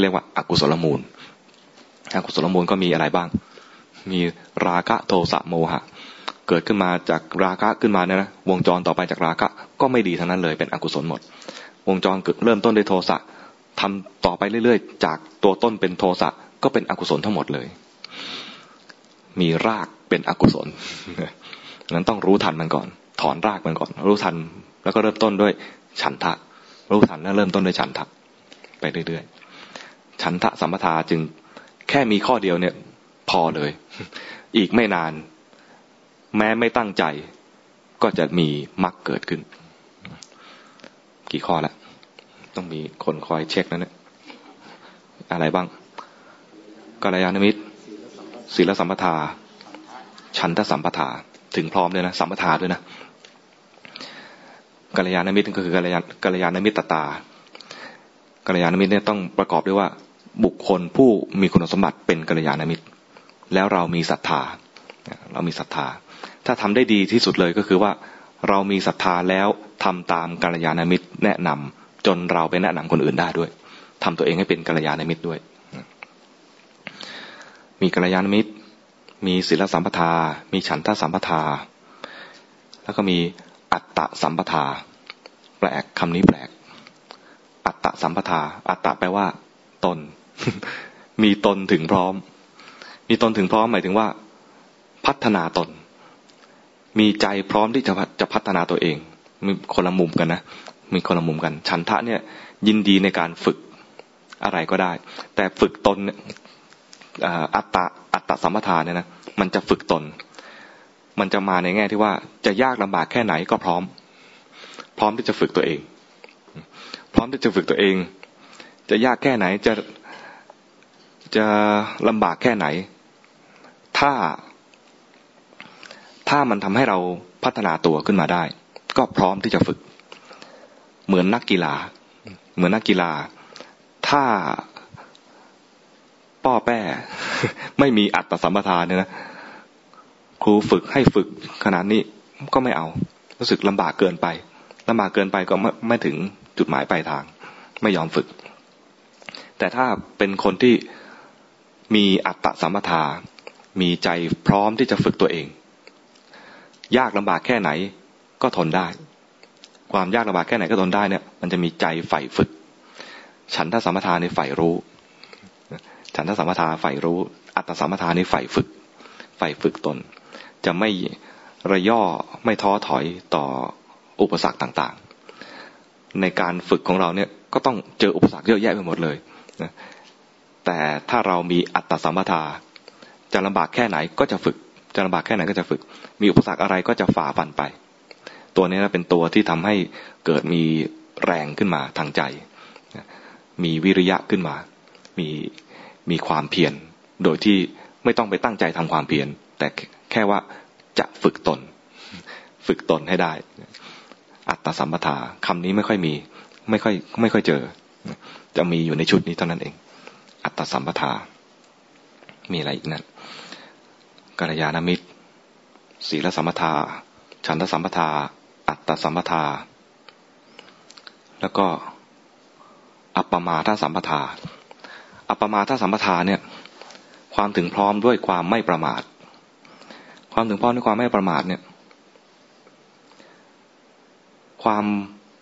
เรียกว่าอากุศลมูล กุศลมูลก็มีอะไรบ้าง มีราคะโทสะโมหะ เกิดขึ้นมาจากราคะขึ้นมาเนี่ยนะ วงจรต่อไปจากราคะก็ไม่ดีทั้งนั้นเลยเป็นอกุศลหมด วงจรเกิดเริ่มต้นด้วยโทสะทำต่อไปเรื่อยๆ จากตัวต้นเป็นโทสะก็เป็นอกุศลทั้งหมดเลย มีรากเป็นอกุศลนั้นต้องรู้ทันมันก่อน ถอนรากมันก่อน รู้ทันแล้วก็เริ่มต้นด้วยฉันทะ รู้ทันแล้วเริ่มต้นด้วยฉันทะ ไปเรื่อยๆ ฉันทะสัมปทาจึง แค่มีข้อเดียวเนี่ย พอเลย อีกไม่นาน แม้ไม่ตั้งใจ ก็จะมีมรรคเกิดขึ้น กี่ข้อละต้องมีคนคอยเช็คนะเนี่ยอะไรบ้างกัลยาณมิตรศีลสัมปทาฉันทสัมปทา ถึงพร้อมเลยนะ สัมปทาด้วยนะกัลยาณมิตรก็คือกัลยาณกัลยาณมิตรตากัลยาณมิตรเนี่ยต้องประกอบด้วยว่า บุคคลผู้มีคุณสมบัติเป็นกัลยาณมิตร แล้วเรามีศรัทธา เรามีศรัทธา ถ้าทำได้ดีที่สุดเลยก็คือว่าเรามีศรัทธาแล้วทำตามกัลยาณมิตรแนะนำจนเราไปแนะนำคนอื่นได้ด้วยทำตัวเองให้เป็นกัลยาณมิตรด้วย มีกัลยาณมิตร มีศีลสัมปทา มีฉันทสัมปทา แล้วก็มีอัตตะสัมปทา แปลกคำนี้แปลก อัตตะสัมปทา อัตตะแปลว่า ตน มีตนถึงพร้อม มีตนถึงพร้อมหมายถึงว่า พัฒนาตน มีใจพร้อมที่จะจะพัฒนาตัวเองมีคนละมุมกันนะมีคนละมุมกัน ฉันทะเนี่ย ยินดีในการฝึกอะไรก็ได้ แต่ฝึกตนอัตตาอัตตสัมปทานเนี่ยนะมันจะฝึกตน มันจะมาในแง่ที่ว่าจะยากลำบากแค่ไหนก็พร้อม พร้อมที่จะฝึกตัวเอง พร้อมที่จะฝึกตัวเอง จะยากแค่ไหนจะ จะลำบากแค่ไหน ถ้า ถ้ามันทำให้เราพัฒนาตัวขึ้นมาได้ ก็พร้อมที่จะฝึก เหมือนนักกีฬา เหมือนนักกีฬา ถ้าป้อแป้ ไม่มีอัตตสัมปทานเนี่ยนะครูฝึกให้ฝึกขนาดนี้ก็ไม่เอา รู้สึกลำบากเกินไปลำบากเกินไปก็ไม่ไม่ถึงจุดหมายปลายทาง ไม่ยอมฝึก แต่ถ้าเป็นคนที่ มีอัตตสัมปทา มีใจพร้อมที่จะฝึกตัวเอง ยากลำบากแค่ไหนก็ทนได้ ความยากลำบากแค่ไหนก็ทนได้เนี่ย มันจะมีใจใฝ่ฝึก ฉันถ้าสัมปทานในใฝ่รู้ ฉันทสัมปทาใฝ่รู้ อัตตสัมปทานี่ฝ่ฝึกใฝ่ฝึกตน จะไม่ระย่อไม่ท้อถอยต่ออุปสรรคต่างๆ ในการฝึกของเราเนี่ยก็ต้องเจออุปสรรคเยอะแยะไปหมดเลยนะ แต่ถ้าเรามีอัตตสัมปทา จะลำบากแค่ไหนก็จะฝึก จะลำบากแค่ไหนก็จะฝึก มีอุปสรรคอะไรก็จะฝ่าฟันไป ตัวนี้เป็นตัวที่ทำให้เกิดมีแรงขึ้นมาทางใจ มีวิริยะขึ้นมา มีมีความเพียร โดยที่ไม่ต้องไปตั้งใจทำความเพียร แต่แค่ว่าจะฝึกตน ฝึกตนให้ได้ อัตตสัมปทาคำนี้ไม่ค่อยมี ไม่ค่อยไม่ค่อยเจอ จะมีอยู่ในชุดนี้เท่านั้นเอง อัตตสัมปทา มีอะไรอีกนั้นกัลยาณมิตร ศีลสัมปทา ฉันทสัมปทา อัตตสัมปทา แล้วก็อัปปมาทสัมปทา อัปมาทสัมปทาเนี่ย ความถึงพร้อมด้วยความไม่ประมาท ความถึงพร้อมด้วยความไม่ประมาทเนี่ย ความ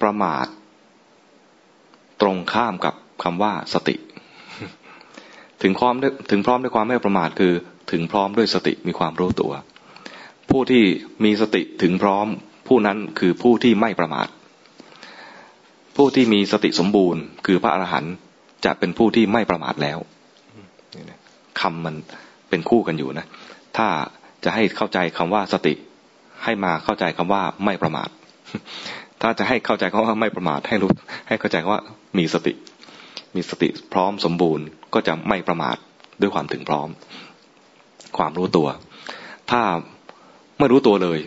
ประมาท ตรงข้ามกับคำว่าสติ ถึงพร้อมด้วยถึงพร้อมด้วยความไม่ประมาทคือ ถึงพร้อมด้วยสติมีความรู้ตัว ผู้ที่มีสติถึงพร้อม ผู้นั้นคือผู้ที่ไม่ประมาท ผู้ที่มีสติสมบูรณ์ คือพระอรหันต์จะเป็นผู้ที่ไม่ประมาทแล้วคำมันเป็นคู่กันอยู่นะ ถ้าจะให้เข้าใจคำว่าสติ ให้มาเข้าใจคำว่าไม่ประมาท ถ้าจะให้เข้าใจคำว่าไม่ประมาทให้รู้ ให้เข้าใจว่ามีสติ มีสติพร้อมสมบูรณ์ก็จะไม่ประมาทด้วยความถึงพร้อม ความรู้ตัว ถ้าไม่รู้ตัวเลย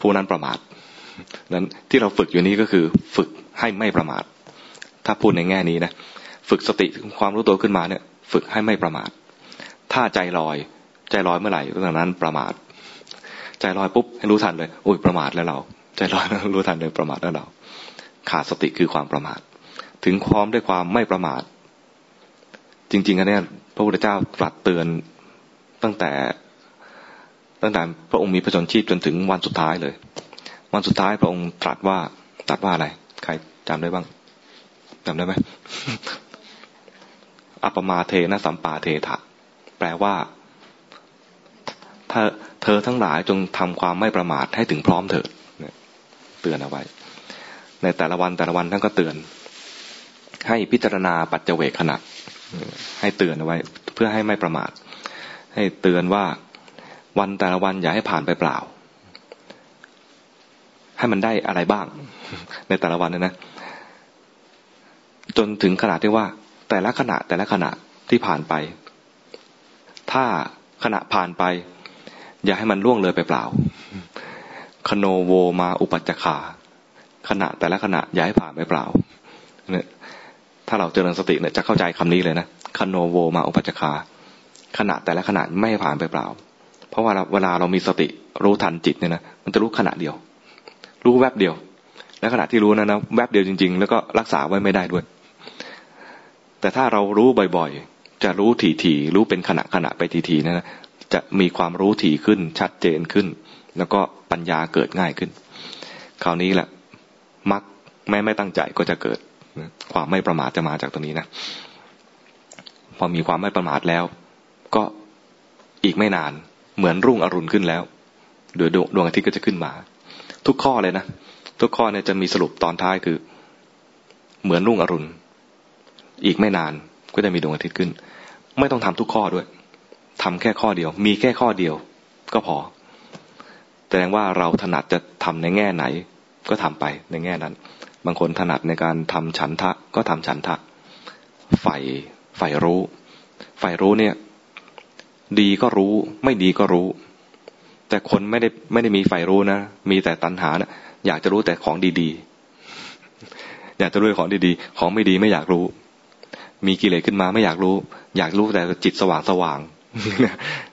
ผู้นั้นประมาทนั้นที่เราฝึกอยู่นี้ก็คือฝึกให้ไม่ประมาท ถ้าพูดในแง่นี้นะฝึกสติความรู้ตัวขึ้นมาเนี่ย ฝึกให้ไม่ประมาท ถ้าใจลอย ใจลอยเมื่อไหร่ตอนนั้นประมาท ใจลอยปุ๊บให้รู้ทันเลยโอ้ยประมาทแล้วเรา ใจลอยรู้ทันเลยประมาทแล้วเรา ขาดสติคือความประมาท ถึงพร้อมด้วยความไม่ประมาท จริง ๆอันนี้พระพุทธเจ้าตรัสเตือนตั้งแต่ตั้งแต่พระองค์มีพระชนชีพจนถึงวันสุดท้ายเลย วันสุดท้ายพระองค์ตรัสว่าตรัสว่าอะไร ใครจำได้บ้างจำได้ไหมอัปมาเทนะสัมปาเทถะแปลว่าเธอเธอทั้งหลายจงทำความไม่ประมาทให้ถึงพร้อมเถิดเตือนเอาไว้ ในแต่ละวันแต่ละวันท่านก็เตือน ให้พิจารณาปัจเจเวกขณะให้เตือนเอาไว้ เพื่อให้ไม่ประมาท ให้เตือนว่าวันแต่ละวันอย่าให้ผ่านไปเปล่า ให้มันได้อะไรบ้าง ในแต่ละวันนะนะจนถึงขนาดที่ว่า แต่ละขณะแต่ละขณะที่ผ่านไป ถ้าขณะผ่านไป อย่าให้มันล่วงเลยไปเปล่า คโนโวมาอุปัจจขาขณะแต่ละขณะอย่าให้ผ่านไปเปล่าเนี่ย ถ้าเราเจริญสติเนี่ยจะเข้าใจคำนี้เลยนะคโนโวมาอุปัจจขาขณะแต่ละขณะไม่ให้ผ่านไปเปล่า เพราะว่าเวลาเรามีสติรู้ทันจิตเนี่ยนะมันจะรู้ขณะเดียว รู้แวบเดียว และขณะที่รู้นะนะแวบเดียวจริง ๆ แล้วก็รักษาไว้ไม่ได้ด้วย แต่ถ้าเรารู้บ่อยๆ จะรู้ถี่ๆรู้เป็นขณะขณะไปทีๆนะนะจะมีความรู้ถี่ขึ้นชัดเจนขึ้น แล้วก็ปัญญาเกิดง่ายขึ้น คราวนี้แหละมักแม้ไม่ตั้งใจก็จะเกิด ความไม่ประมาทจะมาจากตรงนี้นะพอมีความไม่ประมาทแล้ว ก็อีกไม่นาน เหมือนรุ่งอรุณขึ้นแล้วเดี๋ยดวงอาทิตย์ก็จะขึ้นมา ทุกข้อเลยนะทุกข้อเนี่ยจะมีสรุปตอนท้ายคือ เหมือนรุ่งอรุณ อีกไม่นานก็จะมีดวงอาทิตย์ขึ้น ไม่ต้องทำทุกข้อด้วยทำแค่ข้อเดียว มีแค่ข้อเดียว ก็พอแสดงว่าเราถนัดจะทำในแง่ไหน ก็ทำไปในแง่นั้น บางคนถนัดในการทำฉันทะก็ทำฉันทะใฝ่ใฝ่รู้ใฝ่รู้เนี่ย ดีก็รู้ ไม่ดีก็รู้ แต่คนไม่ได้ไม่ได้มีใฝ่รู้นะมีแต่ตัณหานะอยากจะรู้แต่ของดีๆ อยากจะรู้ของดีๆ ของไม่ดีไม่อยากรู้ มีกิเลสขึ้นมาไม่อยากรู้ อยากรู้แต่จิตสว่างสว่าง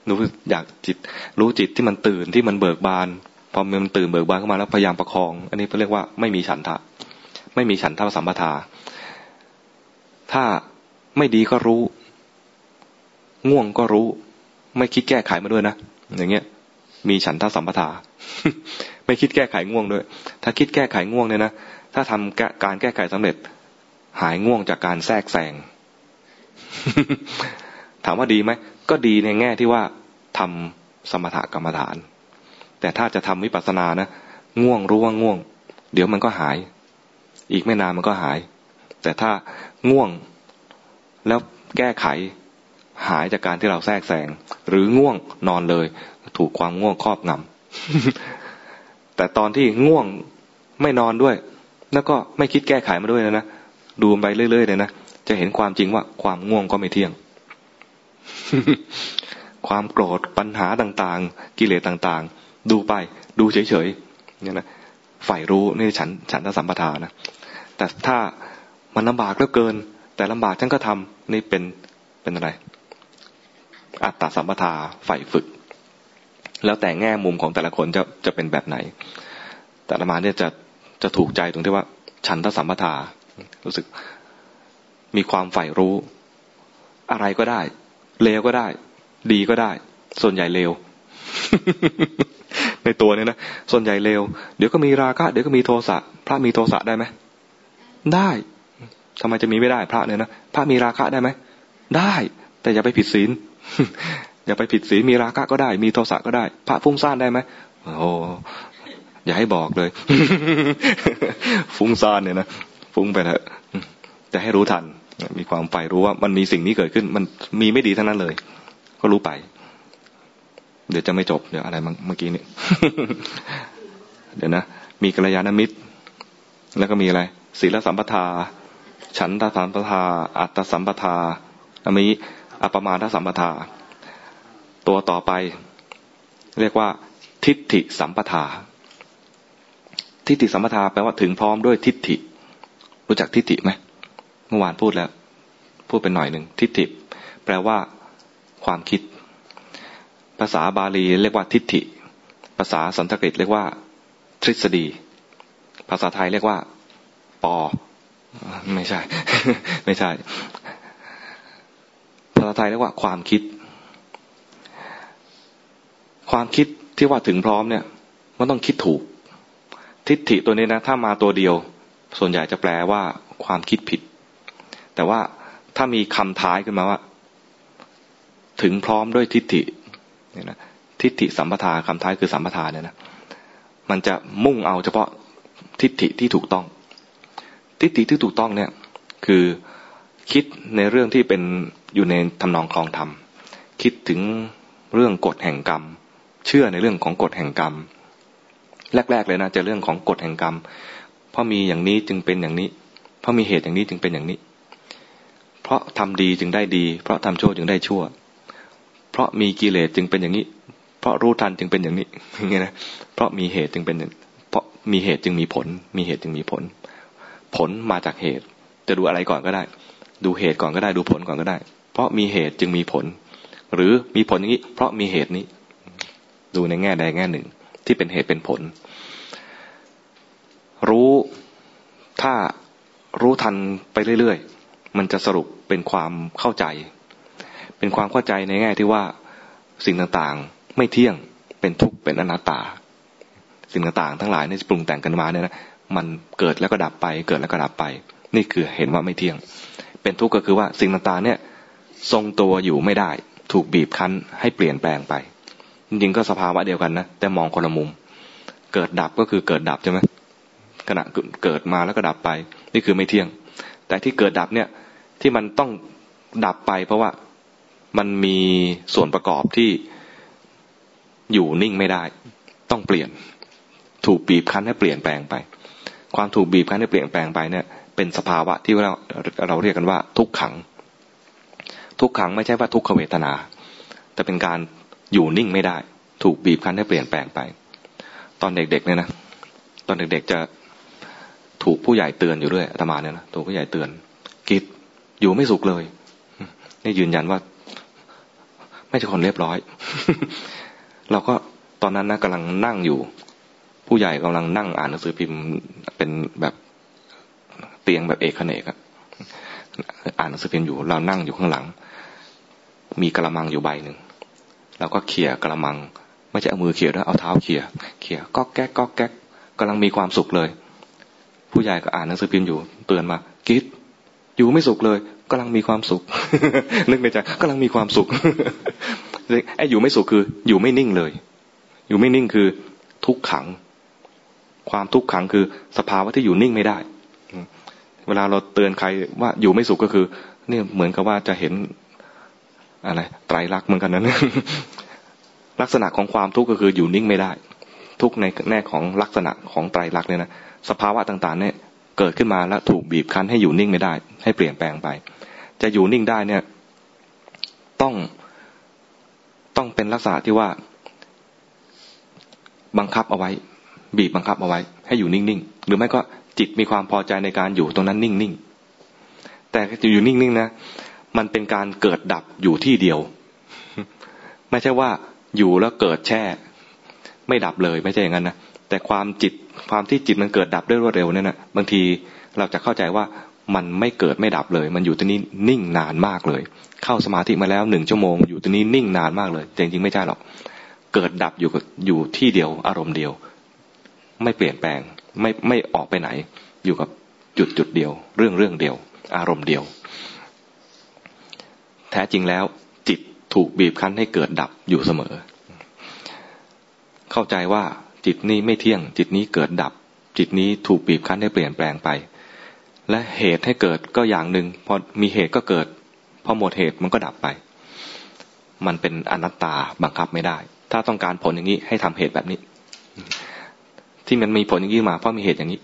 รู้อยากจิต รู้จิตที่มันตื่นที่มันเบิกบานพอมันตื่นเบิกบานเข้ามาแล้วพยายามประคอง อันนี้เขาเรียกว่าไม่มีฉันทะ ไม่มีฉันทสัมปทา ถ้าไม่ดีก็รู้ ง่วงก็รู้ ไม่คิดแก้ไขมาด้วยนะอย่างเงี้ย มีฉันทสัมปทา ไม่คิดแก้ไขง่วงด้วย ถ้าคิดแก้ไขง่วงเนี่ยนะถ้าทำการแก้ไขสำเร็จ หายง่วงจากการแทรกแซงถามว่าดีไหมก็ดีในแง่ที่ว่าทำสมถกรรมฐาน แต่ถ้าจะทำวิปัสสนานะง่วงรู้ว่าง่วง เดี๋ยวมันก็หาย อีกไม่นานมันก็หาย แต่ถ้าง่วงแล้วแก้ไขหายจากการที่เราแทรกแซงหรือง่วงนอนเลย ถูกความง่วงครอบงำแต่ตอนที่ง่วงไม่นอนด้วย แล้วก็ไม่คิดแก้ไขมาด้วยนะนะดูไปเรื่อยๆเลยนะจะเห็นความจริงว่าความง่วงก็ไม่เที่ยง ความโกรธปัญหาต่างๆ กิเลสต่างๆ ดูไป ดูเฉยๆเนี่ยนะ ฝ่ายรู้นี่ฉันฉันทสัมปทานะแต่ถ้ามันลำบากเหลือเกิน แต่ลำบากฉันก็ทำนี่เป็นเป็นอะไร อัตตาสัมปทาฝ่ายฝึก แล้วแต่แง่มุมของแต่ละคนจะจะเป็นแบบไหน แต่ละมาเนี่ยจะจะถูกใจตรงที่ว่า ฉันทสัมปทา รู้สึกมีความใฝ่รู้ อะไรก็ได้ เลวก็ได้ ดีก็ได้ ส่วนใหญ่เลว ในตัวเนี่ยนะส่วนใหญ่เลวเดี๋ยวก็มีราคะเดี๋ยวก็มีโทสะพระมีโทสะได้ไหมได้ทำไมจะมีไม่ได้พระเนี่ยนะพระมีราคะได้ไหมได้ แต่อย่าไปผิดศีลอย่าไปผิดศีลมีราคะก็ได้ มีโทสะก็ได้ พระฟุ้งซ่านได้ไหมโอ้อย่าให้บอกเลย ฟุ้งซ่านเนี่ยนะฟุ้งไปเถอะแต่ให้รู้ทัน มีความใฝ่รู้ว่ามันมีสิ่งนี้เกิดขึ้น มันมีไม่ดีทั้งนั้นเลย ก็รู้ไป เดี๋ยวจะไม่จบเดี๋ยวอะไรเมื่อกี้นี่เดี๋ยวนะมีกัลยาณมิตร แล้วก็มีอะไรศีลสัมปทา ฉันทสัมปทา อัตตสัมปทาอมีอปมาทสัมปทา ตัวต่อไป เรียกว่า ทิฏฐิสัมปทา ทิฏฐิสัมปทาแปลว่าถึงพร้อมด้วยทิฏฐิ รู้จักทิฏฐิไหมเมื่อวานพูดแล้ว พูดเป็นหน่อยหนึ่งทิฏฐิแปลว่า ความคิด ภาษาบาลีเรียกว่าทิฏฐิ ภาษาสันสกฤตเรียกว่า ทฤษฎี ภาษาไทยเรียกว่า ปอ ไม่ใช่ ไม่ใช่ ภาษาไทยเรียกว่าความคิด ความคิดที่ว่าถึงพร้อมเนี่ย มันต้องคิดถูก ทิฏฐิตัวนี้นะ ถ้ามาตัวเดียว ส่วนใหญ่จะแปลว่าความคิดผิด แต่ว่าถ้ามีคำท้ายขึ้นมาว่า ถึงพร้อมด้วยทิฏฐิ เนี่ยนะทิฏฐิสัมปทาคำท้ายคือสัมปทาเนี่ยนะมันจะมุ่งเอาเฉพาะทิฏฐิที่ถูกต้อง ทิฏฐิที่ถูกต้องเนี่ย คือคิดในเรื่องที่เป็นอยู่ในทำนองคลองธรรมคิดถึงเรื่องกฎแห่งกรรม เชื่อในเรื่องของกฎแห่งกรรม แรก ๆ เลยนะจะเรื่องของกฎแห่งกรรม เพราะมีอย่างนี้จึงเป็นอย่างนี้ เพราะมีเหตุอย่างนี้จึงเป็นอย่างนี้ เพราะทำดีจึงได้ดี เพราะทำชั่วจึงได้ชั่ว เพราะมีกิเลสจึงเป็นอย่างนี้ เพราะรู้ทันจึงเป็นอย่างนี้อย่างเงี้ยนะเพราะมีเหตุจึงเป็นเพราะมีเหตุจึงมีผล มีเหตุจึงมีผล ผลมาจากเหตุ จะดูอะไรก่อนก็ได้ ดูเหตุก่อนก็ได้ ดูผลก่อนก็ได้ เพราะมีเหตุจึงมีผล หรือมีผลอย่างนี้ เพราะมีเหตุนี้ ดูในแง่ใดแง่หนึ่ง ที่เป็นเหตุเป็นผล รู้ถ้ารู้ทันไปเรื่อยๆ มันจะสรุปเป็นความเข้าใจ เป็นความเข้าใจในแง่ที่ว่าสิ่งต่างๆไม่เที่ยงเป็นทุกข์เป็นอนัตตา สิ่งต่างๆทั้งหลายนี่ปรุงแต่งกันมาเนี่ยนะมันเกิดแล้วก็ดับไป เกิดแล้วก็ดับไป นี่คือเห็นว่าไม่เที่ยง เป็นทุกข์ก็คือว่าสิ่งต่างๆเนี่ยทรงตัวอยู่ไม่ได้ ถูกบีบคั้นให้เปลี่ยนแปลงไป จริงๆก็สภาวะเดียวกันนะแต่มองคนละมุม เกิดดับก็คือเกิดดับใช่ไหมขณะเกิดมาแล้วก็ดับไป นี่คือไม่เที่ยง แต่ที่เกิดดับเนี่ยที่มันต้องดับไปเพราะว่า มันมีส่วนประกอบที่อยู่นิ่งไม่ได้ ต้องเปลี่ยน ถูกบีบคั้นให้เปลี่ยนแปลงไป ความถูกบีบคั้นให้เปลี่ยนแปลงไปเนี่ย เป็นสภาวะที่เราเราเรียกกันว่า ทุกขัง ทุกขังไม่ใช่ว่าทุกขเวทนา แต่เป็นการอยู่นิ่งไม่ได้ ถูกบีบคั้นให้เปลี่ยนแปลงไป ตอนเด็กๆเนี่ยนะตอนเด็กๆจะถูกผู้ใหญ่เตือนอยู่ด้วยอาตมาเนี่ยนะถูกผู้ใหญ่เตือน กิดอยู่ไม่สุขเลย นี่ยืนยันว่า ไม่ใช่คนเรียบร้อย เราก็ตอนนั้นนะกำลังนั่งอยู่ ผู้ใหญ่กำลังนั่งอ่านหนังสือพิมพ์เป็นแบบเตียงแบบเอกเนกอะอ่านหนังสือพิมพ์อยู่ เรานั่งอยู่ข้างหลัง มีกระมังอยู่ใบหนึ่งเราก็เขี่ยกระมัง ไม่ใช่เอามือเขี่ยด้วยเอาเท้าเขี่ยเขี่ยก็แก๊กก็แก๊กกำลังมีความสุขเลย ผู้ใหญ่ก็อ่านหนังสือพิมพ์อยู่ เตือนมากิดอยู่ไม่สุขเลย กำลังมีความสุข นึกในใจกำลังมีความสุขไอ้อยู่ไม่สุขคือ อยู่ไม่นิ่งเลย อยู่ไม่นิ่งคือ ทุกขัง ความทุกขังคือ สภาวะที่อยู่นิ่งไม่ได้ เวลาเราเตือนใครว่าอยู่ไม่สุขก็คือ เนี่ยเหมือนกับว่าจะเห็นอะไรไตรลักษณ์เหมือนกันนั้นลักษณะของความทุกข์ก็คืออยู่นิ่งไม่ได้ ทุกในแน่ของลักษณะของไตรลักษณ์เนี่ยนะสภาวะต่างๆ เนี่ยเกิดขึ้นมาแล้วถูกบีบคั้นให้อยู่นิ่งไม่ได้ ให้เปลี่ยนแปลงไป จะอยู่นิ่งได้เนี่ย ต้องต้องเป็นลักษณะที่ว่า บังคับเอาไว้ บีบบังคับเอาไว้ ให้อยู่นิ่งๆหรือไม่ก็จิตมีความพอใจในการอยู่ตรงนั้นนิ่งๆแต่จะอยู่นิ่งๆนะมันเป็นการเกิดดับอยู่ที่เดียว ไม่ใช่ว่าอยู่แล้วเกิดแช่ ไม่ดับเลยไม่ใช่อย่างนั้นนะแต่ความจิตความที่จิตมันเกิดดับด้วยรวดเร็วเนี่ยนะบางทีเราจะเข้าใจว่า มันไม่เกิดไม่ดับเลย มันอยู่ที่นี้นิ่งนานมากเลย เข้าสมาธิมาแล้วหนึ่งชั่วโมง อยู่ที่นี้นิ่งนานมากเลยจริงๆไม่ใช่หรอก เกิดดับอยู่อยู่ที่เดียวอารมณ์เดียว ไม่เปลี่ยนแปลงไม่ไม่ออกไปไหน อยู่กับจุดจุดเดียว เรื่องเรื่องเดียว อารมณ์เดียว แท้จริงแล้วจิตถูกบีบคั้นให้เกิดดับอยู่เสมอ เข้าใจว่าจิตนี้ไม่เที่ยง จิตนี้เกิดดับ จิตนี้ถูกบีบคั้นให้เปลี่ยนแปลงไป และเหตุให้เกิดก็อย่างหนึ่งพอมีเหตุก็เกิด พอหมดเหตุมันก็ดับไป มันเป็นอนัตตาบังคับไม่ได้ ถ้าต้องการผลอย่างนี้ให้ทำเหตุแบบนี้ ที่มันมีผลอย่างนี้มาเพราะมีเหตุอย่างนี้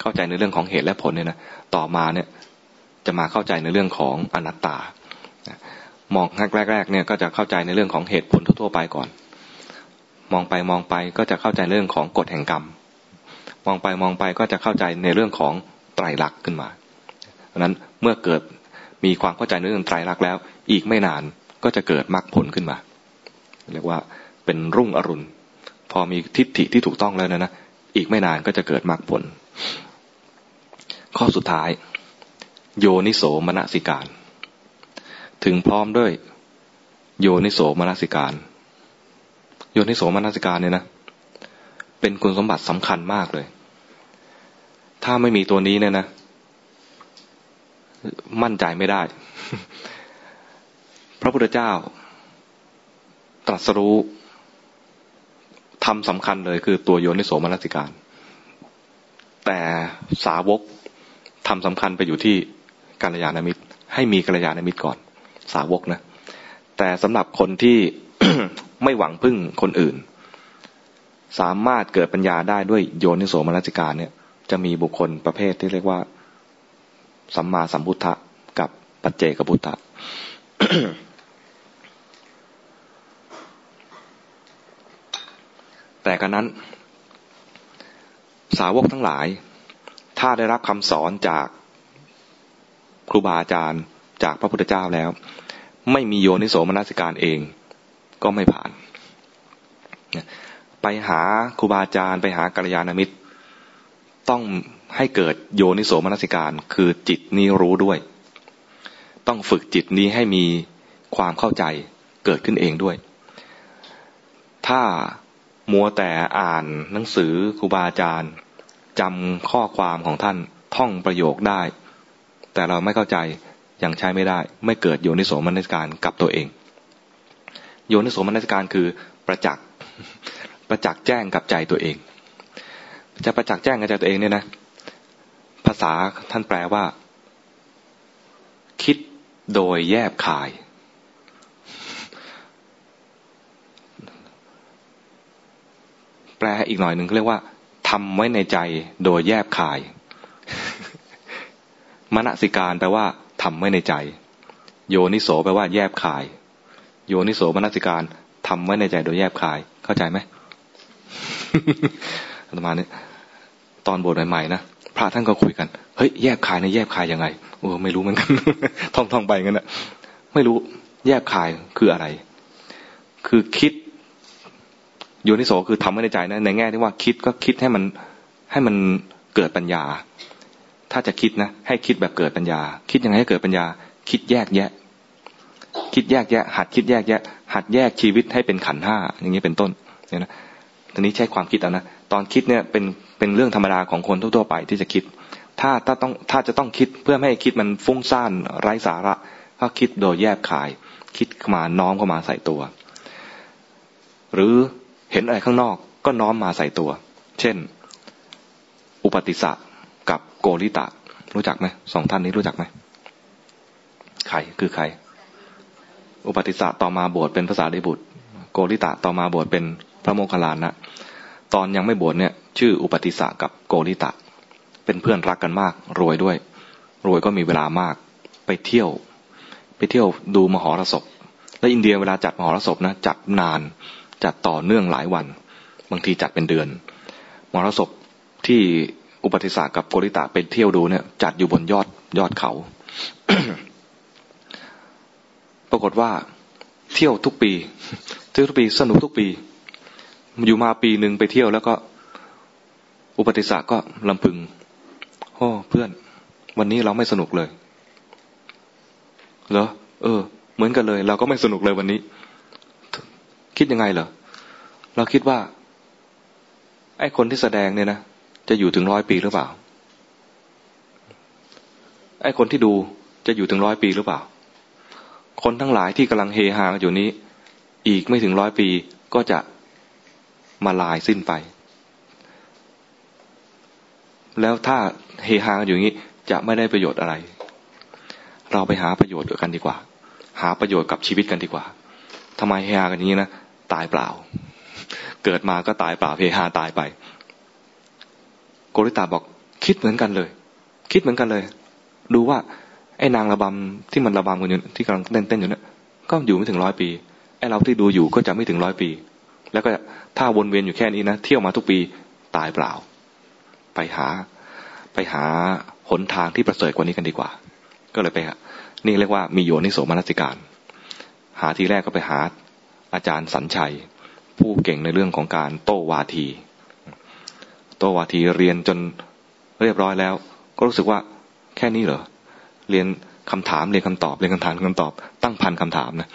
เข้าใจในเรื่องของเหตุและผลเนี่ยนะต่อมาเนี่ย จะมาเข้าใจในเรื่องของอนัตตามองแรกๆเนี่ยก็จะเข้าใจในเรื่องของเหตุผลทั่วๆไปก่อน มองไปมองไปก็จะเข้าใจเรื่องของกฎแห่งกรรม มองไปมองไปก็จะเข้าใจในเรื่องของ ไตรลักษณ์ขึ้นมาดังนั้นเมื่อเกิดมีความเข้าใจในเรื่องไตรลักษณ์แล้ว อีกไม่นานก็จะเกิดมรรคผลขึ้นมา เรียกว่าเป็นรุ่งอรุณ พอมีทิฏฐิที่ถูกต้องแล้วนะนะอีกไม่นานก็จะเกิดมรรคผล ข้อสุดท้าย โยนิโสมนสิการ ถึงพร้อมด้วย โยนิโสมนสิการ โยนิโสมนสิการเนี่ยนะเป็นคุณสมบัติสำคัญมากเลย ถ้าไม่มีตัวนี้เนี่ยนะ มั่นใจไม่ได้ พระพุทธเจ้า ตรัสรู้ทำสำคัญเลยคือตัวโยนิโสมนสิการ แต่สาวกทำสำคัญไปอยู่ที่กัลยาณมิตร ให้มีกัลยาณมิตรก่อน สาวกนะ แต่สำหรับคนที่ไม่หวังพึ่งคนอื่น สามารถเกิดปัญญาได้ด้วยโยนิโสมนสิการเนี่ย จะมีบุคคลประเภทที่เรียกว่าสัมมาสัมพุทธะกับปัจเจกพุทธะแต่กันนั้น สาวกทั้งหลาย ถ้าได้รับคำสอนจากครูบาอาจารย์จากพระพุทธเจ้าแล้ว ไม่มีโยนิโสมนสิการเองก็ไม่ผ่าน ไปหาครูบาอาจารย์ ไปหากัลยาณมิตร ต้องให้เกิดโยนิโสมนสิการ คือจิตนี้รู้ด้วย ต้องฝึกจิตนี้ให้มีความเข้าใจเกิดขึ้นเองด้วย ถ้ามัวแต่อ่านหนังสือครูบาอาจารย์จำข้อความของท่านท่องประโยคได้ แต่เราไม่เข้าใจยังใช้ไม่ได้ ไม่เกิดโยนิโสมนสิการกับตัวเอง โยนิโสมนสิการคือประจักษ์ประจักษ์แจ้งกับใจตัวเอง จะประจักษ์แจ้งกับใจตัวเองเนี่ยนะ ภาษาท่านแปลว่า คิดโดยแยบขาย แปลอีกหน่อยหนึ่งเรียกว่าทำไว้ในใจโดยแยบขายมณสิการแปลว่าทำไว้ในใจ โยนิโสแปลว่าแยบขาย โยนิโสมนสิการทำไว้ในใจโดยแยบคาย เข้าใจไหมประมาณนี้ ตอนบทใหม่ๆนะพระท่านก็คุยกันเฮ้ยแยบคายในแยบคายยังไงโอ้ไม่รู้เหมือนกันท่องท่องไปงั้นนะไม่รู้แยบคายคืออะไร คือคิดโยนิโสคือทำไว้ในใจนะในแง่ที่ว่าคิดก็คิดให้มันให้มันเกิดปัญญา ถ้าจะคิดนะ ให้คิดแบบเกิดปัญญา คิดยังไงให้เกิดปัญญา คิดแยกแยะ คิดแยกแยะ หัดคิดแยกแยะ หัดแยกชีวิตให้เป็นขันห้าอย่างนี้เป็นต้นเนี่ยนะทีนี้ใช้ความคิดเอานะ ตอนคิดเนี่ยเป็นเป็นเรื่องธรรมดาของคนทั่วๆไปที่จะคิด ถ้าถ้าต้องถ้าจะต้องคิดเพื่อไม่ให้คิดมันฟุ้งซ่านไร้สาระ ก็คิดโดยแยกขาย คิดมาน้อมเข้ามาใส่ตัว หรือเห็นอะไรข้างนอกก็น้อมมาใส่ตัว เช่น อุปติสะกับโกริตะ รู้จักไหมสองท่านนี้รู้จักไหมใครคือใคร อุปติสสะต่อมาบวชเป็นภาษาดิบุตร โกริตะต่อมาบวชเป็นพระโมคคัลลานะ ตอนยังไม่บวชเนี่ย ชื่ออุปติสะกับโกริตะ เป็นเพื่อนรักกันมาก รวยด้วย รวยก็มีเวลามาก ไปเที่ยว ไปเที่ยวดูมหรสพ และอินเดียเวลาจัดมหรสพนะจัดนาน จัดต่อเนื่องหลายวัน บางทีจัดเป็นเดือน มหรสพที่อุปติสสะกับโกริตะไปเที่ยวดูเนี่ย จัดอยู่บนยอดยอดเขา ปรากฏว่า เที่ยวทุกปี เที่ยวทุกปีสนุกทุกปี อยู่มาปีหนึ่งไปเที่ยวแล้วก็ อุปติสสะก็ลำพึงโอ้เพื่อน วันนี้เราไม่สนุกเลยเหรอเออ เหมือนกันเลย เราก็ไม่สนุกเลยวันนี้ คิดยังไงเหรอเราคิดว่า ไอ้คนที่แสดงเนี่ยนะจะอยู่ถึงร้อยปีหรือเปล่า ไอ้คนที่ดูจะอยู่ถึงร้อยปีหรือเปล่า คนทั้งหลายที่กำลังเฮฮาอยู่นี้ อีกไม่ถึงร้อยปีก็จะ มาลายสิ้นไป แล้วถ้าเฮฮาอยู่นี้จะไม่ได้ประโยชน์อะไร เราไปหาประโยชน์กันดีกว่า หาประโยชน์กับชีวิตกันดีกว่าทำไมเฮฮากันอย่างนี้นะตายเปล่า เกิดมาก็ตายเปล่าเฮฮาตายไป โกริตาบอกคิดเหมือนกันเลย คิดเหมือนกันเลย ดูว่าไอ้นางระบำที่มันระบำกันอยู่ที่กำลังเต้นเต้นอยู่เนี่ยก็อยู่ไม่ถึงร้อยปีไอ้เราที่ดูอยู่ก็จะไม่ถึงร้อยปี แล้วก็ถ้าวนเวียนอยู่แค่นี้นะเที่ยวมาทุกปีตายเปล่า ไปหา ไปหาหนทางที่ประเสริฐกว่านี้กันดีกว่า ก็เลยไปนี่เรียกว่ามีโยนิโสมนสิการ หาทีแรกก็ไปหาอาจารย์สัญชัย ผู้เก่งในเรื่องของการโต้วาที โต้วาทีเรียนจนเรียบร้อยแล้ว ก็รู้สึกว่าแค่นี้เหรอเรียนคำถามเรียนคำตอบเรียนคำถามคำตอบ ตั้งพันคำถามนะ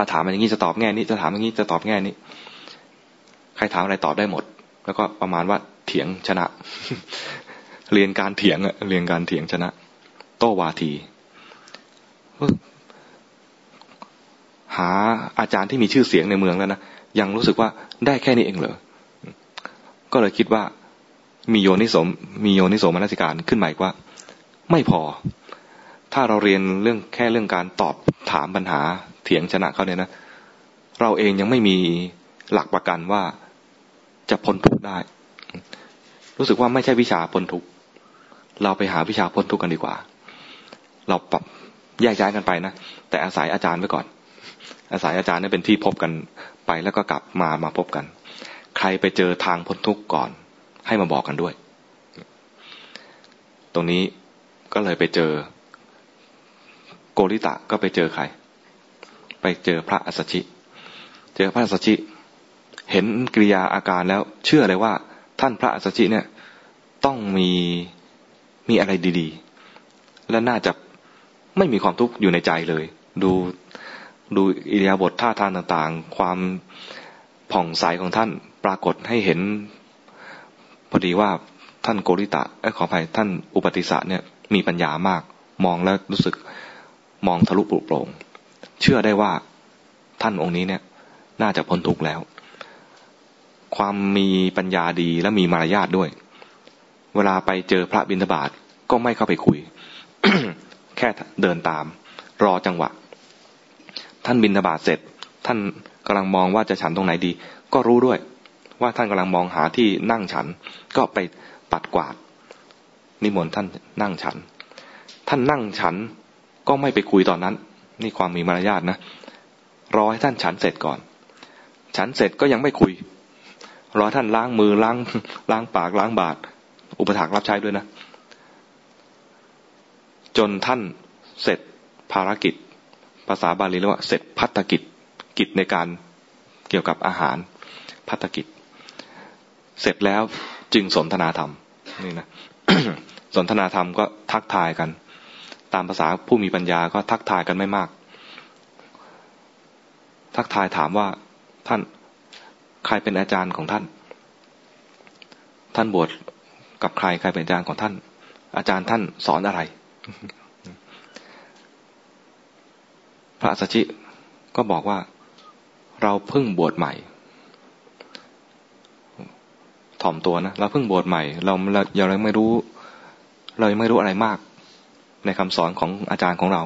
ถ้าถามมันอย่างนี้จะตอบแง่นี้จะถามอย่างนี้จะตอบแง่นี้ ใครถามอะไรตอบได้หมด แล้วก็ประมาณว่าเถียงชนะ เรียนการเถียงอะเรียนการเถียงชนะ โต้วาที หาอาจารย์ที่มีชื่อเสียงในเมืองแล้วนะยังรู้สึกว่าได้แค่นี้เองเหรอ ก็เลยคิดว่ามีโยนิสมมีโยนิสมมนสิการขึ้นใหม่ว่า ไม่พอ ถ้าเราเรียนเรื่องแค่เรื่องการตอบถามปัญหา เถียงชนะเขาเนี่ยนะเราเองยังไม่มีหลักประกันว่าจะพ้นทุกข์ได้ รู้สึกว่าไม่ใช่วิชาพ้นทุกข์เราไปหาวิชาพ้นทุกข์กันดีกว่า เราปรับแยกย้ายกันไปนะแต่อาศัยอาจารย์ไว้ก่อน อาศัยอาจารย์นี่เป็นที่พบกันไปแล้วก็กลับมามาพบกัน ใครไปเจอทางพ้นทุกข์ก่อน ให้มาบอกกันด้วย ตรงนี้ก็เลยไปเจอ โกริตะก็ไปเจอใคร ไปเจอพระอัสชิเจอพระอัสชิ เห็นกิริยาอาการแล้ว เชื่อเลยว่า ท่านพระอัสชิเนี่ย ต้องมีมีอะไรดีๆ และน่าจะไม่มีความทุกข์อยู่ในใจเลย ดูดูอิริยาบถท่าทางต่างๆ ความผ่องใสของท่านปรากฏให้เห็น พอดีว่าท่านโกริตะอขออภัยท่านอุปติสะเนี่ยมีปัญญามาก มองแล้วรู้สึกมองทะลุปลุกโปร่ง เชื่อได้ว่าท่านองค์นี้เนี่ย น่าจะพ้นทุกข์แล้ว ความมีปัญญาดีและมีมารยาทด้วย เวลาไปเจอพระบิณฑบาตก็ไม่เข้าไปคุย แค่เดินตาม รอจังหวะ ท่านบิณฑบาตเสร็จ ท่านกำลังมองว่าจะฉันตรงไหนดี ก็รู้ด้วย ว่าท่านกำลังมองหาที่นั่งฉัน ก็ไปปัดกวาด นิมนต์ท่านนั่งฉัน ท่านนั่งฉันก็ไม่ไปคุยตอนนั้น นี่ความมีมารยาทนะรอให้ท่านฉันเสร็จก่อน ฉันเสร็จก็ยังไม่คุย รอท่านล้างมือล้างล้างปากล้างบาตรอุปถากรับใช้ด้วยนะ จนท่านเสร็จภารกิจ ภาษาบาลีเรียกว่า เสร็จพัฒกิจกิจในการเกี่ยวกับอาหารพัฒกิจ เสร็จแล้วจึงสนทนาธรรมนี่นะสนทนาธรรมก็ทักทายกัน ตามภาษาผู้มีปัญญาก็ทักทายกันไม่มาก ทักทายถามว่าท่านใครเป็นอาจารย์ของท่าน ท่านบวชกับใครใครเป็นอาจารย์ของท่าน อาจารย์ท่านสอนอะไร พระสัชชิก็บอกว่าเราเพิ่งบวชใหม่ ถ่อมตัวนะเราเพิ่งบวชใหม่ เราเรายังไม่รู้ เรายังไม่รู้อะไรมาก ในคำสอนของอาจารย์ของเรา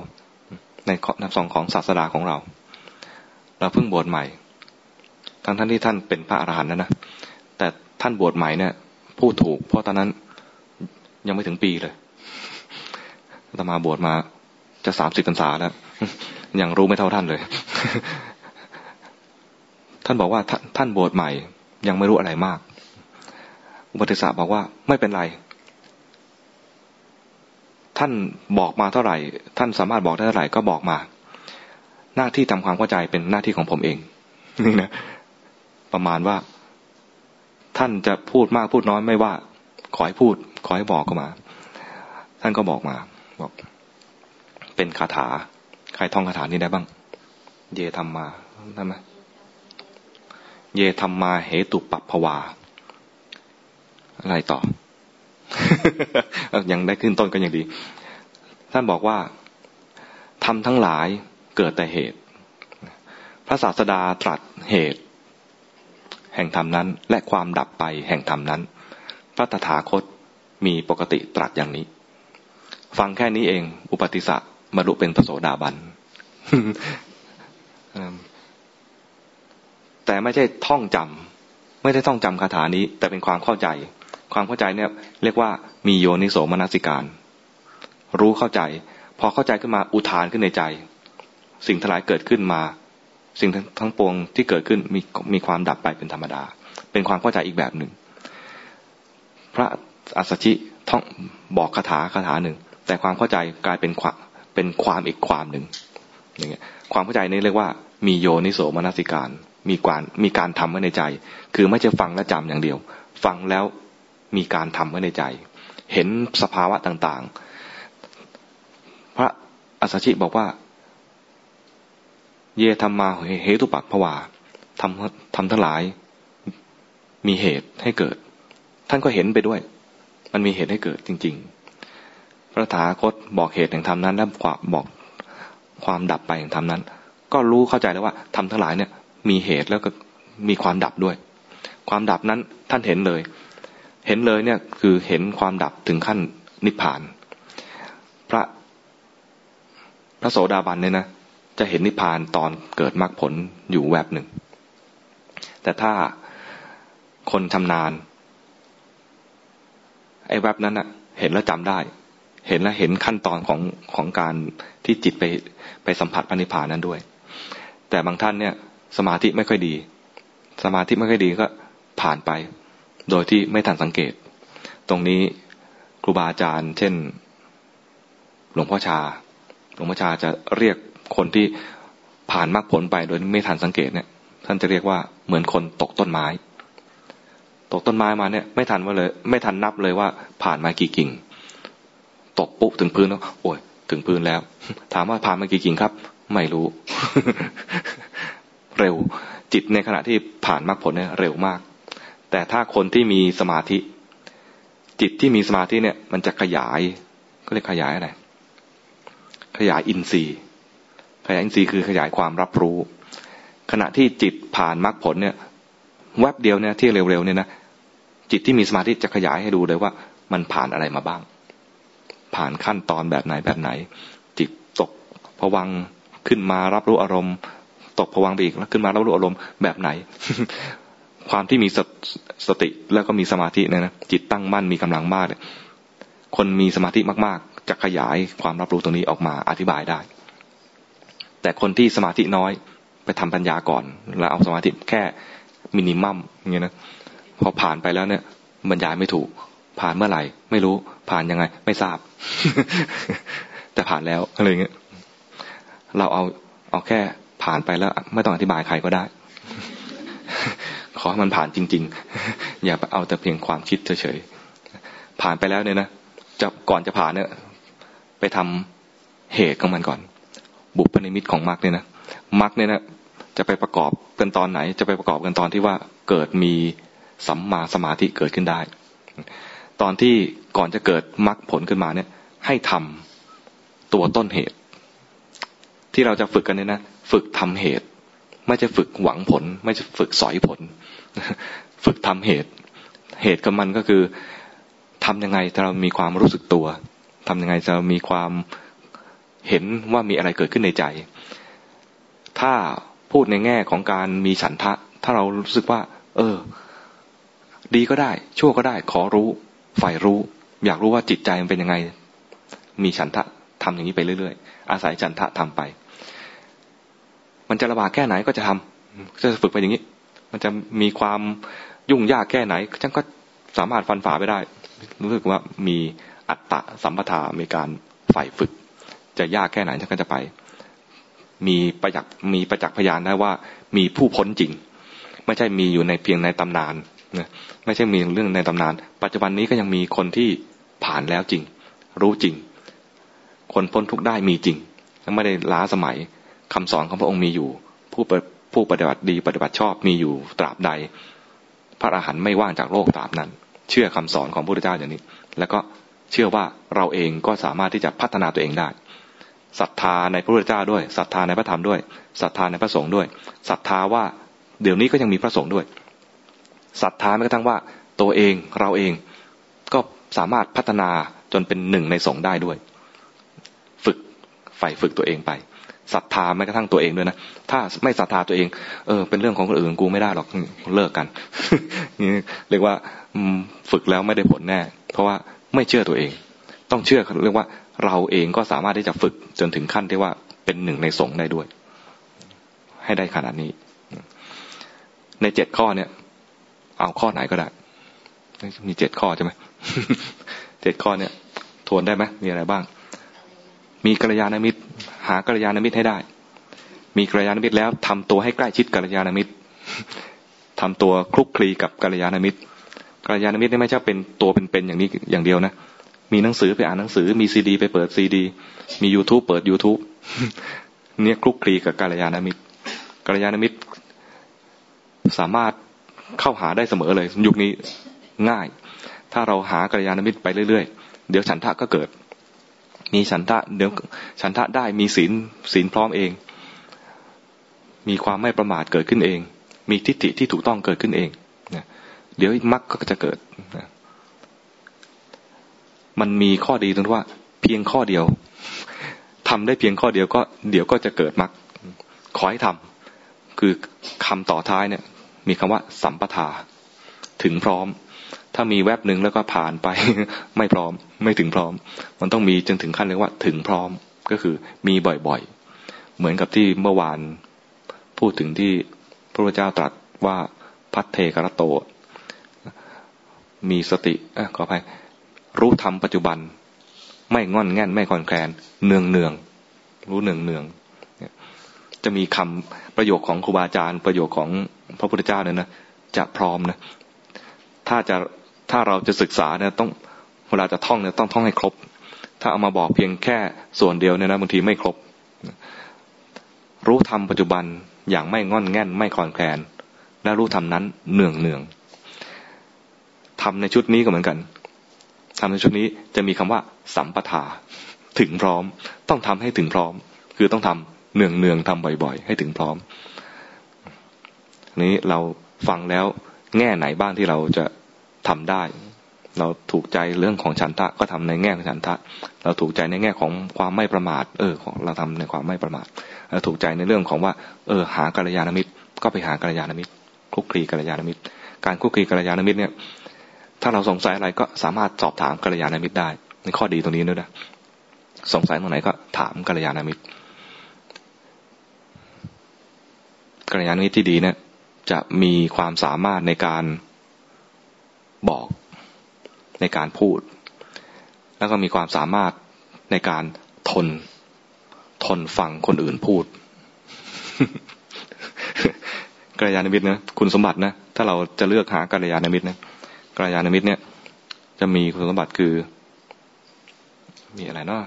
ในคำสอนของศาสดาของเรา เราเพิ่งบวชใหม่ ทั้งท่านที่ท่านเป็นพระอรหันต์นะนะ แต่ท่านบวชใหม่เนี่ยพูดถูก เพราะตอนนั้นยังไม่ถึงปีเลยตมาบวชมาจะสามสิบพรรษาแล้ว ยังรู้ไม่เท่าท่านเลย ท่านบอกว่าท่านบวชใหม่ ยังไม่รู้อะไรมากอุปติสสะบอกว่าไม่เป็นไร ท่านบอกมาเท่าไหร่ ท่านสามารถบอกได้เท่าไหร่ก็บอกมา หน้าที่ทำความเข้าใจเป็นหน้าที่ของผมเองนี่นะประมาณว่า ท่านจะพูดมากพูดน้อยไม่ว่า ขอให้พูด ขอให้บอกก็มา ท่านก็บอกมาบอก เป็นคาถา ใครท่องคาถานี้ได้บ้าง เยธรรมมาได้ไหมเยธรรมมาเหตุปัปภวา อะไรต่อ ยังได้ขึ้นต้นก็ยังดี ท่านบอกว่าทำทั้งหลายเกิดแต่เหตุ พระศาสดาตรัสเหตุ แห่งธรรมนั้น และความดับไปแห่งธรรมนั้น พระตถาคตมีปกติตรัสอย่างนี้ ฟังแค่นี้เอง อุปติสะบรรลุเป็นพระโสดาบันแต่ไม่ใช่ท่องจำไม่ได้ท่องจำคาถานี้ แต่เป็นความเข้าใจ ความเข้าใจเนี่ย เรียกว่ามีโยนิโสมนสิการ รู้เข้าใจ พอเข้าใจขึ้นมาอุทานขึ้นในใจ สิ่งทั้งหลายเกิดขึ้นมา สิ่งทั้งปวงที่เกิดขึ้นมีมีความดับไปเป็นธรรมดา เป็นความเข้าใจอีกแบบหนึ่ง พระอัสสชิท่องบอกคาถาคาถาหนึ่ง แต่ความเข้าใจกลายเป็นความเป็นความอีกความหนึ่งอย่างเงี้ยความเข้าใจนี้เรียกว่ามีโยนิโสมนสิการ มีการมีการทำไว้ในใจ คือไม่ใช่ฟังและจำอย่างเดียว ฟังแล้ว มีการทำไว้ในใจ เห็นสภาวะต่างๆ พระอัสสชิบอกว่า เยธรรมมาเหตุปักผวาทำทำทั้งหลาย มีเหตุให้เกิด ท่านก็เห็นไปด้วย มันมีเหตุให้เกิดจริง ๆ พระถาคตบอกเหตุแห่งธรรมนั้นแล้วบอกความดับไปแห่งธรรมนั้น ก็รู้เข้าใจแล้วว่าทำทั้งหลายเนี่ย มีเหตุแล้วก็มีความดับด้วย ความดับนั้นท่านเห็นเลย เห็นเลยเนี่ยคือเห็นความดับถึงขั้นนิพพาน พระพระโสดาบันเนี่ยนะจะเห็นนิพพานตอนเกิดมรรคผลอยู่แวบหนึ่ง แต่ถ้าคนชำนาญ ไอ้แวบนั้นอะเห็นแล้วจำได้ เห็นแล้วเห็นขั้นตอนของของการที่จิตไปไปสัมผัสอนิพพานนั้นด้วย แต่บางท่านเนี่ย สมาธิไม่ค่อยดี สมาธิไม่ค่อยดีก็ผ่านไป โดยที่ไม่ทันสังเกต ตรงนี้ครูบาอาจารย์ เช่น หลวงพ่อชา หลวงพ่อชาจะเรียกคนที่ผ่านมรรคผลไปโดยไม่ทันสังเกตเนี่ย ท่านจะเรียกว่าเหมือนคนตกต้นไม้ ตกต้นไม้มาเนี่ยไม่ทันว่าเลย ไม่ทันนับเลยว่าผ่านมากี่กิ่ง ตกปุ๊บถึงพื้นแล้วโอ้ยถึงพื้นแล้ว ถามว่าผ่านมากี่กิ่งครับ ไม่รู้ เร็วจิตในขณะที่ผ่านมรรคผลเนี่ยเร็วมาก แต่ถ้าคนที่มีสมาธิ จิตที่มีสมาธิเนี่ย มันจะขยายก็เรียกขยายอะไรขยายอินทรีย์ ขยายอินทรีย์คือขยายความรับรู้ ขณะที่จิตผ่านมรรคผลเนี่ยแวบเดียวเนี่ยที่เร็วๆเนี่ยนะจิตที่มีสมาธิจะขยายให้ดูเลยว่า มันผ่านอะไรมาบ้าง ผ่านขั้นตอนแบบไหนแบบไหน จิตตกผวังขึ้นมารับรู้อารมณ์ ตกผวังไปอีกแล้วขึ้นมารับรู้อารมณ์แบบไหน ความที่มีสสติแล้วก็มีสมาธิเนี่ยนะจิตตั้งมั่นมีกำลังมากเนี่ยคนมีสมาธิมาก ๆ จะขยายความรับรู้ตรงนี้ออกมาอธิบายได้ แต่คนที่สมาธิน้อยไปทำปัญญาก่อน แล้วเอาสมาธิแค่มินิมัมอย่างเงี้ยนะพอผ่านไปแล้วเนี่ยบรรยายไม่ถูก ผ่านเมื่อไหร่ ไม่รู้ผ่านยังไง ไม่ทราบ แต่ผ่านแล้วอะไรเงี้ยเราเอาเอาแค่ผ่านไปแล้ว ไม่ต้องอธิบายใครก็ได้ ขอให้มันผ่านจริง ๆ อย่าเอาแต่เพียงความคิดเฉยๆผ่านไปแล้วเนี่ยนะจะก่อนจะผ่านเนี่ย ไปทำเหตุของมันก่อน บุพนิมิตของมรรคเนี่ยนะมรรคเนี่ยนะจะไปประกอบกันตอนไหน จะไปประกอบกันตอนที่ว่าเกิดมีสัมมาสมาธิเกิดขึ้นได้ ตอนที่ก่อนจะเกิดมรรคผลขึ้นมาเนี่ย ให้ทำตัวต้นเหตุ ที่เราจะฝึกกันเนี่ยนะ ฝึกทำเหตุ ไม่จะฝึกหวังผล ไม่จะฝึกสอยผล ฝึกทำเหตุ เหตุกับมันก็คือทำยังไงถ้าเรามีความรู้สึกตัวทำยังไงจะมีความเห็นว่ามีอะไรเกิดขึ้นในใจ ถ้าพูดในแง่ของการมีฉันทะ ถ้าเรารู้สึกว่า เออ ดีก็ได้ ชั่วก็ได้ ขอรู้ ฝ่ายรู้ อยากรู้ว่าจิตใจมันเป็นยังไง มีฉันทะทำอย่างนี้ไปเรื่อยๆ อาศัยฉันทะทำไป มันจะระบากแค่ไหนก็จะทำจะฝึกไปอย่างนี้ มันจะมีความยุ่งยากแค่ไหนฉันก็สามารถฟันฝ่าไปได้ รู้สึกว่ามีอัตตะสัมปทามีการฝ่ายฝึก จะยากแค่ไหนท่านก็จะไป มีประจักษ์มีประจักษ์พยานได้ว่า มีผู้พ้นจริง ไม่ใช่มีอยู่ในเพียงในตำนานนะไม่ใช่มีเรื่องในตำนาน ปัจจุบันนี้ก็ยังมีคนที่ผ่านแล้วจริง รู้จริง คนพ้นทุกได้มีจริงไม่ได้ล้าสมัย คำสอนของพระองค์มีอยู่ ผู้ผู้ปฏิบัติดีปฏิบัติชอบมีอยู่ตราบใด พระอรหันต์ไม่ว่างจากโลกตราบนั้น เชื่อคำสอนของพระพุทธเจ้าอย่างนี้ แล้วก็เชื่อว่าเราเองก็สามารถที่จะพัฒนาตัวเองได้ศรัทธาในพระพุทธเจ้าด้วยศรัทธาในพระธรรมด้วยศรัทธาในพระสงฆ์ด้วยศรัทธาว่าเดี๋ยวนี้ก็ยังมีพระสงฆ์ด้วยศรัทธาแม้กระทั่งว่าตัวเองเราเองก็สามารถพัฒนาจนเป็นหนึ่งในสงฆ์ได้ด้วย ฝึกใฝ่ฝึกตัวเองไป ศรัทธาแม้กระทั่งตัวเองด้วยนะถ้าไม่ศรัทธาตัวเอง เออ เป็นเรื่องของคนอื่นกูไม่ได้หรอกเลิกกันนี่เรียกว่าฝึกแล้วไม่ได้ผลแน่ เพราะว่าไม่เชื่อตัวเอง ต้องเชื่อเรียกว่าเราเองก็สามารถที่จะฝึกจนถึงขั้นที่ว่าเป็นหนึ่งในสงฆ์ได้ด้วย ให้ได้ขนาดนี้ ในเจ็ดข้อเนี่ย เอาข้อไหนก็ได้ มีเจ็ดข้อใช่ไหมเจ็ดข้อเนี่ย ทวนได้ไหมมีอะไรบ้าง มีกัลยาณมิตร หากัลยาณมิตรให้ได้ มีกัลยาณมิตรแล้วทำตัวให้ใกล้ชิดกัลยาณมิตรทำตัวคลุกคลีกับกัลยาณมิตรกัลยาณมิตรนี่ไม่ใช่เป็นตัวเป็นๆอย่างนี้อย่างเดียวนะมีหนังสือไปอ่านหนังสือ มีซีดี ไปเปิดซีดี มี YouTube เปิด YouTube เนี่ยคลุกคลีกับกัลยาณมิตรกัลยาณมิตร สามารถเข้าหาได้เสมอเลย ยุคนี้ง่าย ถ้าเราหากัลยาณมิตรไปเรื่อยๆ เดี๋ยวฉันทะก็เกิด มีฉันทะเดี๋ยวฉันทะได้มีศีลศีลพร้อมเอง มีความไม่ประมาทเกิดขึ้นเอง มีทิฏฐิที่ถูกต้องเกิดขึ้นเองเดี๋ยวมรรคก็จะเกิดมันมีข้อดีตรงที่ว่า เพียงข้อเดียวทำได้เพียงข้อเดียวก็ เดี๋ยวก็จะเกิดมรรคขอให้ทำคือคำต่อท้ายเนี่ย มีคำว่าสัมปทา ถึงพร้อม ถ้ามีแวบหนึ่งแล้วก็ผ่านไป ไม่พร้อม ไม่ถึงพร้อม มันต้องมีจนถึงขั้นเรียกว่า ถึงพร้อมก็คือมีบ่อยๆ เหมือนกับที่เมื่อวาน พูดถึงที่พระพุทธเจ้าตรัสว่าพัทเทกรโต มีสติอขออภัยรู้ธรรมปัจจุบัน ไม่งอนแง่น ไม่คอนแคลนเนืองเนืองรู้เนืองเนืองจะมีคำประโยคของครูบาอาจารย์ ประโยคของพระพุทธเจ้าเนี่ยนะจะพร้อมนะ ถ้าจะ ถ้าเราจะศึกษาเนี่ยต้องเวลาจะท่องเนี่ยต้องท่องให้ครบ ถ้าเอามาบอกเพียงแค่ส่วนเดียวเนี่ยนะบางทีไม่ครบ รู้ธรรมปัจจุบันอย่างไม่งอนแง่นไม่คลอนแคลนและรู้ธรรมนั้นเนืองเนืองทำในชุดนี้ก็เหมือนกันทำในชุดนี้จะมีคำว่า สัมปทา ถึงพร้อม ต้องทำให้ถึงพร้อม คือต้องทำเนืองเนืองทำบ่อยๆ ให้ถึงพร้อม นี้เราฟังแล้วแง่ไหนบ้างที่เราจะ ทำได้ เราถูกใจเรื่องของฉันทะก็ทำในแง่ของฉันทะ เราถูกใจในแง่ของความไม่ประมาท เออ ของเราทำในความไม่ประมาทเราถูกใจในเรื่องของว่า เออ หากัลยาณมิตร ก็ไปหากัลยาณมิตรคลุกคลีกัลยาณมิตร การคลุกคลีกัลยาณมิตรเนี่ย ถ้าเราสงสัยอะไรก็สามารถสอบถามกัลยาณมิตรได้ในข้อดีตรงนี้ด้วยนะสงสัยตรงไหนก็ถามกัลยาณมิตรกัลยาณมิตรที่ดีเนี่ยจะมีความสามารถในการ บอกในการพูด แล้วก็มีความสามารถในการทน ทนฟังคนอื่นพูดกัลยาณมิตรนะคุณสมบัตินะถ้าเราจะเลือกหากัลยาณมิตรนะกลายาณมิตรเนี่ย จะมีคุณสมบัติคือ มีอะไรเนาะ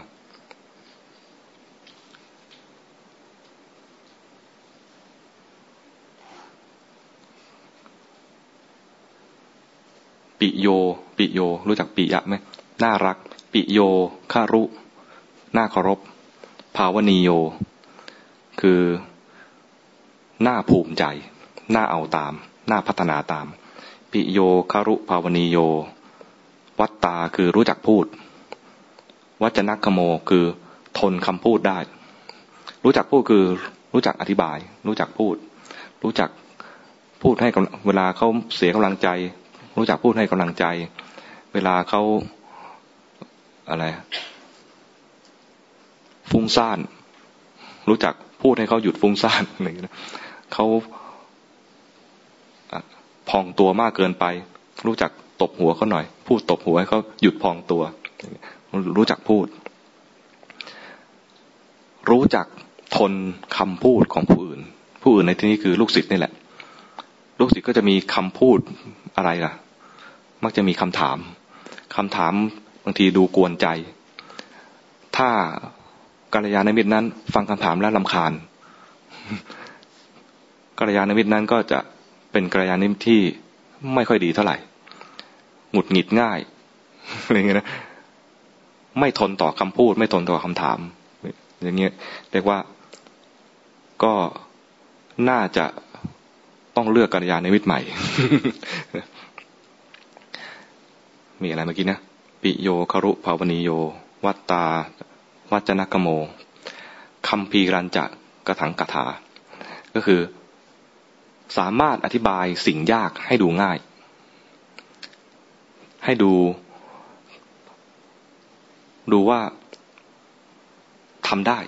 ปิโย ปิโย รู้จักปิยะไหมน่ารัก ปิโยคารุ น่าเคารพ ภาวนีโย คือน่าภูมิใจ น่าเอาตาม น่าพัฒนาตาม ปิโยคารุภาวนีโย วัตตาคือรู้จักพูด วัจนักโมคือทนคำพูดได้ รู้จักพูดคือรู้จักอธิบาย รู้จักพูด รู้จักพูดให้เวลาเขาเสียกำลังใจ รู้จักพูดให้กำลังใจ เวลาเขาอะไรฟุ้งซ่าน รู้จักพูดให้เขาหยุดฟุ้งซ่านอะไรอย่างนี้ยเขาพองตัวมากเกินไป รู้จักตบหัวเขาหน่อย พูดตบหัวให้เขาหยุดพองตัว รู้จักพูด รู้จักทนคำพูดของผู้อื่น ผู้อื่นในที่นี้คือลูกศิษย์นี่แหละ ลูกศิษย์ก็จะมีคำพูดอะไรล่ะ มักจะมีคำถาม คำถามบางทีดูกวนใจ ถ้ากัลยาณมิตรนั้น ฟังคำถามแล้วลำคาญกัลยาณมิตรนั้นก็จะเป็นกระยาณมิตรที่ไม่ค่อยดีเท่าไหร่ หงุดหงิดง่ายอะไรเงี้ยนะ ไม่ทนต่อคำพูด ไม่ทนต่อคำถาม อย่างเงี้ยเรียกว่าก็น่าจะต้องเลือกกัลยาณมิตรใหม่ มีอะไรเมื่อกี้นะปิโยคารุภาวนีโย วัตตา วัจนกโมคัมภีรันจะกระถังกถา ก็คือสามารถอธิบายสิ่งยากให้ดูง่าย ให้ดู ดูว่าทำได้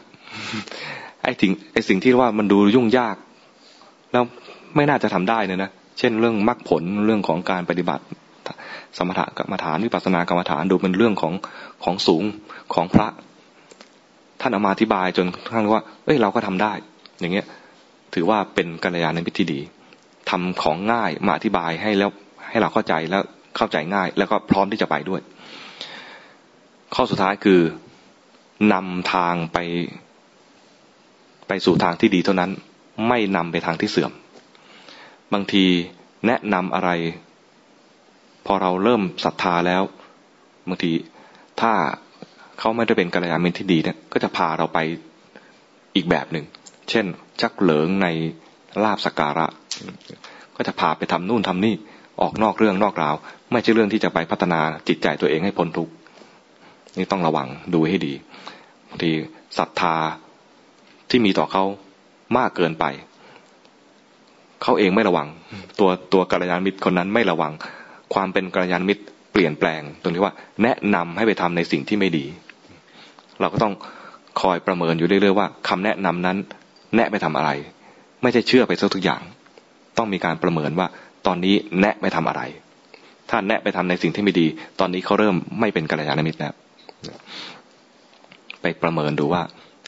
ไอ้สิ่งไอ้สิ่งที่ว่ามันดูยุ่งยาก แล้วไม่น่าจะทำได้เนี่ยนะ เช่นเรื่องมรรคผลเรื่องของการปฏิบัติ สมถกรรมฐานวิปัสสนากรรมฐานดูเป็นเรื่องของของสูงของพระ ท่านเอามาอธิบายจนท่านว่าเอ้ยเราก็ทำได้ อย่างเงี้ย ถือว่าเป็นกัลยาณมิตรที่ดีทำของง่ายมาอธิบายให้แล้วให้เราเข้าใจแล้วเข้าใจง่าย แล้วก็พร้อมที่จะไปด้วย ข้อสุดท้ายคือนำทางไปไปสู่ทางที่ดีเท่านั้น ไม่นำไปทางที่เสื่อม บางทีแนะนำอะไร พอเราเริ่มศรัทธาแล้วบางทีถ้าเขาไม่ได้เป็นกัลยาณมิตรที่ดีเนี่ยก็จะพาเราไปอีกแบบหนึ่ง เช่น ชักเหลิงในลาบสการะ ก็จะพาไปทำนู่นทำนี่ออกนอกเรื่องนอกราว ไม่ใช่เรื่องที่จะไปพัฒนาจิตใจตัวเองให้พ้นทุกข์นี่ต้องระวังดูให้ดีบางทีศรัทธาที่มีต่อเขามากเกินไป เขาเองไม่ระวัง ตัวตัวกัลยาณมิตรคนนั้นไม่ระวัง ความเป็นกัลยาณมิตรเปลี่ยนแปลง ตรงที่ว่าแนะนำให้ไปทำในสิ่งที่ไม่ดี เราก็ต้องคอยประเมินอยู่เรื่อยๆว่าคำแนะนำนั้น แนะไปทำอะไร ไม่ใช่เชื่อไปซะทุกอย่าง ต้องมีการประเมินว่า ตอนนี้แนะไปทำอะไร ถ้าแนะไปทำในสิ่งที่ไม่ดี ตอนนี้เขาเริ่มไม่เป็นกัลยาณมิตรแล้วไปประเมินดูว่า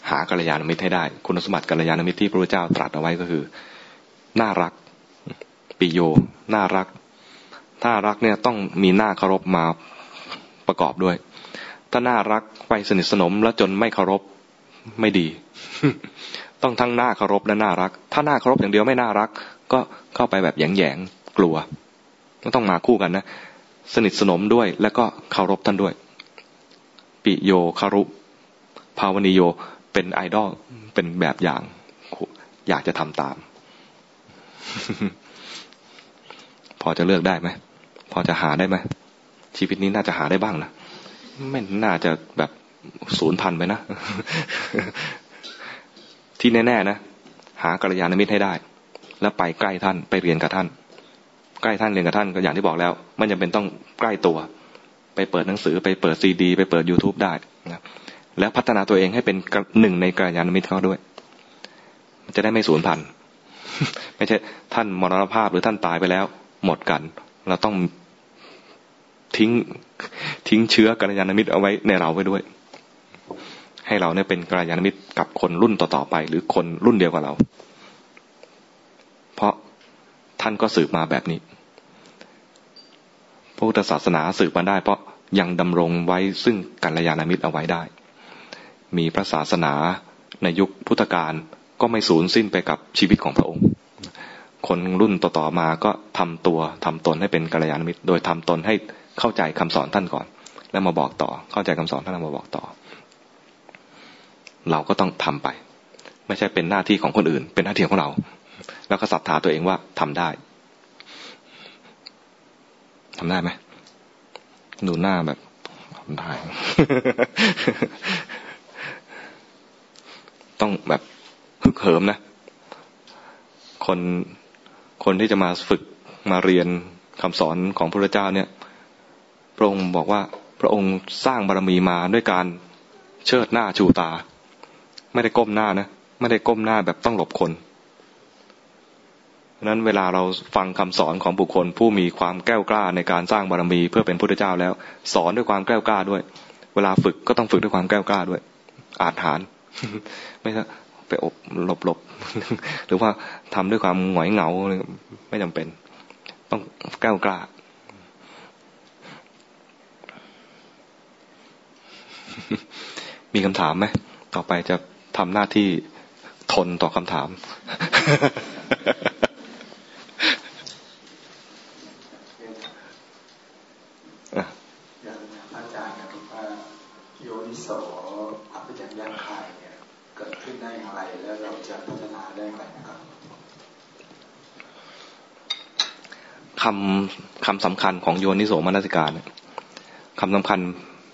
หากัลยาณมิตรให้ได้ คุณสมบัติกัลยาณมิตรที่พระพุทธเจ้าตรัสเอาไว้ก็คือ น่ารัก ปิโย น่ารัก ถ้ารักเนี่ยต้องมีหน้าเคารพมาประกอบด้วย ถ้าน่ารักไปสนิทสนมแล้วจนไม่เคารพไม่ดี ต้องทั้งหน้าเคารพและน่ารัก ถ้าหน้าเคารพอย่างเดียวไม่น่ารัก ก็เข้าไปแบบแยงๆกลัวต้องมาคู่กันนะ สนิทสนมด้วยแล้วก็เคารพท่านด้วย ปิโยคารุ ภาวนิโยเป็นไอดอลเป็นแบบอย่าง อยากจะทำตาม พอจะเลือกได้ไหม พอจะหาได้ไหมชีวิตนี้น่าจะหาได้บ้างนะไม่น่าจะแบบศูนย์พันไปนะ ที่แน่ๆนะหากัลยาณมิตรให้ได้ แล้วไปใกล้ท่านไปเรียนกับท่าน ใกล้ท่านเรียนกับท่านก็อย่างที่บอกแล้วมันจำเป็นต้องใกล้ตัว ไปเปิดหนังสือไปเปิดซีดี ไปเปิด youtube ได้นะแล้วพัฒนาตัวเองให้เป็นหนึ่งในกัลยาณมิตรเขาด้วย มันจะได้ไม่สูญพันธุ์ไม่ใช่ท่านมรณภาพหรือท่านตายไปแล้ว หมดกัน เราต้อง ทิ้งทิ้งเชื้อกัลยาณมิตรเอาไว้ในเราไว้ด้วย ให้เราเนี่ยเป็นกัลยาณมิตรกับคนรุ่นต่อๆไป หรือคนรุ่นเดียวกับเรา เพราะท่านก็สืบมาแบบนี้พระพุทธศาสนาสืบมาได้ เพราะยังดำรงไว้ซึ่งกัลยาณมิตรเอาไว้ได้ มีพระศาสนาในยุคพุทธกาลก็ไม่สูญสิ้นไปกับชีวิตของพระองค์ คนรุ่นต่อๆมาก็ทำตัวทำตนให้เป็นกัลยาณมิตร โดยทำตนให้ เข้าใจคำสอนท่านก่อน แล้วมาบอกต่อ เข้าใจคำสอนท่านแล้วมาบอกต่อ เราก็ต้องทำไป ไม่ใช่เป็นหน้าที่ของคนอื่น เป็นหน้าที่ของเรา แล้วก็ศรัทธาตัวเองว่าทำได้ทำได้ไหมดูหน้าแบบทำได้ต้องแบบฮึกเหิมนะ คนคนที่จะมาฝึกมาเรียนคำสอนของพระเจ้าเนี่ย พระองค์บอกว่าพระองค์สร้างบารมีมาด้วยการเชิดหน้าชูตา ไม่ได้ก้มหน้านะไม่ได้ก้มหน้าแบบต้องหลบคนเพราะนั้นเวลาเราฟังคำสอนของบุคคล ผู้มีความแก้วกล้าในการสร้างบารมีเพื่อเป็นพุทธเจ้าแล้ว สอนด้วยความแก้วกล้าด้วย เวลาฝึกก็ต้องฝึกด้วยความแก้วกล้าด้วย อาถาน ไม่ใช่ไปอบหลบหลบหรือว่าทำด้วยความหงอยเหงาไม่จำเป็น ต้องแก้วกล้า มีคำถามไหมต่อไปจะทำหน้าที่ทนต่อคำถามอาจารย์ครับว่าโยนิโสอภิจัญญาคายเนี่ยเกิดขึ้นได้อย่างไร แล้วเราจะพัฒนาได้ไหมนะครับคำคำสำคัญของโยนิโสมนสิการคำสำคัญ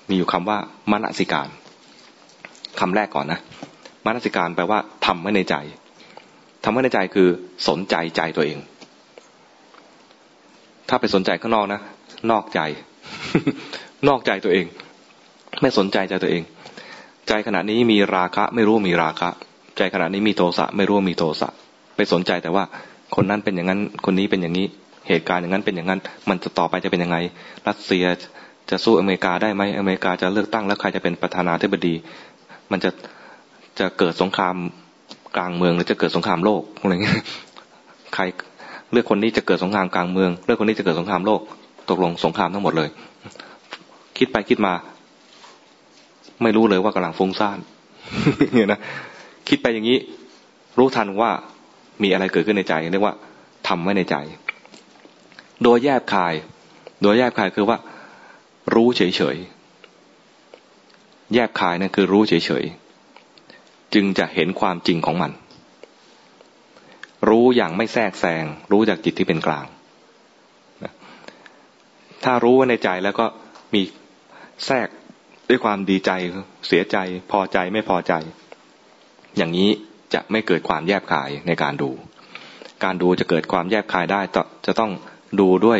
มีอยู่คำว่ามนสิการคำแรกก่อนนะมนสิการแปลว่าทำไว้ในใจทำไว้ในใจคือสนใจใจตัวเอง ถ้าไปสนใจข้างนอกนะนอกใจ นอกใจตัวเอง ไม่สนใจใจตัวเอง ใจขณะนี้มีราคะ ไม่รู้มีราคะ ใจขณะนี้มีโทสะ ไม่รู้มีโทสะ ไปสนใจแต่ว่า คนนั้นเป็นอย่างนั้น คนนี้เป็นอย่างนี้ เหตุการณ์อย่างนั้นเป็นอย่างนั้น มันจะต่อไปจะเป็นยังไง รัสเซีย จะสู้อเมริกาได้ไหมอเมริกาจะเลือกตั้งแล้วใครจะเป็นประธานาธิบดี มันจะจะเกิดสงครามกลางเมืองหรือจะเกิดสงครามโลกอะไรเงี้ยใครเลือกคนนี้จะเกิดสงครามกลางเมือง เลือกคนนี้จะเกิดสงครามโลก ตกลงสงครามทั้งหมดเลย คิดไปคิดมา ไม่รู้เลยว่ากำลังฟุ้งซ่านเนี่ยนะคิดไปอย่างนี้ รู้ทันว่ามีอะไรเกิดขึ้นในใจเรียกว่าทำไว้ในใจ โดยแยบคาย โดยแยบคายคือว่า รู้เฉยๆ แยบคายนั่นคือรู้เฉยๆ จึงจะเห็นความจริงของมัน รู้อย่างไม่แทรกแซง รู้จากจิตที่เป็นกลาง ถ้ารู้ไว้ในใจแล้วก็มีแทรกด้วยความดีใจ เสียใจ พอใจไม่พอใจ อย่างนี้จะไม่เกิดความแยบคายในการดู การดูจะเกิดความแยบคายได้จะต้องดูด้วย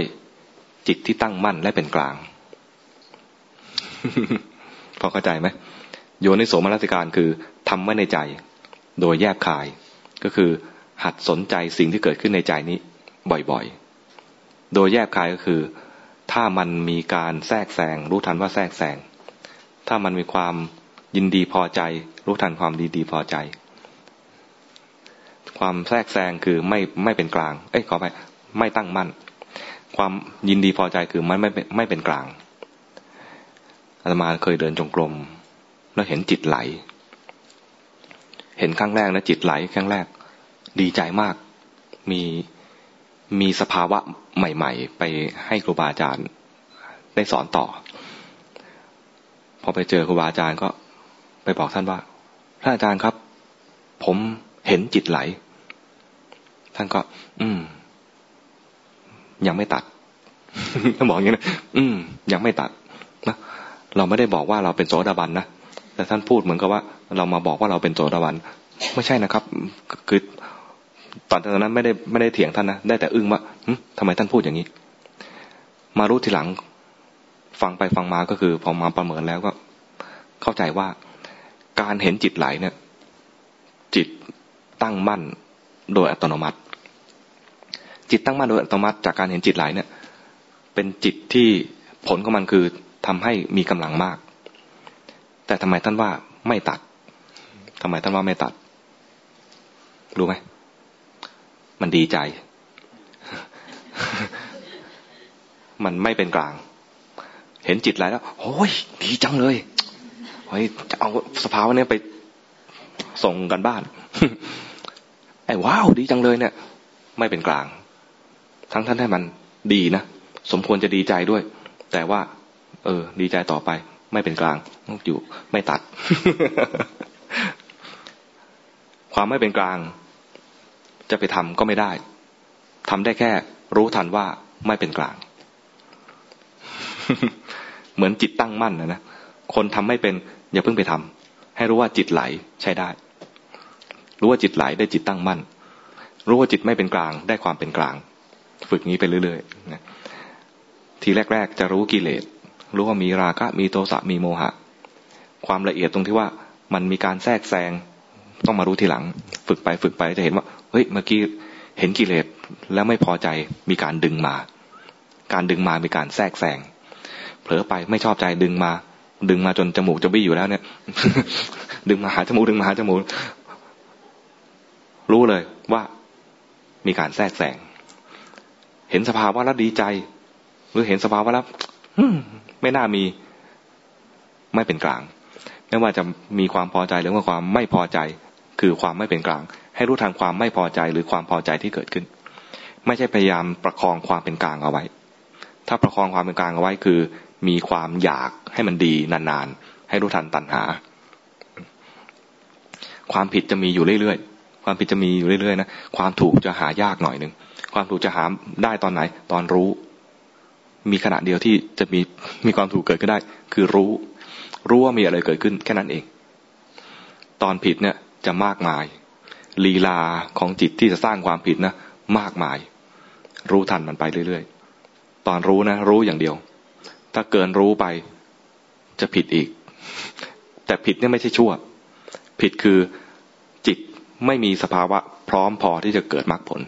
จิตที่ตั้งมั่นและเป็นกลาง พอเข้าใจไหมโยนิโสมนสิการคือทำไว้ในใจ โดยแยบคาย ก็คือหัดสนใจสิ่งที่เกิดขึ้นในใจนี้ บ่อยๆ โดยแยบคายก็คือ ถ้ามันมีการแทรกแซงรู้ทันว่าแทรกแซงถ้ามันมีความยินดีพอใจ รู้ทันความดีดีพอใจ ความแทรกแซงคือไม่ไม่เป็นกลาง เอ้ยขอไปไม่ตั้งมั่น ความยินดีพอใจคือมันไม่ไม่เป็นกลาง อาตมาเคยเดินจงกรมแล้วเห็นจิตไหล เห็นครั้งแรกนะจิตไหลครั้งแรก ดีใจมาก มีมีสภาวะใหม่ ๆ ไปให้ครูบาอาจารย์ได้สอนต่อ พอไปเจอครูบาอาจารย์ก็ไปบอกท่านว่าท่านอาจารย์ครับ ผมเห็นจิตไหล ท่านก็ อืม ยังไม่ตัดท่านบอกอย่างนี้นะอืม ยังไม่ตัด เราไม่ได้บอกว่าเราเป็นโสดาบันนะแต่ท่านพูดเหมือนกับว่า เรามาบอกว่าเราเป็นโสดาบันไม่ใช่นะครับ คือตอนนั้นไม่ได้ไม่ได้เถียงท่านนะได้แต่อึ้งว่าทำไมท่านพูดอย่างนี้ มารู้ทีหลังฟังไปฟังมาก็คือ พอมาประเมินแล้วก็ เข้าใจว่าการเห็นจิตไหลเนี่ย จิตตั้งมั่นโดยอัตโนมัติ จิตตั้งมั่นโดยอัตโนมัติ จากการเห็นจิตไหลเนี่ย เป็นจิตที่ผลของมันคือ ทำให้มีกำลังมาก แต่ทำไมท่านว่าไม่ตัดทำไมท่านว่าไม่ตัด รู้ไหม มันดีใจ มันไม่เป็นกลาง เห็นจิตไหลแล้วโอ้ยดีจังเลยเฮ้ยจะเอาสภาวะนี้ไปส่งกันบ้าน ไอ้ว้าวดีจังเลยเนี่ย ไม่เป็นกลาง ทั้งท่านให้มันดีนะ สมควรจะดีใจด้วย แต่ว่า เออ ดีใจต่อไป ไม่เป็นกลางอยู่ไม่ตัด ความไม่เป็นกลาง จะไปทำก็ไม่ได้ทำได้แค่ รู้ทันว่าไม่เป็นกลาง เหมือนจิตตั้งมั่นนะนะคนทำไม่เป็น อย่าเพิ่งไปทำให้รู้ว่าจิตไหลใช้ได้ รู้ว่าจิตไหลได้จิตตั้งมั่น รู้ว่าจิตไม่เป็นกลาง ได้ความเป็นกลาง ฝึกงี้ไปเรื่อยๆนะทีแรก ๆ จะรู้กิเลส รู้ว่ามีราคะมีโทสะมีโมหะ ความละเอียดตรงที่ว่ามันมีการแทรกแซงต้องมารู้ทีหลัง ฝึกไปฝึกไปจะเห็นว่าเฮ้ยเมื่อกี้เห็นกิเลสแล้วไม่พอใจมีการดึงมา การดึงมามีการแทรกแซงเผลอไปไม่ชอบใจดึงมา ดึงมาจนจมูกจะบี้อยู่แล้วเนี่ย ดึงมาหาจมูกดึงมาหาจมูกรู้เลยว่ามีการแทรกแซงเห็นสภาวะแล้วดีใจ หรือเห็นสภาวะแล้ว ไม่น่ามีไม่เป็นกลาง ไม่ว่าจะมีความพอใจหรือว่าความไม่พอใจ คือความไม่เป็นกลาง ให้รู้ทางความไม่พอใจหรือความพอใจที่เกิดขึ้น ไม่ใช่พยายามประคองความเป็นกลางเอาไว้ ถ้าประคองความเป็นกลางเอาไว้คือ มีความอยากให้มันดีนานๆ ให้รู้ทันตัณหา ความผิดจะมีอยู่เรื่อยๆ ความผิดจะมีอยู่เรื่อยๆนะ ความถูกจะหายากหน่อยหนึ่งความถูกจะหาได้ตอนไหน ตอนรู้ มีขณะเดียวที่จะมีมีความถูกเกิดขึ้นได้ คือรู้ รู้ว่ามีอะไรเกิดขึ้นแค่นั้นเอง ตอนผิดเนี่ยจะมากมาย ลีลาของจิตที่จะสร้างความผิดนะมากมาย รู้ทันมันไปเรื่อยๆ ตอนรู้นะ รู้อย่างเดียว ถ้าเกินรู้ไปจะผิดอีก แต่ผิดเนี่ยไม่ใช่ชั่ว ผิดคือจิตไม่มีสภาวะพร้อมพอที่จะเกิดมรรคผล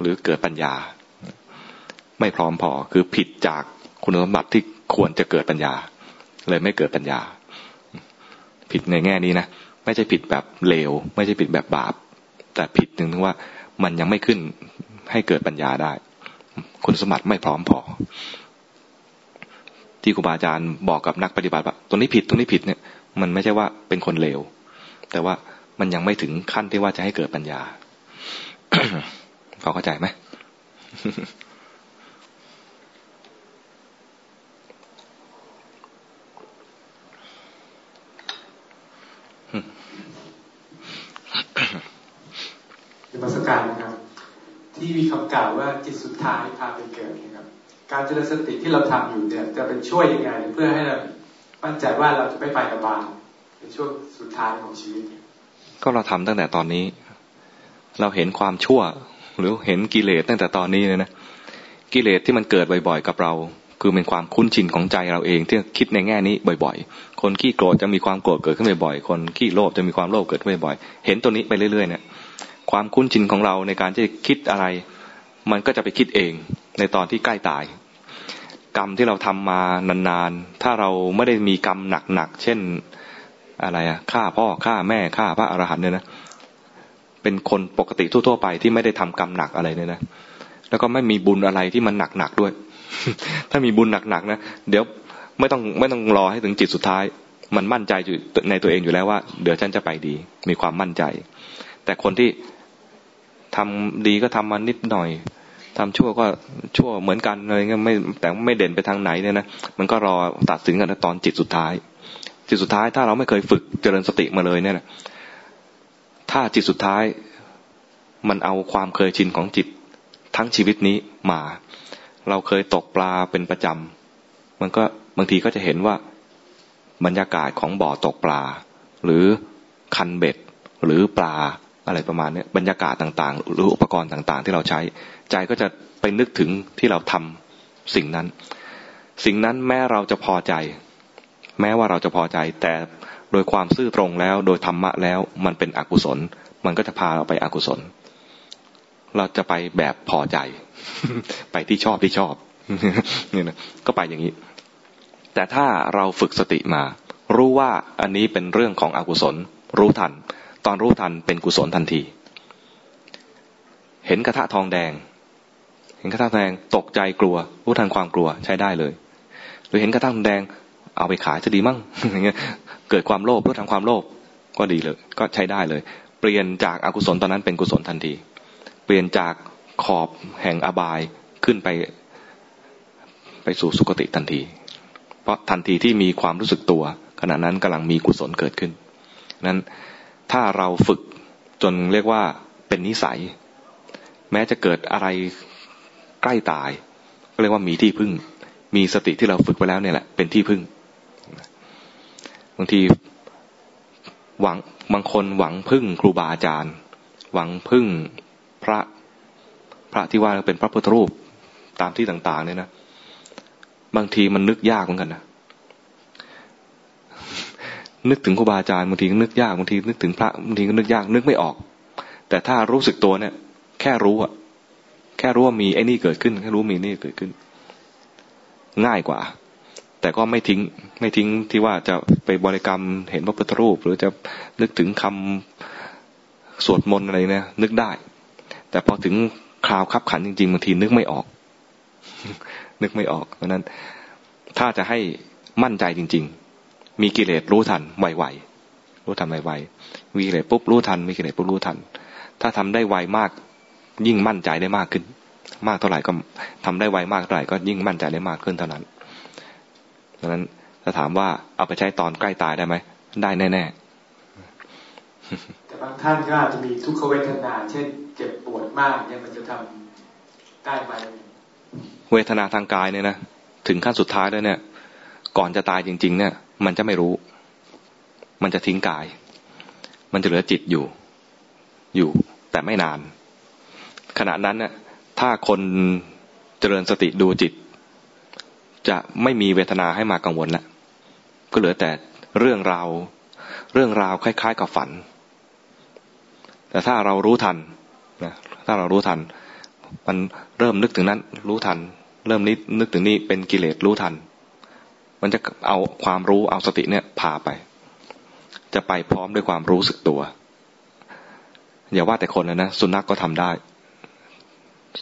หรือเกิดปัญญา ไม่พร้อมพอ คือผิดจากคุณสมบัติที่ควรจะเกิดปัญญา เลยไม่เกิดปัญญา ผิดในแง่นี้นะไม่ใช่ผิดแบบเลว ไม่ใช่ผิดแบบบาป แต่ผิดถึงที่ว่ามันยังไม่ขึ้นให้เกิดปัญญาได้ คุณสมบัติไม่พร้อมพอ ที่ครูบาอาจารย์บอกกับนักปฏิบัติว่าตรงนี้ผิดตรงนี้ผิดเนี่ย มันไม่ใช่ว่าเป็นคนเลว แต่ว่ามันยังไม่ถึงขั้นที่ว่าจะให้เกิดปัญญาพอเข้าใจไหม นมาสการนะครับ ที่มีคำกล่าวว่าจิตสุดท้ายพาไปเกิดนะครับ การเจริญสติที่เราทำอยู่เนี่ย จะเป็นช่วยยังไง เพื่อให้เรามั่นใจว่าเราจะไม่ไปกระบาลในช่วงสุดท้ายของชีวิต ก็เราทำตั้งแต่ตอนนี้ เราเห็นความชั่ว หรือเห็นกิเลสตั้งแต่ตอนนี้เลยนะกิเลสที่มันเกิดบ่อย ๆ กับเรา คือเป็นความคุ้นชินของใจเราเอง ที่คิดในแง่นี้บ่อย ๆ คนขี้โกรธจะมีความโกรธเกิดขึ้นบ่อยๆ คนขี้โลภจะมีความโลภเกิดขึ้นบ่อยๆ เห็นตัวนี้ไปเรื่อยๆ เนี่ย ความคุ้นชินของเราในการที่คิดอะไร มันก็จะไปคิดเองในตอนที่ใกล้ตาย กรรมที่เราทำมานานๆ ถ้าเราไม่ได้มีกรรมหนักๆ เช่นอะไรอะฆ่าพ่อฆ่าแม่ฆ่าพระอรหันต์เนี่ยนะ เป็นคนปกติทั่วๆไปที่ไม่ได้ทำกรรมหนักอะไรเนี่ยนะ แล้วก็ไม่มีบุญอะไรที่มันหนักๆด้วย ถ้ามีบุญหนักๆนะเดี๋ยวไม่ต้องไม่ต้องรอให้ถึงจิตสุดท้าย มันมั่นใจอยู่ในตัวเองอยู่แล้วว่า เดี๋ยวฉันจะไปดี มีความมั่นใจ แต่คนที่ทำดีก็ทำมานิดหน่อยทำชั่วก็ชั่วเหมือนกันอะไรเงี้ยไม่แต่ไม่เด่นไปทางไหนเนี่ยนะมันก็รอตัดสินกันตอนจิตสุดท้าย จิตสุดท้ายถ้าเราไม่เคยฝึกเจริญสติมาเลยเนี่ยนะถ้าจิตสุดท้ายมันเอาความเคยชินของจิตทั้งชีวิตนี้มา เราเคยตกปลาเป็นประจำมันก็บางทีก็จะเห็นว่าบรรยากาศของบ่อตกปลา หรือคันเบ็ด หรือปลาอะไรประมาณนี้บรรยากาศต่างๆ หรืออุปกรณ์ต่างๆ ที่เราใช้ ใจก็จะไปนึกถึงที่เราทำสิ่งนั้น สิ่งนั้นแม้เราจะพอใจ แม้ว่าเราจะพอใจ แต่โดยความซื่อตรงแล้ว โดยธรรมะแล้ว มันเป็นอกุศล มันก็จะพาเราไปอกุศล เราจะไปแบบพอใจ ไปที่ชอบที่ชอบเนี่ยนะก็ไปอย่างนี้ แต่ถ้าเราฝึกสติมา รู้ว่าอันนี้เป็นเรื่องของอกุศล รู้ทัน ตอนรู้ทันเป็นกุศลทันที เห็นกระทะทองแดง เห็นกระทะทองแดงตกใจกลัว รู้ทันความกลัวใช้ได้เลย หรือเห็นกระทะทองแดงเอาไปขายจะดีมั่งอย่างเงี้ยเกิดความโลภรู้ทันความโลภก็ดีเลย ก็ใช้ได้เลย เปลี่ยนจากอากุศลตอนนั้นเป็นกุศลทันที เปลี่ยนจาก ขอบแห่งอบายขึ้นไปไปสู่สุคติทันที เพราะทันทีที่มีความรู้สึกตัว ขณะนั้นกำลังมีกุศลเกิดขึ้น นั้นถ้าเราฝึกจนเรียกว่าเป็นนิสัย แม้จะเกิดอะไรใกล้ตาย ก็เรียกว่ามีที่พึ่ง มีสติที่เราฝึกไว้แล้วเนี่ยแหละเป็นที่พึ่งบางทีหวังบางคนหวังพึ่งครูบาอาจารย์ หวังพึ่งพระ พระที่ว่าเป็นพระพุทธรูปตามที่ต่าง ๆ เนี่ยนะบางทีมันนึกยากเหมือนกันนะนึกถึงครูบาอาจารย์บางทีก็นึกยากบางทีนึกถึงพระบางทีก็นึกยากนึกไม่ออก แต่ถ้ารู้สึกตัวเนี่ย แค่รู้อะแค่รู้ว่ามีไอ้นี่เกิดขึ้นแค่รู้มีนี่เกิดขึ้น ง่ายกว่า แต่ก็ไม่ทิ้งไม่ทิ้งที่ว่าจะไปบริกรรมเห็นพระพุทธรูป หรือจะนึกถึงคำสวดมนต์อะไรเนี่ยนึกได้ แต่พอถึง คราวคับขันจริงๆบางทีนึกไม่ออก นึกไม่ออก เพราะนั้น ถ้าจะให้มั่นใจจริง ๆ มีกิเลสรู้ทันไวๆรู้ทันไวๆมีกิเลสปุ๊บรู้ทันมีกิเลสปุ๊บรู้ทัน ถ้าทำได้ไวมาก ยิ่งมั่นใจได้มากขึ้น มากเท่าไหร่ก็ทำได้ไวมากเท่าไหร่ก็ยิ่งมั่นใจได้มากขึ้นเท่านั้นดังนั้นถ้าถามว่าเอาไปใช้ตอนใกล้ตายได้ไหมได้แน่ๆแต่บางท่านก็อาจจะมีทุกขเวทนา เช่น เจ็บปวด มากเนี่ยมันจะทำได้ไหมเวทนาทางกายเนี่ยนะถึงขั้นสุดท้ายแล้วเนี่ย ก่อนจะตายจริง ๆ เนี่ย มันจะไม่รู้ มันจะทิ้งกาย มันจะเหลือจิตอยู่ อยู่แต่ไม่นาน ขณะนั้นเนี่ยถ้าคนเจริญสติดูจิต จะไม่มีเวทนาให้มากังวลแล้วก็เหลือแต่เรื่องราว เรื่องราวคล้าย ๆ กับฝัน แต่ถ้าเรารู้ทัน นะถ้าเรารู้ทัน มันเริ่มนึกถึงนั้น รู้ทัน เริ่มนิดนึกถึงนี่เป็นกิเลสรู้ทัน มันจะเอาความรู้เอาสติเนี่ยพาไป จะไปพร้อมด้วยความรู้สึกตัว อย่าว่าแต่คนนะนะสุนัขกก็ทำได้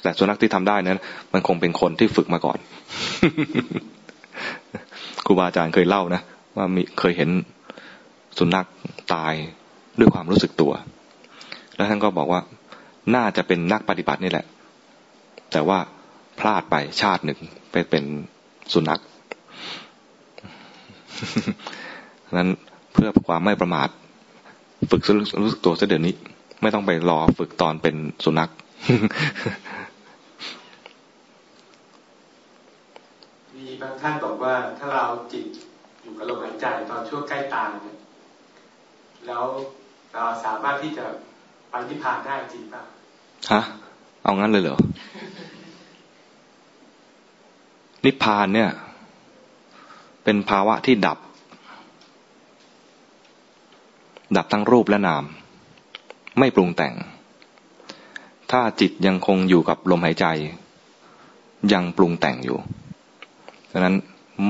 แต่สุนัขที่ทำได้นั้น มันคงเป็นคนที่ฝึกมาก่อนครูบาอาจารย์เคยเล่านะว่ามีเคยเห็นสุนัขตายด้วยความรู้สึกตัว แล้วท่านก็บอกว่า น่าจะเป็นนักปฏิบัตินี่แหละ แต่ว่าพลาดไปชาติหนึ่งไปเป็นสุนัขนั้นเพื่อความไม่ประมาท ฝึกรู้สึกตัวเสเดี๋ยวนี้ ไม่ต้องไปรอฝึกตอนเป็นสุนัขมีบางท่านบอกว่าถ้าเราจิตอยู่กับลมหายใจตอนช่วงใกล้ตายเนี่ยแล้วเราสามารถที่จะ ไปนิพพานได้จริงป่ะฮะเอางั้นเลยเหรอนิพพานเนี่ย เป็นภาวะที่ดับ ดับทั้งรูปและนาม ไม่ปรุงแต่ง ถ้าจิตยังคงอยู่กับลมหายใจ ยังปรุงแต่งอยู่ดังนั้น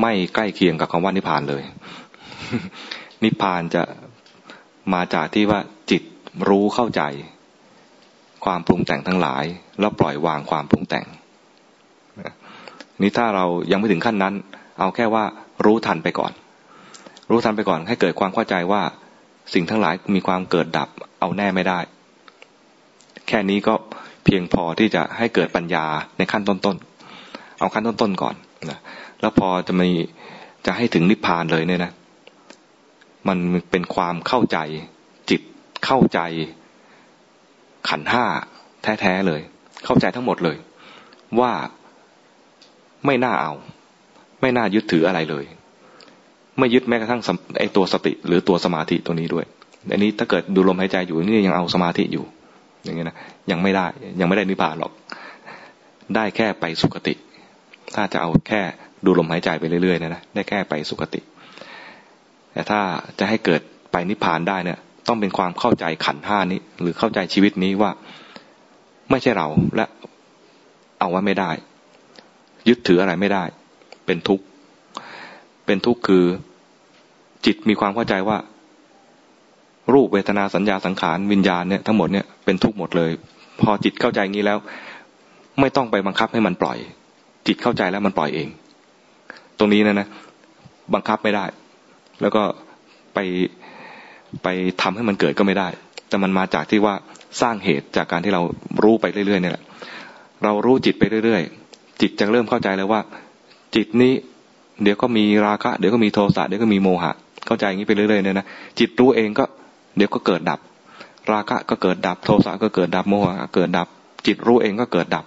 ไม่ใกล้เคียงกับคำว่านิพพานเลย นิพพานจะมาจากที่ว่าจิต รู้เข้าใจ ความปรุงแต่งทั้งหลาย แล้วปล่อยวางความปรุงแต่งนี่ถ้าเรายังไม่ถึงขั้นนั้น เอาแค่ว่ารู้ทันไปก่อน รู้ทันไปก่อนให้เกิดความเข้าใจว่า สิ่งทั้งหลายมีความเกิดดับ เอาแน่ไม่ได้ แค่นี้ก็เพียงพอที่จะให้เกิดปัญญาในขั้นต้นๆเอาขั้นต้นๆก่อนนะแล้วพอจะมีจะให้ถึงนิพพานเลยเนี่ยนะ มันเป็นความเข้าใจ เข้าใจขันห้าแท้ๆเลย เข้าใจทั้งหมดเลย ว่าไม่น่าเอา ไม่น่ายึดถืออะไรเลย ไม่ยึดแม้กระทั่งไอตัวสติหรือตัวสมาธิตัวนี้ด้วย อันนี้ถ้าเกิดดูลมหายใจอยู่นี่ยังเอาสมาธิอยู่ อย่างเงี้ยนะยังไม่ได้ยังไม่ได้นิพพานหรอก ได้แค่ไปสุคติ ถ้าจะเอาแค่ดูลมหายใจไปเรื่อยๆนะนะได้แค่ไปสุคติ แต่ถ้าจะให้เกิดไปนิพพานได้เนี่ย ต้องเป็นความเข้าใจขันห้านี้ หรือเข้าใจชีวิตนี้ว่า ไม่ใช่เราและเอาว่าไม่ได้ ยึดถืออะไรไม่ได้ เป็นทุกข์ เป็นทุกข์คือจิตมีความเข้าใจว่า รูปเวทนาสัญญาสังขารวิญญาณเนี่ยทั้งหมดเนี่ยเป็นทุกข์หมดเลย พอจิตเข้าใจงี้แล้ว ไม่ต้องไปบังคับให้มันปล่อย จิตเข้าใจแล้วมันปล่อยเอง ตรงนี้นะนะบังคับไม่ได้ แล้วก็ไป ไปทำให้มันเกิดก็ไม่ได้ แต่มันมาจากที่ว่าสร้างเหตุจากการที่เรารู้ไปเรื่อยๆเนี่ยแหละเรารู้จิตไปเรื่อยๆ จิตจะเริ่มเข้าใจแล้วว่า จิตนี้ เดี๋ยวก็มีราคะ เดี๋ยวก็มีโทสะเดี๋ยวก็มีโมหะ เข้าใจอย่างนี้ไปเรื่อยๆเนี่ยนะจิตรู้เองก็ เดี๋ยวก็เกิดดับ ราคะก็เกิดดับ โทสะก็เกิดดับโมหะเกิดดับ จิตรู้เองก็เกิดดับ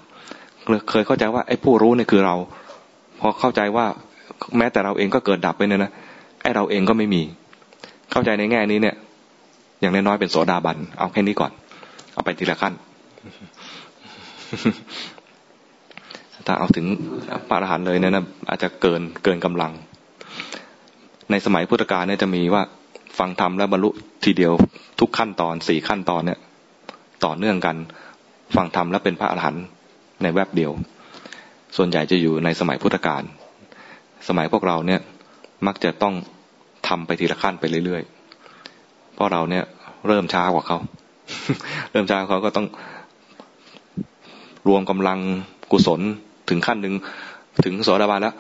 เคยเข้าใจว่าไอ้ผู้รู้เนี่ยคือเรา พอเข้าใจว่าแม้แต่เราเองก็เกิดดับไปเนี่ยนะไอ้เราเองก็ไม่มี เข้าใจในแง่นี้เนี่ย อย่างน้อยๆเป็นโสดาบัน เอาแค่นี้ก่อน เอาไปทีละขั้น ถ้าเอาถึงพระอรหันต์เลยเนี่ยนะอาจจะเกินเกินกำลัง ในสมัยพุทธกาลเนี่ยจะมีว่าฟังธรรมแล้วบรรลุทีเดียวทุกขั้นตอนสี่ขั้นตอนเนี่ย ต่อเนื่องกัน ฟังธรรมแล้วเป็นพระอรหันต์ในแวบเดียว ส่วนใหญ่จะอยู่ในสมัยพุทธกาลสมัยพวกเราเนี่ยมักจะต้อง ทำไปทีละขั้นไปเรื่อยๆเพราะเราเนี่ยเริ่มช้ากว่าเขา เริ่มช้าเขาก็ต้องรวมกำลังกุศลถึงขั้นหนึ่งถึงโสดาบันแล้ว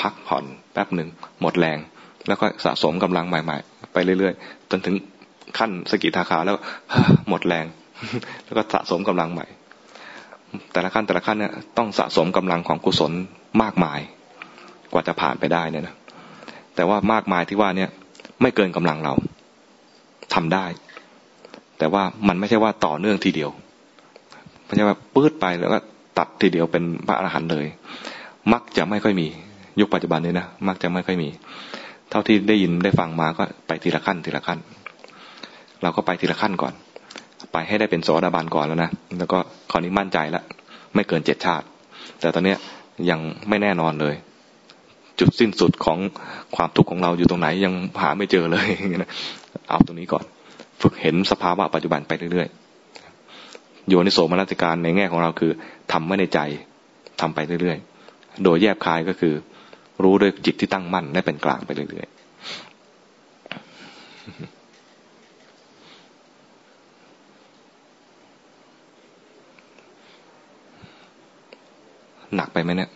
พักผ่อนแป๊บหนึ่งหมดแรง แล้วก็สะสมกำลังใหม่ ๆ ไปเรื่อยๆจนถึงขั้นสกิทาคาแล้วหมดแรง แล้วก็สะสมกำลังใหม่ แต่ละขั้นแต่ละขั้นเนี่ยต้องสะสมกำลังของกุศลมากมาย กว่าจะผ่านไปได้เนี่ยนะ แต่ว่ามากมายที่ว่าเนี่ยไม่เกินกำลังเราทำได้ แต่ว่ามันไม่ใช่ว่าต่อเนื่องทีเดียวไม่ใช่ว่าปื้ดไปแล้วก็ตัดทีเดียวเป็นพระอรหันต์เลย มักจะไม่ค่อยมี ยุคปัจจุบันนี้นะมักจะไม่ค่อยมี เท่าที่ได้ยินได้ฟังมาก็ไปทีละขั้นทีละขั้น เราก็ไปทีละขั้นก่อน ไปให้ได้เป็นโสดาบันก่อนแล้วนะแล้วก็คราวนี้มั่นใจแล้วไม่เกินเจ็ดชาติ แต่ตอนเนี้ยยังไม่แน่นอนเลย จุดสิ้นสุดของความทุกข์ของเราอยู่ตรงไหนยังหาไม่เจอเลยนะเอาตรงนี้ก่อน ฝึกเห็นสภาวะปัจจุบันไปเรื่อยๆโยนิโสมนัสการในแง่ของเราคือทำไม่ในใจทำไปเรื่อยๆ โดยแยบคายก็คือ รู้ด้วยจิตที่ตั้งมั่นและเป็นกลางไปเรื่อยหนักไปไหมเนี่ย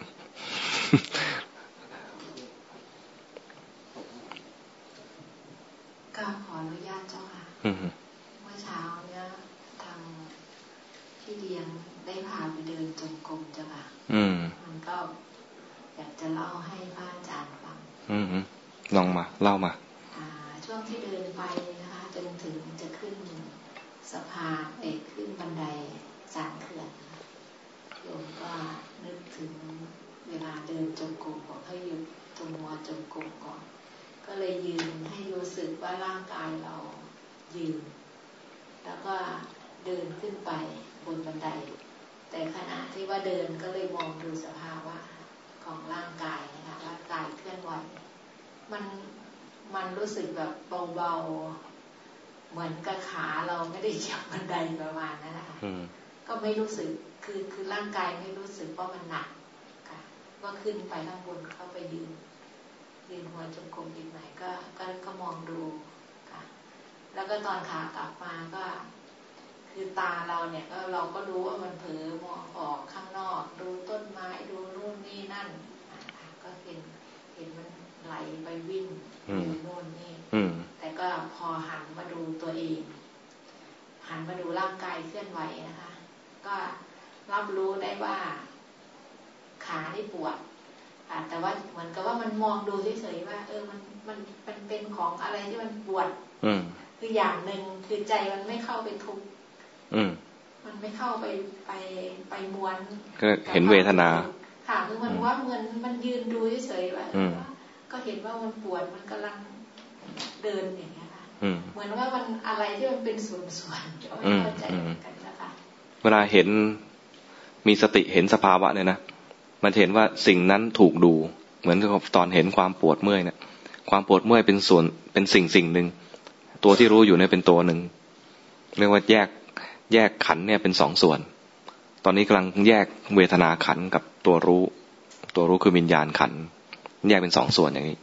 ก็ขออนุญาต เมื่อเช้าเนี่ยทางพี่เลี้ยงได้พาไปเดินจงกรมจ้ะค่ะมันก็อยากจะเล่าให้พระอาจารย์ฟังลองมา เล่ามาช่วงที่เดินไปนะคะจนถึงจะขึ้นสะพานเอกขึ้นบันไดสานเขื่อนโยมก็นึกถึงเวลาเดินจงกรมบอกให้หยุดตรงมัวจงกรมก่อน ก็เลยยืนให้รู้สึกว่าร่างกายเรา ยืนแล้วก็เดินขึ้นไปบนบันได แต่ขณะที่ว่าเดินก็เลยมองดูสภาวะของร่างกายนะคะร่างกายเคลื่อนไหวมันมันรู้สึกแบบเบาๆ เหมือนกับขาเราไม่ได้เหยียบบันไดประมาณนั้นนะคะก็ไม่รู้สึกคือคือร่างกายไม่รู้สึกว่ามันหนักค่ะก็ขึ้นไปข้างบนเข้าไปยืนยืนหัวจงกรมอีกไหนก็ก็ก็มองดูค่ะ แล้วก็ตอนขากลับมาก็ คือตาเราเนี่ยก็เราก็รู้ว่ามันเผลอมองออกข้างนอกดูต้นไม้ดูนู่นนี่นั่นก็เห็นเห็นมันไหลไปวิ่งโน่นนี่แต่ก็พอหันมาดูตัวเองหันมาดูร่างกายเคลื่อนไหวนะคะ ก็รับรู้ได้ว่าขาที่ปวดแต่ว่าเหมือนกับว่ามันมองดูเฉยๆว่า เออมันมันมันเป็นของอะไรที่มันปวดอื คืออย่างหนึ่งคือใจมันไม่เข้าไปทุกมันไม่เข้าไปไปไปม้วนก็เห็นเวทนา ค่ะคือมันว่าเหมือนมันยืนดูเฉยๆว่าก็เห็นว่ามันปวดมันกำลังเดินอย่างเงี้ยค่ะเหมือนว่ามันอะไรที่มันเป็นส่วนๆไม่เข้าใจกันนะคะเวลาเห็นมีสติเห็นสภาวะเนี่ยนะมันเห็นว่าสิ่งนั้นถูกดู เหมือนกับตอนเห็นความปวดเมื่อยเนี่ยความปวดเมื่อยเป็นส่วนเป็นสิ่งสิ่งหนึ่ง ตัวที่รู้อยู่เนี่ยเป็นตัวหนึ่งเรียกว่าแยกแยกขันเนี่ยเป็นสองส่วน ตอนนี้กำลังแยกเวทนาขันกับตัวรู้ ตัวรู้คือวิญญาณขัน แยกเป็นสองส่วนอย่างนี้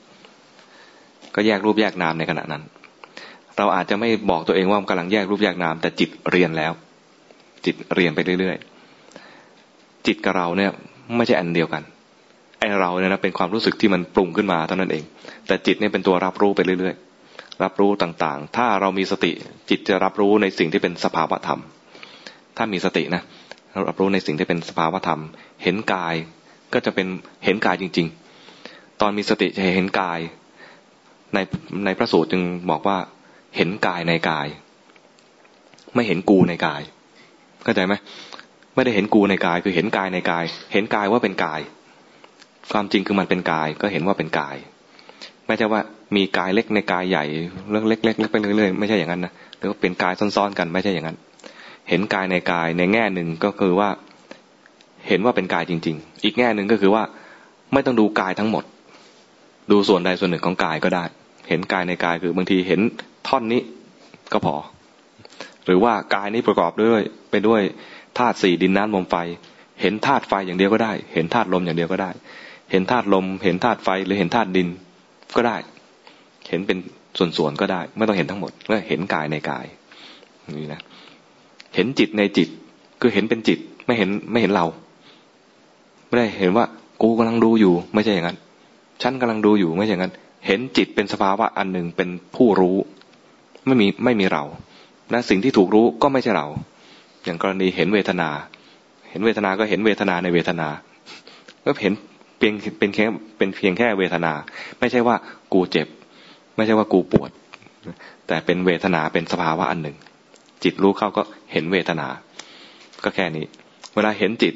ก็แยกรูปแยกนามในขณะนั้น เราอาจจะไม่บอกตัวเองว่ากำลังแยกรูปแยกนาม แต่จิตเรียนแล้ว จิตเรียนไปเรื่อยๆ จิตกับเราเนี่ยไม่ใช่อันเดียวกันไอเราเนี่ยนะเป็นความรู้สึกที่มันปรุงขึ้นมาเท่านั้นเอง แต่จิตเนี่ยเป็นตัวรับรู้ไปเรื่อยๆ รับรู้ต่างๆ ถ้าเรามีสติจิตจะรับรู้ในสิ่งที่เป็นสภาวะธรรม ถ้ามีสตินะรับรู้ในสิ่งที่เป็นสภาวะธรรม เห็นกายก็จะเป็นเห็นกายจริง ๆ ตอนมีสติจะเห็นกาย ในในพระสูตรจึงบอกว่า เห็นกายในกาย ไม่เห็นกูในกาย เข้าใจไหมไม่ได้เห็นกูในกาย คือเห็นกายในกาย เห็นกายว่าเป็นกาย ความจริงคือมันเป็นกาย ก็เห็นว่าเป็นกาย ไม่ใช่ว่า มีกายเล็กในกายใหญ่เรื่องเล็กๆเล็กไปเรื่อยๆไม่ใช่อย่างนั้นนะหรือว่าเป็นกายซ้อนๆกันไม่ใช่อย่างนั้น เห็นกายในกายในแง่หนึ่งก็คือว่า เห็นว่าเป็นกายจริง ๆ อีกแง่หนึ่งก็คือว่า ไม่ต้องดูกายทั้งหมด ดูส่วนใดส่วนหนึ่งของกายก็ได้ เห็นกายในกายคือบางทีเห็นท่อนนี้ก็พอ หรือว่ากายนี้ประกอบด้วยไปด้วยธาตุสี่ดินน้ำลมไฟ เห็นธาตุไฟอย่างเดียวก็ได้ เห็นธาตุลมอย่างเดียวก็ได้ เห็นธาตุลม เห็นธาตุไฟหรือเห็นธาตุดินก็ได้ ห็นเป็นส่วนๆก็ได้ ไม่ต้องเห็นทั้งหมดก็เห็นกายในกายนี่นะเห็นจิตในจิต คือเห็นเป็นจิต ไม่เห็นไม่เห็นเรา ไม่ได้เห็นว่ากูกำลังดูอยู่ ไม่ใช่อย่างนั้นฉันกำลังดูอยู่ไม่ใช่อย่างนั้น เห็นจิตเป็นสภาวะอันหนึ่งเป็นผู้รู้ ไม่มีไม่มีเราและสิ่งที่ถูกรู้ก็ไม่ใช่เรา อย่างกรณีเห็นเวทนา เห็นเวทนาก็เห็นเวทนาในเวทนาก็เห็นเพียงเป็นแค่เป็นเพียงแค่เวทนา ไม่ใช่ว่ากูเจ็บ ไม่ใช่ว่ากูปวด แต่เป็นเวทนาเป็นสภาวะอันหนึ่ง จิตรู้เข้าก็เห็นเวทนา ก็แค่นี้ เวลาเห็นจิต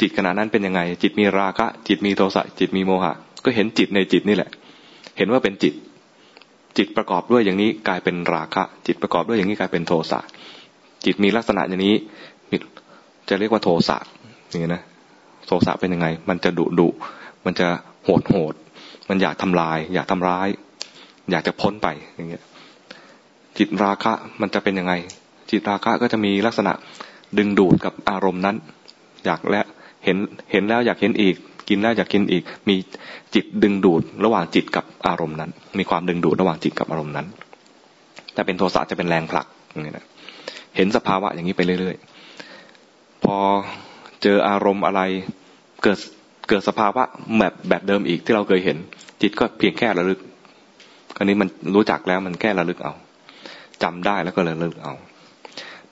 จิตขณะนั้นเป็นยังไง จิตมีราคะ จิตมีโทสะ จิตมีโมหะ ก็เห็นจิตในจิตนี่แหละ เห็นว่าเป็นจิต จิตประกอบด้วยอย่างนี้กลายเป็นราคะ จิตประกอบด้วยอย่างนี้กลายเป็นโทสะ จิตมีลักษณะอย่างนี้ จะเรียกว่าโทสะอย่างนี้นะ โทสะเป็นยังไง มันจะดุดุ มันจะโหดโหด มันอยากทำลาย อยากทำร้าย อยากจะพ้นไปอย่างเงี้ย จิตราคะมันจะเป็นยังไง จิตราคะก็จะมีลักษณะดึงดูดกับอารมณ์นั้น อยากและเห็นเห็นแล้วอยากเห็นอีก กินแล้วอยากกินอีก มีจิตดึงดูดระหว่างจิตกับอารมณ์นั้น มีความดึงดูดระหว่างจิตกับอารมณ์นั้น แต่เป็นโทสะจะเป็นแรงผลักอย่างนี้นะเห็นสภาวะอย่างนี้ไปเรื่อยๆ พอเจออารมณ์อะไรเกิดเกิดสภาวะแบบแบบเดิมอีกที่เราเคยเห็น จิตก็เพียงแค่ระลึก คราวนี้มันรู้จักแล้วมันแค่ระลึกเอาจำได้แล้วก็เลยเลิกเอา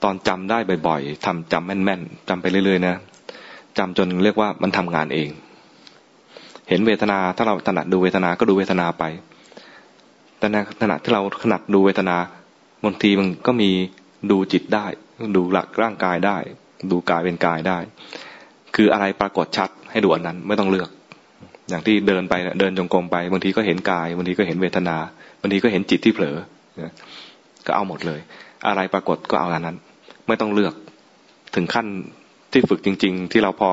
ตอนจำได้บ่อยๆทำจำแม่นๆจำไปเรื่อยๆนะจำจนเรียกว่ามันทำงานเอง เห็นเวทนาถ้าเราถนัดดูเวทนาก็ดูเวทนาไป แต่ในขณะที่เราถนัดดูเวทนาบางทีมันก็มีดูจิตได้ ดูหลักร่างกายได้ ดูกายเป็นกายได้ คืออะไรปรากฏชัดให้ดูอันนั้นไม่ต้องเลือก อย่างที่เดินไปเดินจงกรมไปบางทีก็เห็นกายบางทีก็เห็นเวทนาบางทีก็เห็นจิตที่เผลอก็เอาหมดเลย อะไรปรากฏก็เอาอันนั้น ไม่ต้องเลือกถึงขั้นที่ฝึกจริง ๆ ที่เราพอ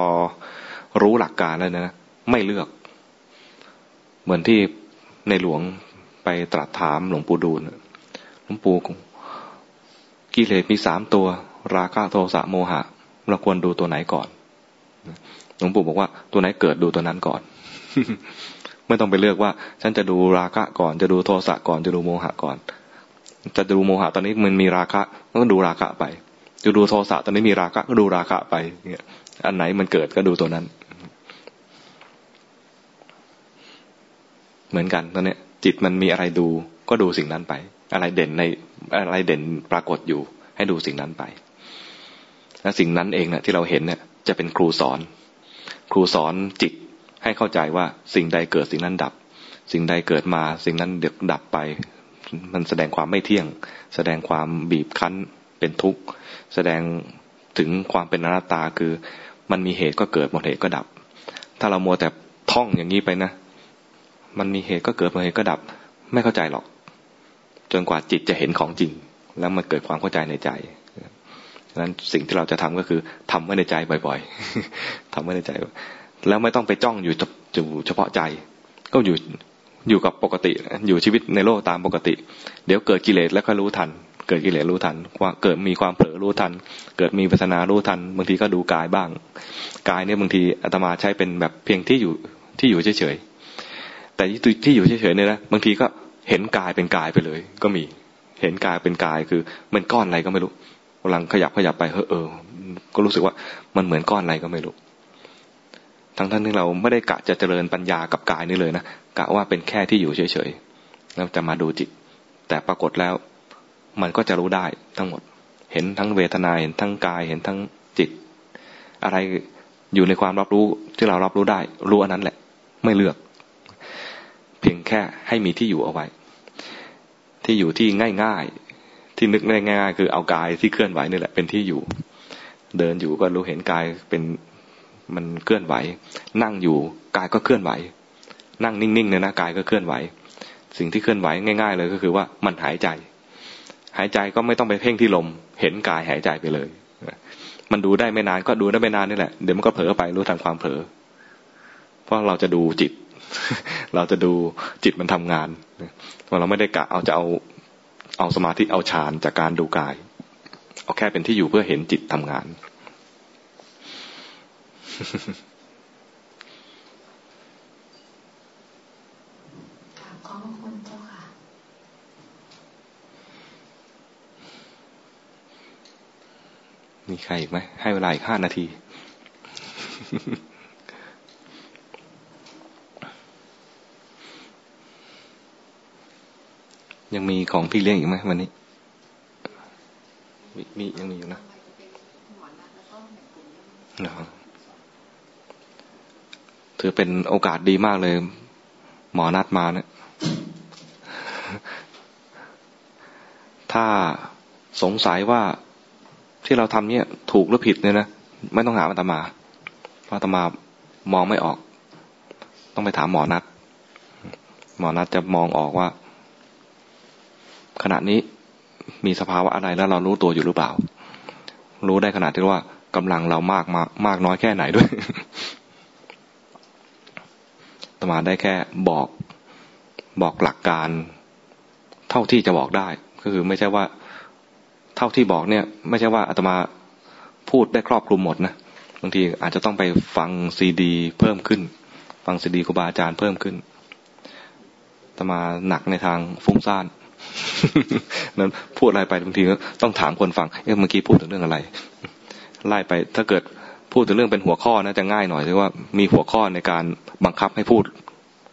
รู้หลักการแล้วนะไม่เลือก เหมือนที่ในหลวงไปตรัสถามหลวงปู่ดูลหลวงปู่กิเลสมีสามตัว ราคะโทสะโมหะ เราควรดูตัวไหนก่อนหลวงปู่บอกว่าตัวไหนเกิดดูตัวนั้นก่อน ไม่ต้องไปเลือกว่า ฉันจะดูราคะก่อนจะดูโทสะก่อนจะดูโมหะก่อน จะดูโมหะตอนนี้มันมีราคะก็ดูราคะไป จะดูโทสะตอนนี้มีราคะก็ดูราคะไปเนี่ยอันไหนมันเกิดก็ดูตัวนั้น เหมือนกันตอนนี้จิตมันมีอะไรดูก็ดูสิ่งนั้นไป อะไรเด่นในอะไรเด่นปรากฏอยู่ ให้ดูสิ่งนั้นไปและสิ่งนั้นเองเนะี่ยที่เราเห็นเนี่ยจะเป็นครูสอน ครูสอนจิต ให้เข้าใจว่าสิ่งใดเกิดสิ่งนั้นดับ สิ่งใดเกิดมาสิ่งนั้นเดือดดับไป มันแสดงความไม่เที่ยง แสดงความบีบคั้นเป็นทุกข์ แสดงถึงความเป็นอนัตตาคือมันมีเหตุก็เกิดหมดเหตุก็ดับ ถ้าเรามัวแต่ท่องอย่างนี้ไปนะ มันมีเหตุก็เกิดหมดเหตุก็ดับ ไม่เข้าใจหรอก จนกว่าจิตจะเห็นของจริง แล้วมันเกิดความเข้าใจในใจดังนั้นสิ่งที่เราจะทำก็คือทำไว้ในใจบ่อย ๆทำไว้ในใจ แล้วไม่ต้องไปจ้องอยู่อยู่เฉพาะใจ ก็อยู่อยู่กับปกติ อยู่ชีวิตในโลกตามปกติ เดี๋ยวเกิดกิเลสแล้วก็รู้ทัน เกิดกิเลสรู้ทันว่าเกิดมีความเผลอรู้ทัน เกิดมีปัสนารู้ทัน บางทีก็ดูกายบ้าง กายเนี่ยบางทีอาตมาใช้เป็นแบบเพียงที่อยู่ที่อยู่เฉยๆ แต่ที่อยู่เฉยๆเนี่ยนะบางทีก็เห็นกายเป็นกายไปเลย ก็มี เห็นกายเป็นกายคือ มันก้อนอะไรก็ไม่รู้กำลังขยับขยับไปเออเออ ก็รู้สึกว่ามันเหมือนก้อนอะไรก็ไม่รู้ ทั้งท่านที่เราไม่ได้กะจะเจริญปัญญากับกายนี่เลยนะกะว่าเป็นแค่ที่อยู่เฉยๆแล้วจะมาดูจิต แต่ปรากฏแล้ว มันก็จะรู้ได้ทั้งหมด เห็นทั้งเวทนาเห็นทั้งกายเห็นทั้งจิต อะไรอยู่ในความรับรู้ที่เรารับรู้ได้ รู้อันนั้นแหละ ไม่เลือก เพียงแค่ให้มีที่อยู่เอาไว้ ที่อยู่ที่ง่ายๆ ที่นึกได้ง่ายๆคือเอากายที่เคลื่อนไหวนี่แหละเป็นที่อยู่ เดินอยู่ก็รู้เห็นกายเป็น มันเคลื่อนไหว นั่งอยู่กายก็เคลื่อนไหว นั่งนิ่งๆเนี่ยนะกายก็เคลื่อนไหว สิ่งที่เคลื่อนไหวง่าย ๆ เลยก็คือว่ามันหายใจ หายใจก็ไม่ต้องไปเพ่งที่ลม เห็นกายหายใจไปเลยมันดูได้ไม่นานก็ดูได้ไม่นานนี่แหละเดี๋ยวมันก็เผลอไปรู้ทันความเผลอเพราะเราจะดูจิต เราจะดูจิตมันทำงานเพราเราไม่ได้กะเอาจะเอาเอาสมาธิเอาฌานจากการดูกาย เอาแค่เป็นที่อยู่เพื่อเห็นจิตทำงาน ขอบคุณเจ้าค่ะ มีใครอีกไหม ให้เวลาอีกห้านาทียังมีของพี่เลี้ยงอีกไหมวันนี้ มียังมีอยู่นะนะครับ ถือเป็นโอกาสดีมากเลย หมอนัดมาเนะี่ยถ้าสงสัยว่าที่เราทำเนี่ยถูกหรือผิดเนี่ยนะไม่ต้องหาอาตมาเพราะอาตมามองไม่ออก ต้องไปถามหมอนัดหมอนัดจะมองออกว่า ขณะนี้มีสภาวะอะไรแล้วเรารู้ตัวอยู่หรือเปล่า รู้ได้ขนาดที่ว่ากำลังเรามากมามากน้อยแค่ไหนด้วย มาได้แค่บอกบอกหลักการเท่าที่จะบอกได้ ก็คือไม่ใช่ว่าเท่าที่บอกเนี่ย ไม่ใช่ว่าอาตมาพูดได้ครอบคลุมหมดนะบางทีอาจจะต้องไปฟังซีดี เพิ่มขึ้น ฟังซีดีครูบาอาจารย์เพิ่มขึ้นอาตมาหนักในทางฟุ้งซ่านนั้นพูดอะไรไปบางทีก็ต้องถามคนฟังเอ๊ะเมื่อกี้พูดถึงเรื่องอะไรไล่ไปถ้าเกิด พูดถึงเรื่องเป็นหัวข้อนะจะง่ายหน่อยคือว่ามีหัวข้อในการบังคับให้พูด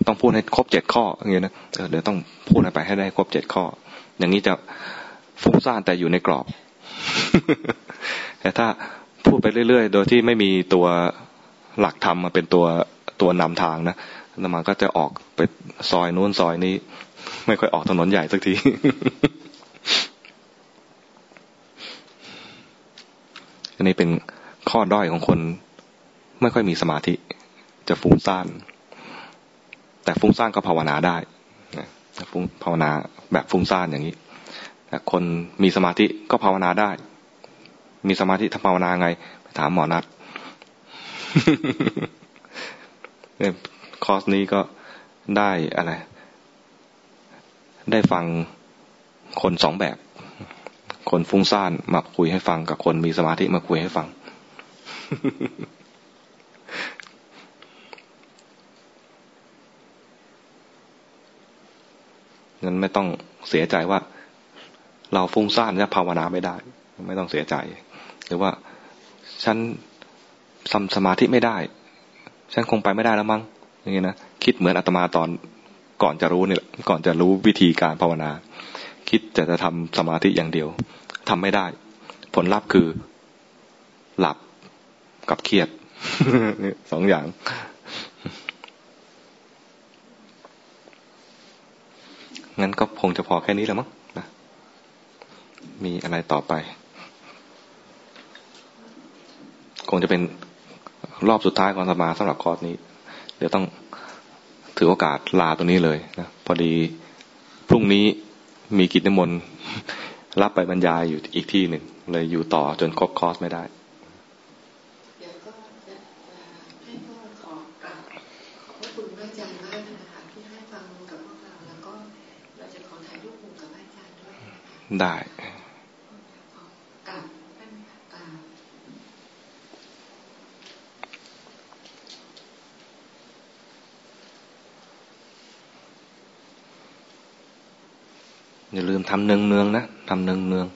ต้องพูดให้ครบเจ็ดข้ออย่างเงี้ยนะเดี๋ยวต้องพูดไปให้ได้ครบเจ็ดข้อ อย่างนี้จะฟุ้งซ่านแต่อยู่ในกรอบ แต่ถ้าพูดไปเรื่อยๆ โดยที่ไม่มีตัวหลักธรรมมาเป็นตัวตัวนำทางนะแล้วมันก็จะออกไปซอยนู้นซอยนี้ ไม่ค่อยออกถนนใหญ่สักทีอันนี้เป็น ข้อด้อยของคนไม่ค่อยมีสมาธิ จะฟุ้งซ่าน แต่ฟุ้งซ่านก็ภาวนาได้ฟุ้งภาวนาแบบฟุ้งซ่านอย่างนี้แต่คนมีสมาธิก็ภาวนาได้ มีสมาธิทำภาวนาไงไปถามหมอนัดคอร์สนี้ก็ได้อะไร ได้ฟังคนสองแบบ คนฟุ้งซ่านมาคุยให้ฟังกับคนมีสมาธิมาคุยให้ฟัง งั้นไม่ต้องเสียใจว่า เราฟุ้งซ่านจะภาวนาไม่ได้ ไม่ต้องเสียใจ หรือว่า ฉันทำสมาธิไม่ได้ ฉันคงไปไม่ได้แล้วมั้งอย่างนี้นะคิดเหมือนอาตมาตอนก่อนจะรู้เนี่แหละก่อนจะรู้วิธีการภาวนา คิดจะจะทำสมาธิอย่างเดียวทำไม่ได้ ผลลัพธ์คือ หลับ กับเครียดสองอย่าง งั้นก็คงจะพอแค่นี้แล้วมั้งนะมีอะไรต่อไป คงจะเป็นรอบสุดท้ายของสมาสำหรับคอร์สนี้ เดี๋ยวต้องถือโอกาสลาตรงนี้เลยนะพอดีพรุ่งนี้มีกิจนิมนต์รับไปบรรยายอยู่อีกที่หนึ่งเลยอยู่ต่อจนครบคอร์สไม่ได้ ได้อย่าลืมทำเนืองเนืองนะทำเนืองเนือง